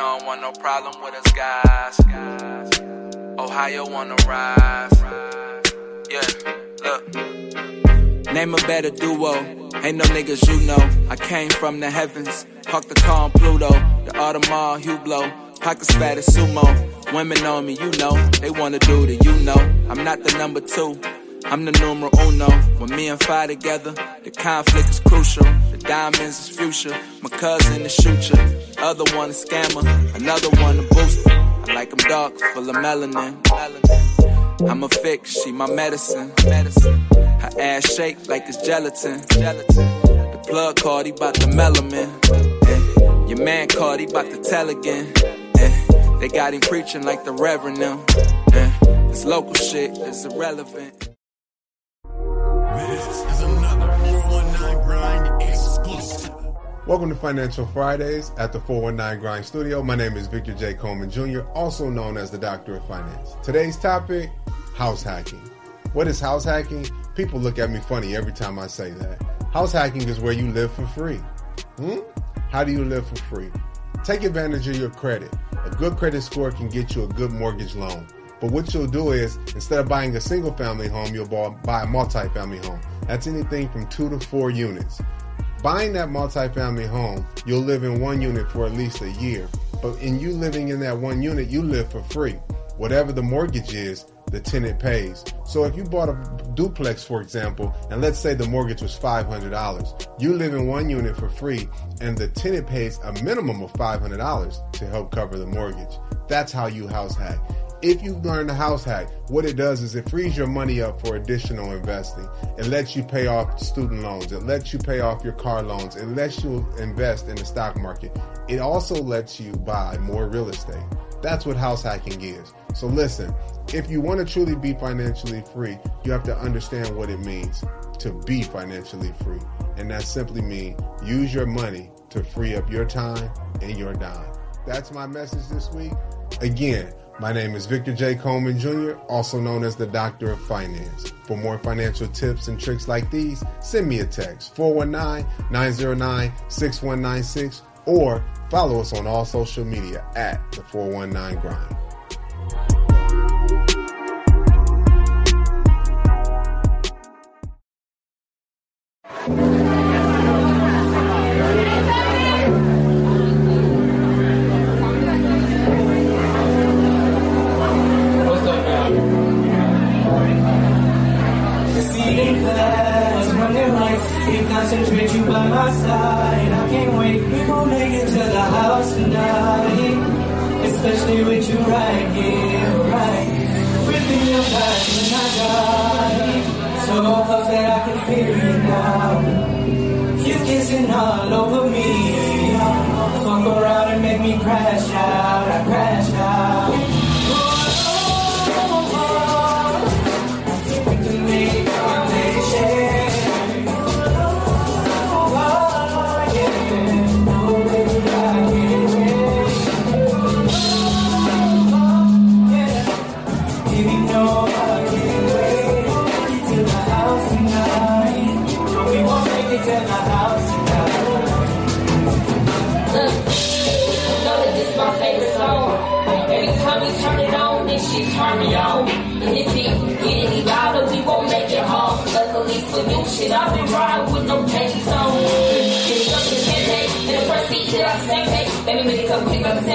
S4: Don't want no problem with us guys. Ohio wanna rise. Yeah, look. Name a better duo. Ain't no niggas you know. I came from the heavens. Park the car on Pluto. The Audemars Hublot. Pockets fat as sumo. Women on me, you know. They wanna do the you know. I'm not the number two. I'm the numero uno. When me and Fi together, the conflict is crucial. Diamonds is future. My cousin is shooter. Other one a scammer. Another one a booster. I like 'em dark, full of melanin. I'm a fix, she my medicine. Her ass shake like it's gelatin. Gelatin. The plug called, he bout the melanin. Your man called, he bout to tell again. They got him preaching like the Reverend now. This local shit is irrelevant.
S8: This is
S26: Welcome to Financial Fridays at the 419 Grind Studio. My name is Victor J. Coleman Jr., also known as the Doctor of Finance. Today's topic house hacking. What is house hacking? People look at me funny every time I say that. House hacking is where you live for free. Hmm? How do you live for free? Take advantage of your credit. A good credit score can get you a good mortgage loan. But what you'll do is, instead of buying a single family home, you'll buy a multi-family home. That's anything from two to four units. Buying that multi-family home, you'll live in one unit for at least a year. But in you living in that one unit, you live for free. Whatever the mortgage is, the tenant pays. So if you bought a duplex, for example, and let's say the mortgage was $500, you live in one unit for free, and the tenant pays a minimum of $500 to help cover the mortgage. That's how you house hack. If you learn the house hack, what it does is it frees your money up for additional investing. It lets you pay off student loans. It lets you pay off your car loans. It lets you invest in the stock market. It also lets you buy more real estate. That's what house hacking is. So listen, if you want to truly be financially free, you have to understand what it means to be financially free. And that simply means use your money to free up your time and your dime. That's my message this week. Again, my name is Victor J. Coleman Jr., also known as the Doctor of Finance. For more financial tips and tricks like these, send me a text 419 909 6196 or follow us on all social media at the 419 Grind.
S27: What's
S6: Concentrate you by my side. I can't wait. We gon' make it to the house tonight. Especially with you right here, right here. Ripping your when I drive. So close that I can feel you now. You kissing all over me. Fuck around and make me crash out. I crash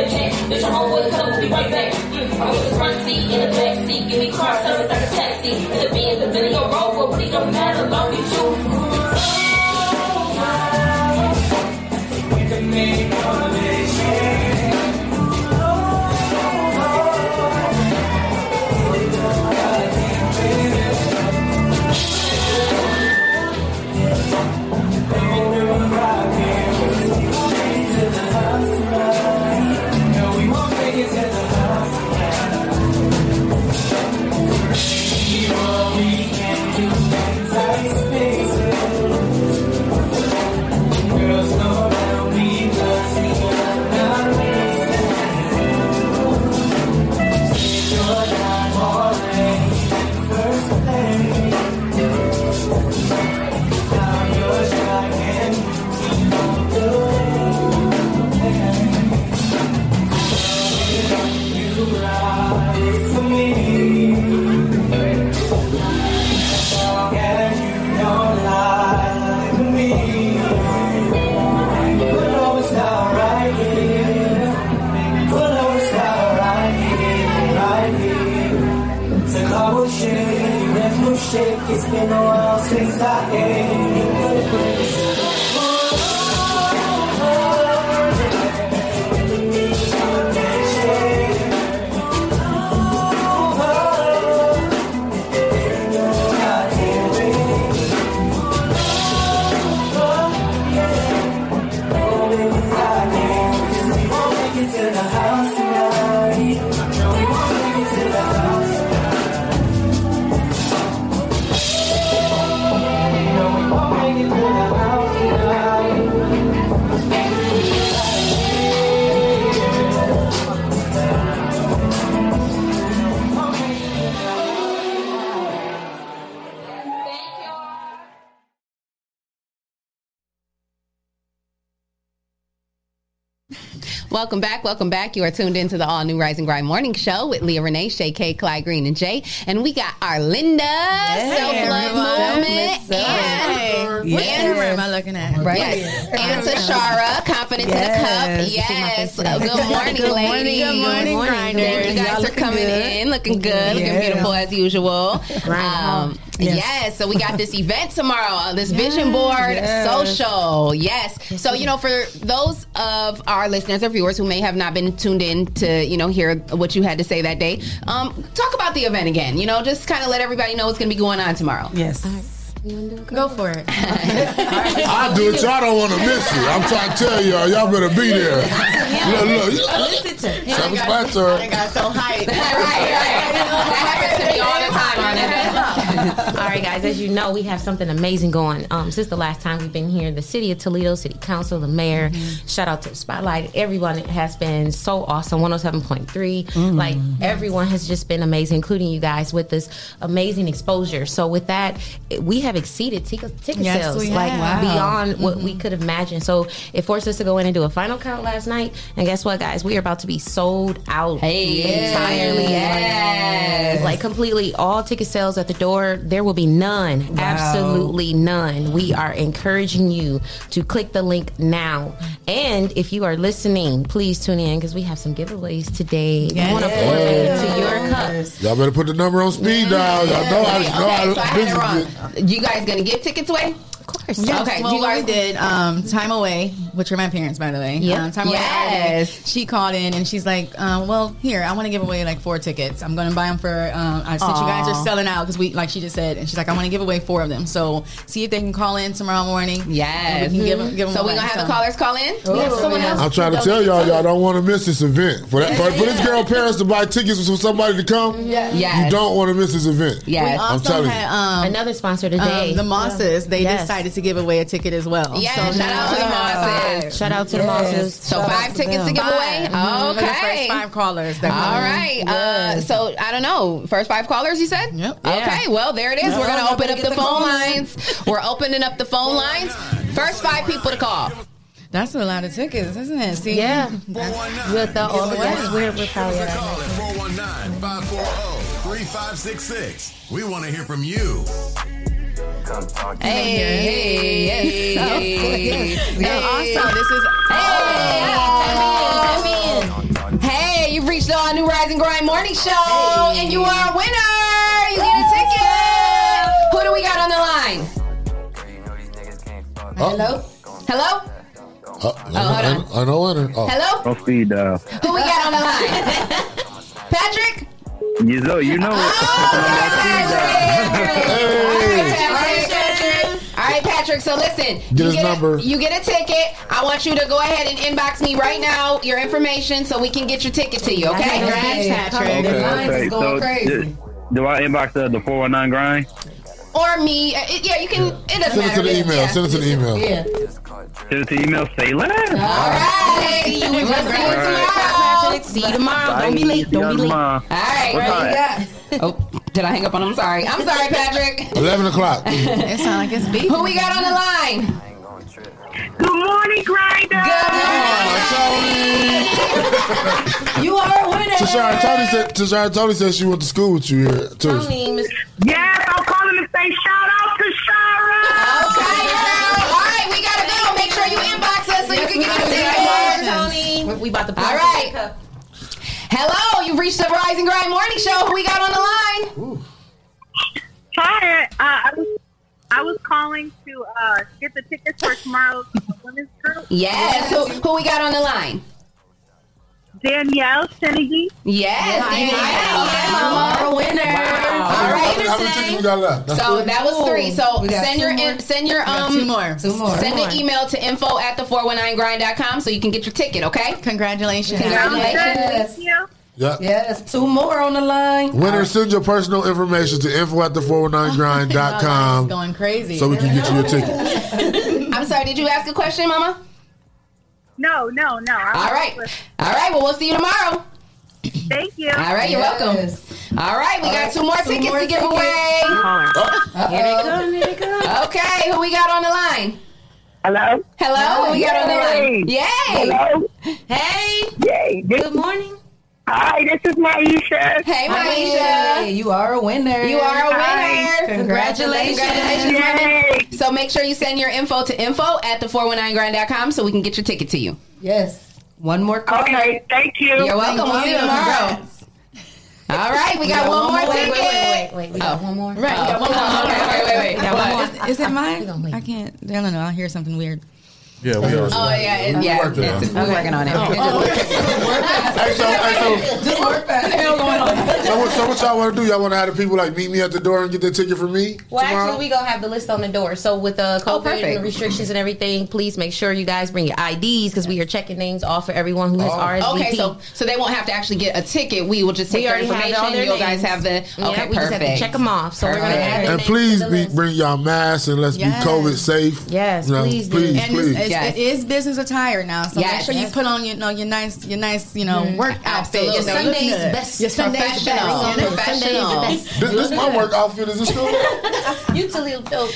S6: a
S27: your homeboy come, we'll be right back. I'm in the front seat, in the back seat, give me car service like a taxi. In the Benz, the Bentley, or Rover, but it don't matter, long you.
S10: Welcome back. Welcome back. You are tuned into the all new Rise and Grind Morning Show with Leah Renee, Shay K, Clyde Green, and Jay. And we got our Linda Self Love Movement and,
S18: What
S10: and
S18: camera am I looking at?
S10: Right. Yes. And Tashara, Confidence
S18: Yes.
S10: in the Cup. Yes.
S18: Good
S10: Uh, Good morning,
S18: Good morning,
S10: ladies.
S18: good morning,
S10: Thank you guys
S18: Y'all
S10: for coming
S18: good.
S10: in, looking good, looking beautiful as usual. Um,
S18: Yes.
S10: yes. So we got this event tomorrow, uh, this vision board
S18: Yes.
S10: social. Yes. So, you know, for those of our listeners or viewers who may have not been tuned in to, you know, hear what you had to say that day, um, talk about the event again. You know, just kind of let everybody know what's going to be going on tomorrow.
S18: Yes. Go for it.
S13: I do it. Y'all don't want to miss it. I'm trying to tell y'all. Y'all better be there. Look, look.
S18: Listen to
S13: Self-explanatory.
S18: I got so hyped. right, right.
S10: That happens to me all the time on that.
S14: All right, guys. As you know, we have something amazing going. Um, since the last time we've been here, the city of Toledo, city council, the mayor. Mm-hmm. Shout out to Spotlight. Everyone has been so awesome. One hundred seven point three. Mm-hmm. Like everyone has just been amazing, including you guys, with this amazing exposure. So with that, we have exceeded ticket, ticket
S18: Yes,
S14: sales like.
S18: Wow.
S14: beyond what we mm-hmm. could imagine. So it forced us to go in and do a final count last night. And guess what, guys? We are about to be sold out entirely.
S10: Yes.
S14: Like completely all ticket sales at the door. There will be none. Absolutely none. We are encouraging you to click the link now. And if you are listening, please tune in because we have some giveaways today. We want to pour into your cup.
S13: Y'all better put the number on speed dial. Y'all know I know
S10: Okay, so I
S13: I
S10: had it wrong. You guys gonna give tickets away?
S14: Of course.
S18: Yes.
S10: Okay,
S18: Well,
S10: do you guys-
S18: did um, time away, which are my parents, by the way.
S10: Yeah.
S18: Um, time away.
S10: Yes.
S18: Friday, She called in and she's like, um, "Well, here, I want to give away like four tickets. I'm going to buy them for. Um, I said you guys are selling out because we, like she just said, and she's like, I want to give away four of them. So see if they can call in tomorrow morning.
S10: Yes.
S18: And we can give them. Give them
S10: So we're gonna have the callers call in?
S18: Yes, someone else.
S13: I'm trying to tell y'all, y'all don't want to miss this event. For, that, for, for this girl parents to buy tickets for somebody to come,
S18: Yes.
S13: you don't want to miss this event.
S18: We
S13: I'm
S18: also
S13: telling
S18: had
S13: you.
S18: um,
S14: Another sponsor today.
S18: Um, the Mosses. They
S14: Yes.
S18: decided to give away a ticket as well.
S10: Yeah, shout out to the Mosses.
S14: Shout out to the Mosses.
S10: So five tickets to give away.
S18: Mhm.
S10: Okay.
S18: first five callers.
S10: All
S18: that call in.
S10: right. Uh, so I don't know. First five callers, you said?
S18: Yep.
S10: Okay. Well, there it is.
S18: No,
S10: We're gonna open up the
S18: the
S10: phone lines. We're opening up the phone lines. First five people to call.
S18: That's a lot of tickets, isn't it? See?
S14: Yeah.
S18: That's-
S14: With the all the
S18: Yeah.
S14: guests, we're, we're probably at
S8: 419-540-3566. We want to hear from you.
S10: Hey, hey, hey, hey.
S18: Yeah, awesome. This is
S10: Hey, hey, you've reached the all new Rise and Grind morning show, and you are a winner. You get a ticket. Who do we got on the line? Hello. Hello.
S13: Uh, I, I, I know winner. Oh.
S10: Hello.
S25: Don't speed dial.
S10: Who we got on the line? Patrick.
S25: You know, you know
S10: All right, Patrick. So listen,
S13: Get
S10: you
S13: his
S10: get
S13: number.
S10: A, you get a ticket. I want you to go ahead and inbox me right now your information so we can get your ticket to you. Okay?
S25: Okay, okay. So, crazy. do I inbox the, the 419 grind?
S10: Or me. Uh, it- yeah, you can. It doesn't
S13: Send it to the email.
S10: Yeah.
S13: Send it to the email.
S25: Send it to email. Say less.
S10: All right.
S14: See you in
S10: We'll see you tomorrow.
S14: See you tomorrow. Don't be late. Don't be late.
S10: All right.
S25: What
S10: What do you
S25: time?
S10: got? Oh, did I hang up on him? I'm sorry. I'm sorry, Patrick.
S13: 11 o'clock.
S18: It sounds like it's beef.
S10: Who we got on the line?
S27: Good morning, Grinder. Good morning, Tony.
S10: You are a winner.
S13: Tashara Tony said. Tashara Tony said she went to school with you here too.
S27: Yes, I'm calling to say shout out to Shara.
S10: Okay, girl. All right, we gotta go. Make sure you inbox us so you can get your ticket.
S14: Tony. We about to.
S10: All right. Hello, you've reached the Rise and Grind Morning Show. Who we got on the line?
S28: Hi, uh, I was I was calling to uh, get the tickets for tomorrow's women's group.
S10: Yes. Who, who we got on the line?
S28: Danielle Senegi.
S10: Yes, Danielle. Okay, mama.
S18: You're a winner.
S10: All right.
S13: How many tickets we got left? That's
S10: So
S13: three?
S10: that was three. So send your in, send your um
S18: two more. Two more.
S10: Send
S18: Two
S10: an
S18: more.
S10: email to info at the 419grind.com so you can get your ticket, okay?
S18: Congratulations.
S10: Congratulations.
S28: Thank you.
S13: Yeah.
S11: Yes, two more on the line.
S13: Winner, send your personal information to info at the 419grind.com
S18: going crazy.
S13: so we can get you your ticket.
S10: I'm sorry, did you ask a question, Mama?
S28: No, no, no. I
S10: All right. All right, well, we'll see you tomorrow.
S28: Thank you.
S10: All right, you're welcome. All right, we got two more
S11: two
S10: tickets
S11: more
S10: to give
S11: tickets.
S10: away. Uh-huh. Oh.
S14: Here they come. Here they come.
S10: Okay, who we got on the line?
S28: Hello.
S10: Hello, who we got on the line? Yay!
S28: Hello.
S14: Hey.
S28: Yay.
S14: Good morning.
S28: Hi, this is Maisha.
S10: Hey,
S11: Hey,
S10: Maisha.
S11: you are a winner.
S10: You are a
S28: Hi.
S10: winner.
S11: Congratulations.
S10: Congratulations,
S28: Yay.
S10: So make sure you send your info to info at the 419grind.com so we can get your ticket to you.
S11: Yes. One more call.
S28: Okay, thank you.
S10: You're welcome. We'll see you tomorrow. All right, we got one more
S14: Wait,
S10: ticket.
S14: wait, wait, wait, wait. We got oh. one more.
S18: Right, we got one more.
S10: Okay, wait, wait, wait.
S14: Got one more.
S18: Is, is it mine?
S14: We gonna wait.
S18: I can't. I don't know. I'll hear something weird.
S12: Oh, yeah, we are.
S10: Oh yeah, it, yeah.
S13: working on
S10: it's-
S13: it.
S10: We're working on it.
S13: Hey, so, hey, so,
S11: Just work fast.
S13: so, what, so what y'all want to do? Y'all want to have the people like meet me at the door and get their ticket for me
S14: Well,
S13: tomorrow?
S14: actually, we gonna have the list on the door. So with the
S10: Oh,
S14: COVID
S10: perfect.
S14: and the restrictions and everything, please make sure you guys bring your IDs because we are checking names off for everyone who has
S13: Oh.
S14: RSVP.
S10: Okay, so so they won't have to actually get a ticket. We will just take
S14: we
S10: their
S14: already have
S10: information.
S14: all their
S10: You guys have the
S14: Yeah,
S10: okay,
S14: we just
S10: perfect.
S14: have to check them off. So we're gonna add
S13: and please
S14: the
S13: be,
S14: list.
S13: bring y'all masks and let's
S18: Yes.
S13: be COVID safe.
S14: Yes,
S13: You know,
S14: please do.
S13: please,
S18: And
S13: please.
S18: it's, it's,
S10: Yes.
S18: it is business attire now, so make
S10: Yes.
S18: sure you put on your, know, your nice, your nice, you know, mm-hmm. work outfit.
S10: Absolutely.
S18: You
S14: Sunday's best.
S18: Your Sunday's
S10: Professional.
S18: Best. you know?
S10: Professional.
S14: Sunday is.
S13: This, this is my work outfit. Is this cool?
S14: You two little you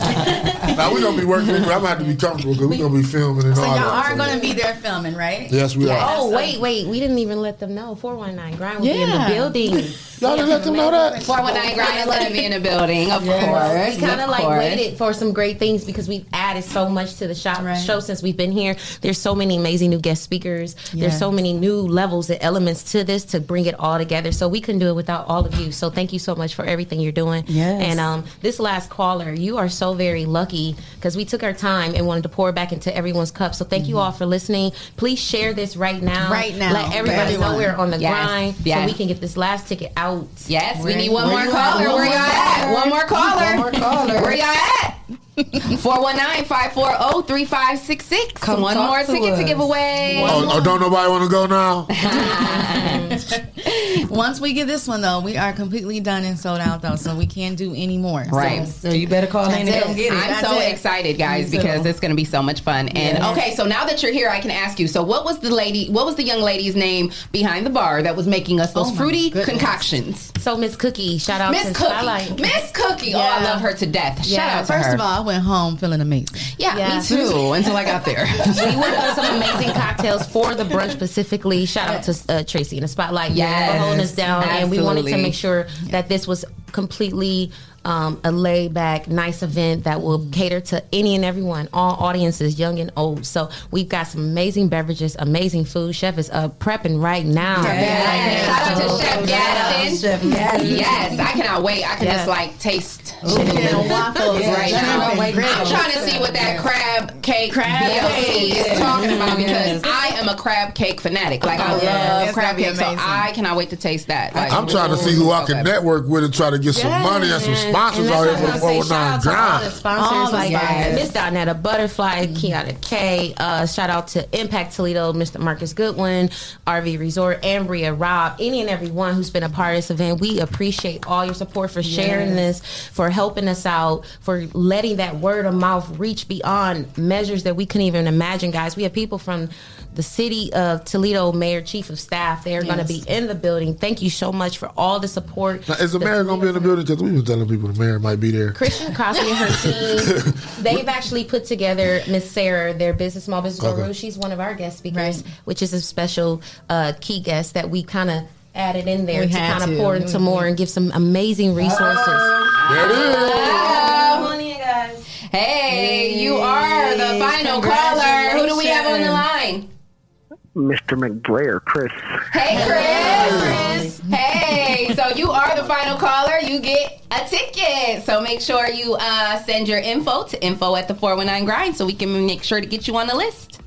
S13: Thank Now we're gonna be working. I'm gonna have to be comfortable because we're gonna be filming and
S18: So
S13: all
S18: y'all
S13: that.
S18: are going to be there filming, right?
S13: Yes, we are.
S14: Oh wait, wait, we didn't even let them know. Four one nine grind will be in the building.
S13: Y'all didn't let them know that.
S10: 419 grind is going to be in the building, of
S14: Yes.
S10: course.
S14: We kind of
S10: of
S14: like
S10: course.
S14: waited for some great things because we've added so much to the shop show since we've been here. There's so many amazing new guest speakers. There's so many new levels and elements to this to bring it all together. So we couldn't do it without all of you. So thank you so much for everything you're doing.
S18: Yes.
S14: And um, this last caller, you are so very lucky because we took our time and wanted to pour back into everyone's cup. So thank you all for listening. Please share this right now.
S18: Mm-hmm. Right now,
S14: Let everybody know we're on the
S10: Yes.
S14: grind so
S10: Yes.
S14: we can get this last ticket out.
S10: Yes, we need one more caller.
S14: One
S10: Where
S14: more
S10: y'all at? One more caller.
S11: One more caller.
S10: Where y'all at? 419-540-3566.
S11: Come
S10: One more
S11: to
S10: ticket to give away.
S13: Oh, oh, don't nobody want to go now?
S18: Once we get this one though, we are completely done and sold out though, so we can't do any more.
S10: Right.
S11: So you better call in and
S18: That's
S11: come get it.
S10: I'm
S18: That's
S10: so
S18: it.
S10: excited, guys, because it's going to be so much fun. And
S18: Yes.
S10: okay, so now that you're here, I can ask you. So, what was the lady? What was the young lady's name behind the bar that was making us those
S18: Oh
S10: fruity
S18: goodness.
S10: concoctions?
S14: So Miss Cookie, shout out
S10: Miss
S14: to
S10: Cookie.
S14: Spotlight.
S10: Miss Cookie. Oh, I love her to death. Shout out to
S18: first
S10: her.
S18: of all, I went home feeling amazing.
S10: yeah,
S14: Yeah.
S10: me too. Until I got there.
S14: we worked on some amazing cocktails for the brunch specifically. Shout out to uh, Tracy in the Spotlight
S10: Yes.
S14: for holding us down, and we wanted to make sure that this was completely um, a laid back, nice event that will cater to any and everyone, all audiences, young and old. So we've got some amazing beverages, amazing food. Chef is uh, prepping right now.
S10: Yes. Shout out to Chef Gaston.
S11: Chef Gaston.
S10: Yes, I cannot wait. I can
S14: Yes.
S10: just like taste
S18: Chicken and waffles
S11: Yeah,
S10: right
S11: chicken
S10: now.
S11: and.
S10: I'm trying to see what that crab cake
S18: Crab
S10: BLT
S18: cake.
S10: is talking about because
S18: Yes.
S10: I am a crab cake fanatic. Like I
S18: Oh,
S10: love.
S18: It's
S10: crab cake, so. I cannot wait to taste that. Like,
S13: I'm trying to see who I can
S10: good.
S13: network with and try to get some money and some sponsors
S14: And
S13: out here
S14: that's
S13: for
S14: what
S13: the
S14: I'm gonna say. Shout out to all the
S13: grind.
S14: sponsors
S18: All the
S14: like
S18: sponsors.
S14: Miss Donetta Butterfly, Kiana K. Uh, shout out to Impact Toledo, Mr. Marcus Goodwin, RV Resort, Ambria, Rob, any and every one who's been a part of this event. We appreciate all your support for sharing this, for helping us out, for letting that word of mouth reach beyond measures that we couldn't even imagine, guys. We have people from the city of Toledo Mayor, Chief of Staff. They're going to be in the building. Thank you so much for all the support.
S13: Now, is the mayor going to be in the building? Because we've been telling people the mayor might be there.
S14: Christian Crosby and her team, they've actually put together Miss Sarah, their business small business
S13: Okay.
S14: guru. She's one of our guest speakers, which is a special uh, key guest that we kind of added in there
S18: We
S14: to kind of
S18: to.
S14: pour into more and give some amazing resources.
S13: There it is.
S14: Come on in, guys.
S10: Hey, you are the final caller. Who do we have on the line?
S29: Mr. McBrayer, Chris.
S10: Hey, Chris. Hey, so you are the final caller. You get a ticket. So make sure you uh, send your info to info at the 419 grind so we can make sure to get you on the list.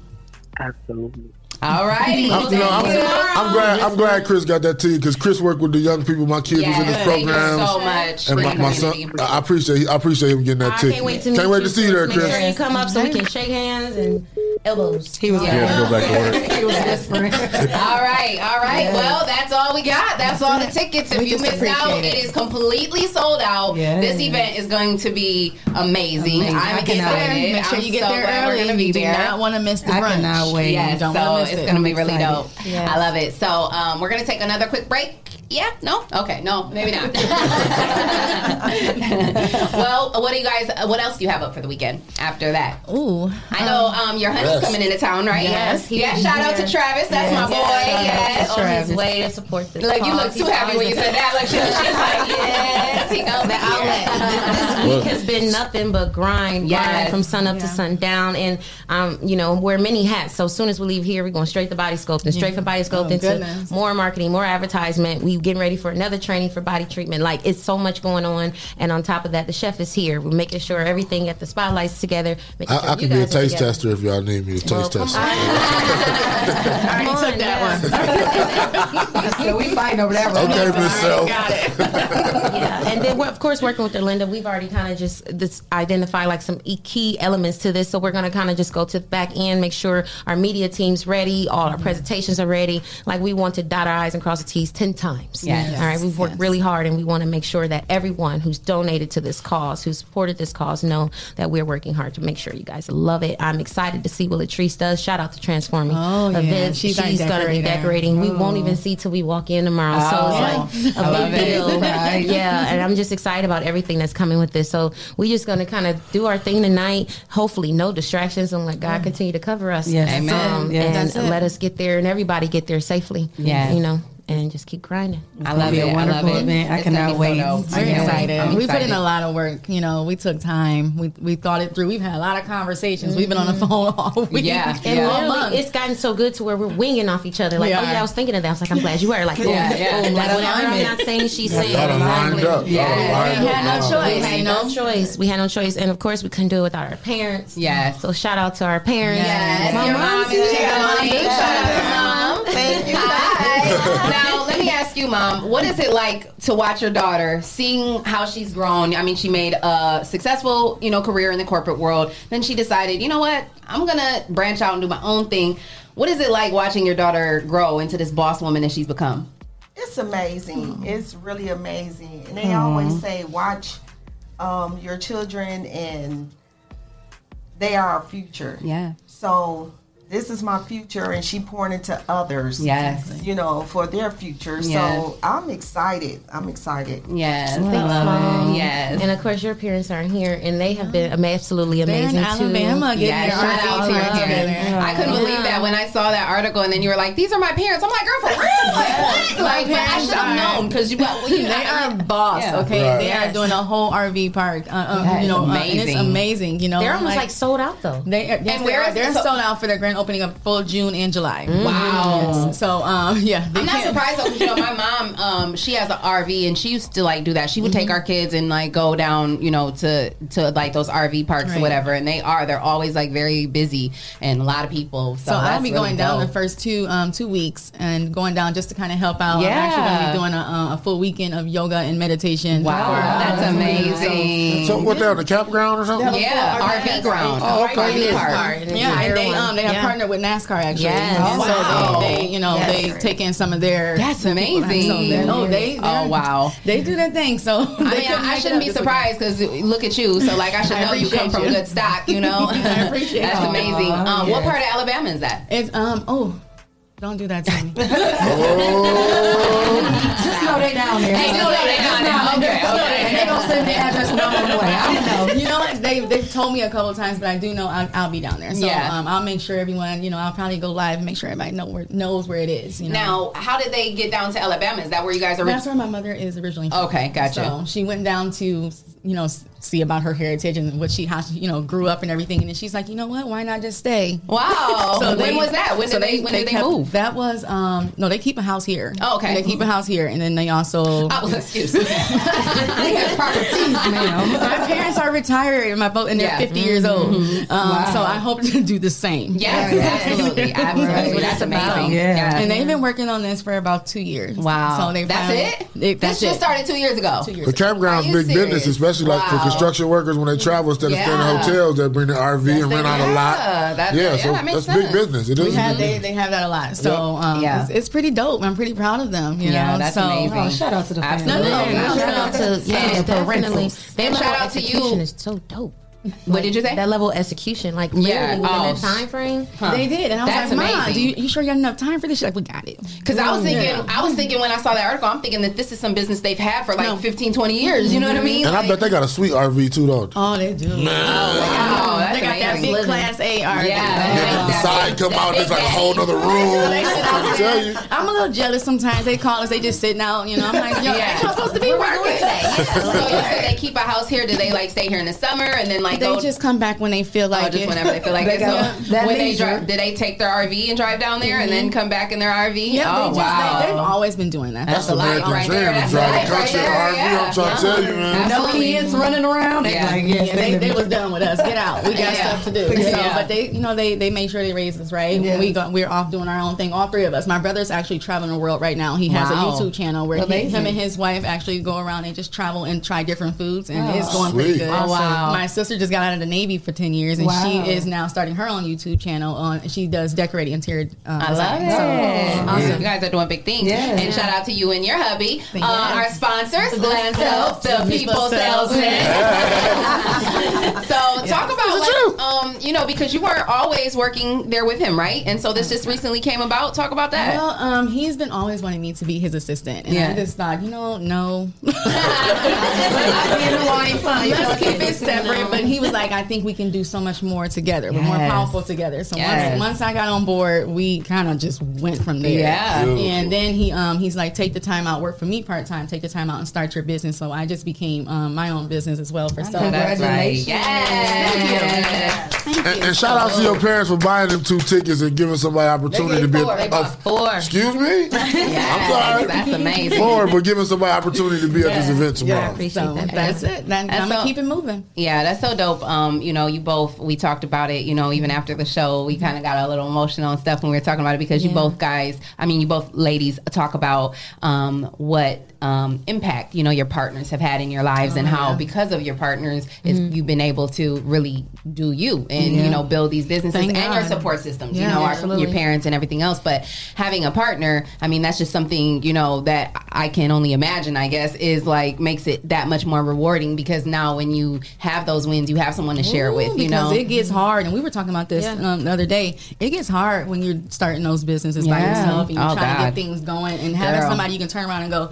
S29: Absolutely.
S10: All righty.
S13: I'm, you know, I'm, I'm glad. I'm glad Chris got that to you because Chris worked with the young people. My kids was in his
S10: Yes, thank you
S13: programs.
S10: so much
S13: And my, my son. I appreciate. I appreciate him getting that
S14: I
S13: ticket.
S14: can't wait to
S13: Can't wait to see you there, Chris.
S14: Make sure you come up so we can shake hands and elbows.
S11: He was
S12: He had to go back to work.
S11: he was whispering.
S10: All right, all right.
S11: Yes.
S10: Well, that's all we got. That's all the tickets. If
S18: We
S10: you missed out, it
S18: it.
S10: is completely sold out.
S11: Yes.
S10: This event is going to be amazing.
S11: Amazing.
S10: I'm
S11: cannot
S10: excited.
S11: wait.
S18: Make sure
S10: I'm
S18: you get
S10: so
S18: there early.
S10: We're be
S18: you do
S10: there.
S18: not want to miss the brunch.
S11: I cannot wait.
S10: Yes,
S18: You don't
S10: so
S18: wanna miss
S10: it's going to be really dope.
S14: Yes.
S10: I love it. So um, we're going to take another quick break. Yeah? No? Okay. No, maybe not. well, what do you guys? What else do you have up for the weekend after that?
S18: Ooh,
S10: I know um, your honey's
S13: Yes.
S10: coming into town, right?
S14: Yes, he
S10: Yeah.
S14: will be
S10: Shout out to. Travis. That's
S14: Yes.
S10: my boy.
S14: Yes.
S10: Yes.
S14: on his
S11: Travis.
S14: way to support this.
S10: Like you look too
S14: He's
S10: happy when you
S14: always
S10: said that. Like she, she's like, yes, he gonna
S14: the outlet. this week has been nothing but grind,
S10: Yes.
S14: grind from sun up to
S18: Yeah.
S14: sundown, and um, you know, wear many hats. So as soon as we leave here, we're going straight to body sculpt and straight from body sculpt
S18: Oh,
S14: into
S18: goodness.
S14: more marketing, more advertisement. We getting ready for another training for body treatment. Like it's so much going on, and on top of that, the chef is here. We're making sure everything at the spotlights together. Making sure
S13: I, I can be a taste tester if y'all need me to taste
S14: come
S13: tester.
S18: I already
S14: Come
S18: took that
S14: yeah.
S18: one.
S11: so we fighting over that one.
S13: Okay, Miss Self.
S14: yeah, and then we're of course working with Linda. We've already kind of just this identify like some e- key elements to this. So we're going to kind of just go to the back end, make sure our media team's ready, all our presentations are ready. Like we want to dot our i's and cross the t's ten times. Times.
S10: Yes.
S14: All right. We've worked really hard and we want to make sure that everyone who's donated to this cause, who supported this cause, know that we're working hard to make sure you guys love it. I'm excited to see what Latrice does. Shout out to Transforming
S18: Oh, yeah.
S14: Events.
S18: She's
S14: She's, going to be
S18: decorator.
S14: decorating. We won't
S18: Oh.
S14: even see till we walk in tomorrow.
S10: Oh.
S14: So it's like
S10: I
S14: a
S10: love
S14: big deal.
S10: Right.
S14: Yeah. And I'm just excited about everything that's coming with this. So we're just going to kind of do our thing tonight. Hopefully, no distractions and let God continue to cover us.
S10: Yes. Amen.
S14: Um,
S10: Yes.
S14: And let us get there and everybody get there safely.
S10: Yeah.
S14: You know, and just keep grinding.
S10: I love it. I love it. It's gonna be so dope. I can't wait.
S18: excited.
S10: I'm excited.
S18: we put in a lot of work. You know, we took time. We we thought it through. We've had a lot of conversations. We've been on the mm-hmm. phone all week.
S14: Yeah, and
S18: all
S14: literally, it's gotten so good to where we're winging off each other. Like,
S18: We
S14: oh yeah, I was thinking of that. I was like, I'm glad you were. Like, boom,
S18: Yeah, oh, yeah.
S14: boom. Like,
S18: That
S14: whatever I'm
S18: alignment.
S14: not saying, she's saying.
S18: got 'em lined
S14: Exactly.
S18: up.
S14: Yeah.
S18: lined
S14: We
S18: up.
S14: had no choice.
S18: We
S14: We
S18: had
S14: had
S18: no
S14: no choice. We had no choice. And of course, we couldn't do it without our parents.
S10: Yes.
S14: So shout out to our parents.
S10: Yes.
S14: My mom
S10: mom
S14: is
S10: is
S14: here.
S10: here.
S14: Shout out to mom.
S10: Thank you. Now, let me ask you, Mom, what is it like to watch your daughter, seeing how she's grown? I mean, she made a successful, you know, career in the corporate world. Then she decided, you know what, I'm gonna branch out and do my own thing. What is it like watching your daughter grow into this boss woman that she's become?
S30: It's amazing. It's really amazing. And they
S10: Aw.
S30: always say, watch um, your children and they are our future.
S10: Yeah.
S30: So this is my future and she pouring into others.
S10: Yes.
S30: You know, for their future.
S10: Yes.
S30: So I'm excited. I'm excited.
S10: Yes.
S14: Thanks,
S10: I love
S14: Mom.
S10: it. Yes.
S14: And of course, your parents aren't here, and they have been ama- absolutely
S18: They're in
S14: amazing
S18: Alabama
S14: too.
S18: getting
S10: Yeah,
S18: their
S10: shout out to your parents.
S18: together.
S10: I couldn't believe that when I saw that article, and then you were like, "These are my parents." I'm like, "Girl, for real? Like, what? Like, but I should have known because you, well, you
S18: they are boss,
S10: Yeah.
S18: okay?
S10: Right.
S18: They
S10: Yes.
S18: are doing a whole RV park. Uh, uh,
S10: That
S18: you
S10: is
S18: know, uh, and it's
S10: amazing.
S18: amazing. You know,
S14: They're almost like sold out though.
S18: They are, yes,
S10: And
S18: they
S10: where
S18: are. They're
S10: so-
S18: sold out for their grand opening up full June and July.
S10: Wow.
S18: Yes. So um, yeah,
S10: I'm not
S18: can't-
S10: surprised though, 'cause, you know, my mom, um, she has an RV and she used to like do that. She would take our kids and like go down, you know, to to like those RV parks or whatever. And they are, they're always like very busy and a lot of people. So,
S18: So, I'll be
S10: really
S18: going down the first two um, two weeks and going down just to kind of help out. Yeah. I'm
S10: Yeah.
S18: actually going to be doing a, a full weekend of yoga and meditation.
S10: Wow,
S18: for-
S10: that's amazing.
S13: So what they on the campground or something?
S10: Yeah, RV ground.
S13: Oh, okay.
S10: RV
S13: Yeah.
S10: park.
S18: Yeah, and they um they have
S10: Yeah.
S18: Partnered with NASCAR actually.
S10: Yes.
S18: And
S10: Oh,
S18: so they, they you know
S10: Yes.
S18: they take in some of their
S10: That's amazing.
S18: So they, no, they
S10: Oh, wow.
S18: they do their thing. So
S10: I mean, I, I
S18: make it
S10: shouldn't be surprised because look at you. So, like, I should
S18: I
S10: know you come from
S18: you.
S10: good stock. You know,
S18: I appreciate
S10: That's amazing.
S18: Aw,
S10: Um, What part of Alabama is that?
S18: It's um oh, don't do that to me.
S11: Just know they down there.
S10: Hey, just know they down there. Okay, okay.
S18: And they gonna send the address and I'm on the way. I don't know. You know what? They they've told me a couple of times, but I do know I'll, I'll be down there. So
S10: Yeah.
S18: um, I'll make sure everyone, you know, I'll probably go live and make sure everybody know where knows where it is. You know.
S10: Now, how did they get down to Alabama? Is that where you guys are?
S18: That's where my mother is originally. From.
S10: Okay, gotcha.
S18: So she went down to you know see about her heritage and what she how she you know grew up and everything, and then she's like, you know what? Why not just stay?
S10: Wow. So when was that? When did they- when did they move?
S18: That was um no, they keep a house here.
S10: Oh, okay.
S18: They keep a house here, and then they also.
S10: Oh, excuse me.
S18: they have properties, ma'am. My parents are retired, my both, and they're
S10: Yeah.
S18: 50 years old.
S10: Mhm.
S18: Um,
S10: Wow.
S18: So I hope to do the same.
S10: Yes, absolutely, absolutely. That's amazing.
S11: Yeah.
S18: And they've been working on this for about two years.
S10: Wow.
S18: So they
S10: That's
S18: finally-
S10: it?
S18: They,
S10: This
S18: that's
S10: just
S18: it.
S10: started two years ago.
S18: Two years
S13: The campground's
S10: Are you
S13: big business,
S10: serious?
S13: especially like for construction workers when they travel instead of staying in hotels. They bring their RV and rent out a lot.
S10: Yeah,
S13: yeah,
S10: yeah,
S13: so
S10: that makes
S13: that's big business. It is.
S18: Have they, they have that a lot. So um,
S10: Yeah.
S18: it's, it's pretty dope. I'm pretty proud of them. You
S10: Yeah,
S18: know?
S10: that's
S18: so,
S10: amazing.
S11: Oh, shout out to the family.
S18: No, no, no,
S14: Shout out to yeah,
S10: And
S14: definitely.
S10: parentals.
S14: That
S10: shout out to you.
S14: is so dope.
S10: What did you say?
S14: That level of execution, like
S10: Yeah.
S14: within
S10: Oh.
S14: that time frame.
S18: They did, and I was
S10: That's
S18: like, "Mom,
S10: amazing.
S18: do you, you sure you got enough time for this?" She's like, "We got it."
S10: Because I was thinking,
S18: Yeah.
S10: I was thinking when I saw that article, I'm thinking that this is some business they've had for like
S18: No.
S10: 15, 20 years. You know what I mean?
S13: And I bet they got a sweet RV too, though.
S18: Oh, they do.
S10: Oh, wow, that's
S18: they got that
S10: amazing.
S18: big class A RV.
S10: Yeah.
S13: Then the side come out, it's like a whole other room. I
S18: out
S13: tell
S18: there.
S13: you.
S18: I'm a little jealous sometimes. They call us, they just sitting out. You know, I'm like, yo,
S10: Yeah.
S18: ain't y'all supposed to be working today?
S10: so you said they keep a house here. Do they like stay here in the summer and then like
S18: They
S10: go?
S18: just come back when they feel
S10: Oh,
S18: like
S10: just
S18: it.
S10: whenever they feel like
S18: They
S10: it.
S18: go-
S10: So
S18: that
S10: when they drive, did they take their RV and drive down there and then mm-hmm. come back in their RV?
S18: Yeah,
S10: oh
S18: they just,
S10: wow.
S18: they, they've always been doing that.
S10: That's a life
S13: American
S10: right
S13: dream,
S10: there. That's
S13: drive
S10: a
S13: the country
S10: right
S13: in
S10: there.
S13: RV,
S10: Yeah.
S13: I'm trying to tell you, man.
S11: No kids running around.
S10: Yeah.
S11: Like, yes,
S18: Yeah, they,
S11: they,
S18: they was done with us. Get out. We got
S10: Yeah.
S18: stuff to do.
S10: Yeah.
S18: So, but they, you know, they they made sure they raised us right. When we got, we're off doing our own thing. All three of us. My brother's actually traveling the world right now. He has a YouTube channel where he, him and his wife actually go around and just travel and try different foods, and it's going pretty good.
S10: Oh, wow.
S18: My sister just got out of the Navy for ten years, and
S10: Wow.
S18: she is now starting her own YouTube channel. On she does decorating interior. Um,
S10: I love
S18: design.
S10: it.
S18: So,
S10: Awesome.
S18: yeah.
S10: You guys are doing big things.
S18: Yes.
S10: And shout out to you and your hubby. Uh,
S18: you.
S10: Our sponsors,
S18: The
S10: Self, the people salesman. so talk about like, um, you know, because you weren't always working there with him, right? And so this just recently came about. Talk about that.
S18: Well, um, he's been always wanting me to be his assistant, and
S10: Yeah.
S18: I just thought, you know, no.
S10: You
S18: Let's keep it separate.
S10: no.
S18: But he was like, I think we can do so much more together. We're more powerful together. So
S10: Yes.
S18: once, once I got on board, we kind of just went from there.
S10: Yeah. Beautiful.
S18: And then he um he's like, take the time out, work for me part time, take the time out and start your business. So I just became um, my own business as well for stuff.
S10: that's right.
S13: And, and shout out to your parents for buying them two tickets and giving somebody opportunity to be.
S10: four. They bought four.
S13: Excuse me. I'm sorry.
S10: That's amazing.
S13: Four, but giving somebody opportunity to be at this event tomorrow.
S18: I appreciate So that's it. Then
S10: That's
S18: I'm gonna keep it moving.
S10: Yeah, that's so dope. Um, you know, you both we talked about it. You know, even after the show, we kind of got a little emotional and stuff when we were talking about it because you both guys, I mean, you both ladies talk about um, what um, impact you know your partners have had in your lives and
S18: Oh,
S10: how
S18: yeah.
S10: because of your partners, is
S18: Mhm.
S10: you've been able to really do you and
S18: Yeah.
S10: you know build these businesses
S18: Thank
S10: and your support systems.
S18: Yeah,
S10: you know,
S18: absolutely.
S10: your parents and everything else. But having a partner, I mean, that's just something you know that I can only imagine. I guess is like makes it that much more rewarding because now when you have those wins, you have someone to share it with. You
S18: because
S10: know,
S18: it gets hard, and we were talking about this um, the other day. It gets hard when you're starting those businesses by yourself and you're
S10: Oh,
S18: trying to get things going, and having
S10: Girl.
S18: somebody you can turn around and go.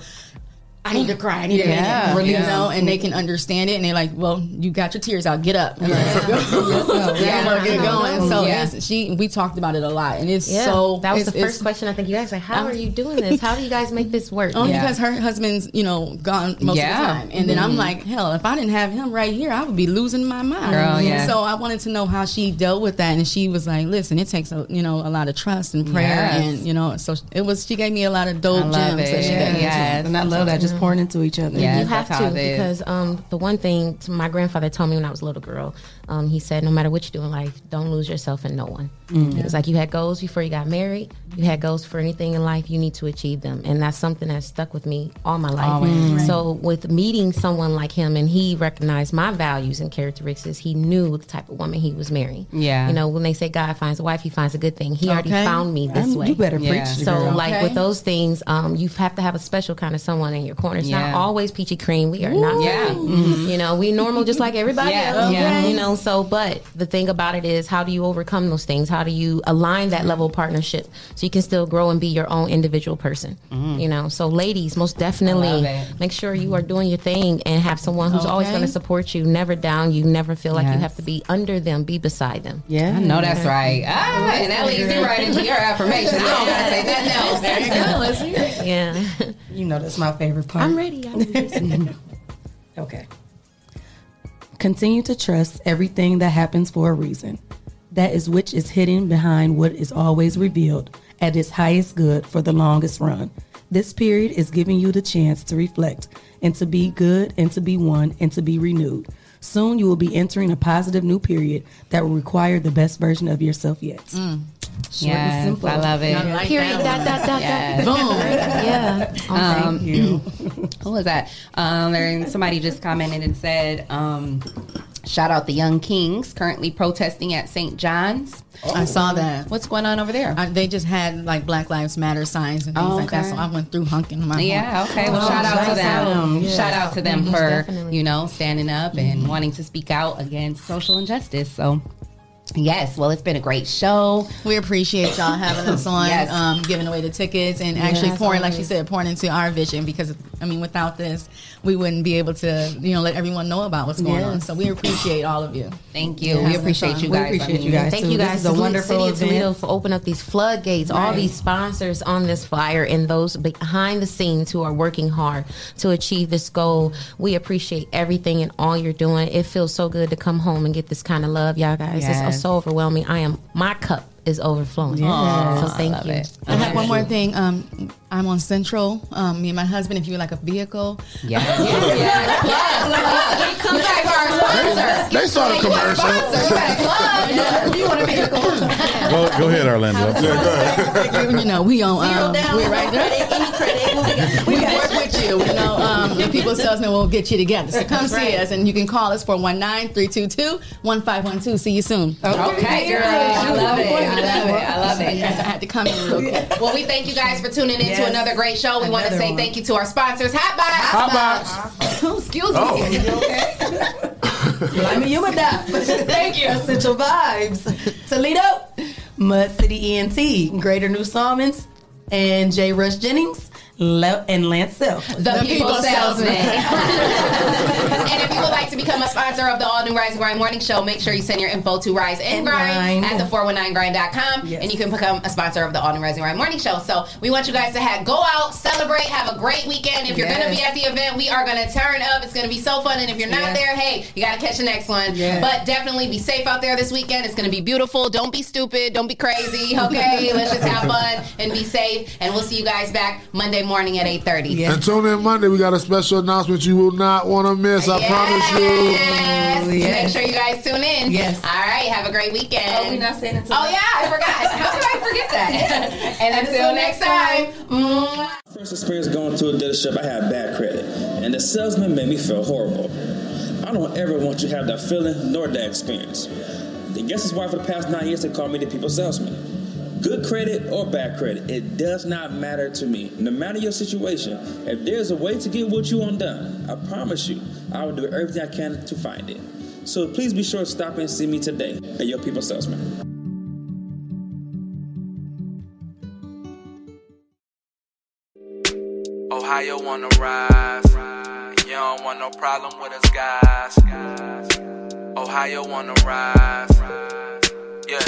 S18: I need to cry. I need
S10: Yeah.
S18: to release,
S10: Yeah.
S18: you know, and they can understand it, and they're like, "Well, you got your tears out. Get up, and let's go.
S10: Yeah.
S18: Let's get going." So
S10: Yeah.
S18: she, we talked about it a lot, and it's
S14: Yeah,
S18: so.
S14: that was the first question I think you guys Like, how are you doing this? How do you guys make this work?
S18: Only because her husband's, you know, gone most
S14: Yeah.
S18: of the time. And then I'm
S14: Mhm.
S18: like, hell, if I didn't have him right here, I would be losing my mind.
S10: Girl, yeah.
S18: So I wanted to know how she dealt with that. And she was like, listen, it takes, a, you know, a lot of trust and prayer.
S11: Yes.
S18: And, you know, so it was, she gave me a lot of dope gems
S10: it.
S18: that she gave me.
S10: Yes.
S11: And I love that, just pouring into each other.
S14: you have to because um, the one thing my grandfather told me when I was a little girl, um, he said, no matter what you do in life, don't lose yourself in no one.
S11: Mm.
S14: It was like you had goals before you got married. You had goals for anything in life. You need to achieve them, and that's something that stuck with me all my life.
S10: Always. Mm. Right.
S14: So with meeting someone like him, and he recognized my values and characteristics, he knew the type of woman he was marrying.
S10: Yeah.
S14: you know when they say God finds a wife, he finds a good thing. He already found me this
S11: Um,
S14: way.
S11: you better preach, Yeah.
S14: So
S11: girl.
S14: like
S11: Okay.
S14: with those things, um, you have to have a special kind of someone in your corner. It's
S10: Yeah.
S14: not always peachy cream. We are not.
S10: Ooh. Yeah.
S14: perfect. You know, we normal just like everybody
S10: Yeah.
S14: else.
S10: Yeah.
S14: You know, so but the thing about it is how do you overcome those things? How do you align that level of partnership so you can still grow and be your own individual person? You know, so ladies, most definitely make sure you are doing your thing and have someone who's always going to support you, never down you, never feel like you have to be under them, be beside them.
S11: Yeah.
S10: I know that's right. Ah, and that leads you right into your affirmation. I don't gotta say nothing else. There you go. Let's hear it.
S14: Yeah.
S11: You know that's my favorite part.
S14: I'm ready. I'm
S11: okay. Continue to trust everything that happens for a reason. That is which is hidden behind what is always revealed at its highest good for the longest run. This period is giving you the chance to reflect and to be good and to be one and to be renewed. Soon you will be entering a positive new period that will require the best version of yourself yet. Short and
S10: Yes,
S11: simple.
S10: I love it.
S18: I like
S14: Period.
S18: that.
S14: Dot, dot,
S10: Yes.
S14: dot.
S18: Boom.
S14: Yeah.
S10: Um,
S11: Thank you.
S10: Who was that? Um, somebody just commented and said, um, "Shout out the Young Kings currently protesting at St. John's." Oh.
S18: I saw that.
S10: What's going on over there?
S18: I, they just had like Black Lives Matter signs and things
S10: Oh,
S18: like that. So I went through hunking my
S10: Yeah, okay. Well,
S18: Oh,
S10: shout out to
S18: shout
S10: them.
S18: out to them. Yeah.
S10: Shout out to them
S14: mm-hmm.
S10: for
S14: definitely.
S10: you know standing up and wanting to speak out against social injustice. So, yes. Well, it's been a great show.
S18: We appreciate y'all having us on,
S10: Yes.
S18: um, giving away the tickets, and actually
S14: Yes,
S18: pouring, like she said, pouring into our vision. Because I mean, without this, we wouldn't be able to, you know, let everyone know about what's going on. So we appreciate all of you.
S10: Thank you.
S18: Yeah.
S10: we appreciate you guys.
S11: We appreciate
S10: I mean,
S11: you guys.
S14: Thank
S11: too.
S14: you
S11: This
S14: guys,
S11: is a wonderful
S14: City of Toledo
S11: event.
S14: for opening up these floodgates. All
S18: Right.
S14: these sponsors on this flyer and those behind the scenes who are working hard to achieve this goal. We appreciate everything and all you're doing. It feels so good to come home and get this kind of love, y'all guys.
S10: Yes.
S14: It's so overwhelming. I am my cup is overflowing.
S10: Yes.
S14: So thank
S10: Love
S14: you.
S10: it.
S18: I have one more thing. Um, I'm on Central. Um, me and my husband. If you like a vehicle,
S10: Yes. yes. yes. Come back for our sponsor.
S13: They saw the commercial.
S10: Sponsor. You got a club.
S18: want a vehicle?
S12: Go, go ahead, Orlando.
S18: you know, we on.
S31: Zero
S18: Um, we
S31: no
S18: right there.
S31: any credit. We got-
S18: We work with you. You know, um, the people salesman will get you together. So come see us, and you can call us for 1-9-322-1512. See you soon.
S10: Okay, girl. I love it. I love it. I love it.
S18: I
S10: it.
S18: had to come in real quick.
S10: Well, we thank you guys for tuning in to another great show. We want to say
S18: one.
S10: thank you to our sponsors, Hotbox.
S18: Hotbox.
S10: Oh, excuse me.
S18: Oh.
S11: I mean, you would die. Thank you. Essential Vibes. Toledo, Mud City ENT, Greater New Salmons, and J. Rush Jennings, Le- and Lance Self.
S10: The, people, salesman. and if you would like to become a sponsor of the All New Rise and Grind Morning Show, make sure you send your info to Rise and,
S11: And
S10: Grind,
S11: Grind.
S10: at the419grind.com and you can become a sponsor of the All New Rise and Grind Morning Show. So we want you guys to have go out, celebrate, have a great weekend. If you're
S11: Yes.
S10: going to be at the event, we are going to turn up. It's going to be so fun. And if you're not
S11: Yes.
S10: there, hey, you got to catch the next one.
S11: Yes.
S10: But definitely be safe out there this weekend. It's going to be beautiful. Don't be stupid. Don't be crazy. Okay, let's just have fun and be safe. And we'll see you guys back Monday morning at 8:30.
S13: And tune in Monday. We got a special announcement you will not want to miss. I promise you.
S10: Yes. Make sure you guys tune in.
S11: Yes.
S10: All right. Have a great weekend.
S31: Oh, we not saying it
S10: Oh yeah, I forgot. How could I forget that? and until next time. mwah.
S16: First experience going to a dealership, I had bad credit, and the salesman made me feel horrible. I don't ever want you to have that feeling nor that experience. I guess that's why for the past nine years they call me the people salesman. Good credit or bad credit, it does not matter to me. No matter your situation, if there's a way to get what you want done, I promise you, I will do everything I can to find it. So please be sure to stop and see me today at your people salesman.
S4: Ohio wanna rise. You don't want no problem with us guys. Ohio wanna rise. Yeah,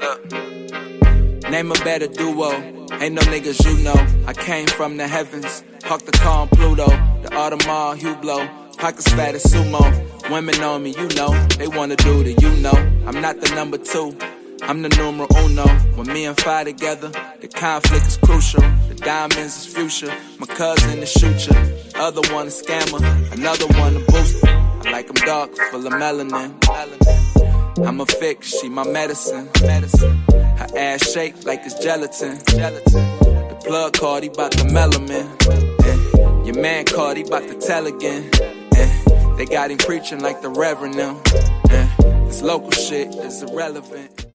S4: look. Name a better duo. Ain't no niggas you know. I came from the heavens. Park the car Pluto. The Audemars Hublot. Pockets fat as sumo. Women on me, you know. They wanna do the you know. I'm not the number two. I'm the numero uno. When me and Fi together, the conflict is crucial. The diamonds is future. My cousin is shooter. Other one a scammer. Another one a booster. I like 'em dark, full of melanin. I'm a fix, she my medicine. Medicine. Her ass shake like it's gelatin. Gelatin. The plug card, he bout the melanin. Your man called, he bout to tell again. They got him preaching like the reverend now. This local shit is irrelevant.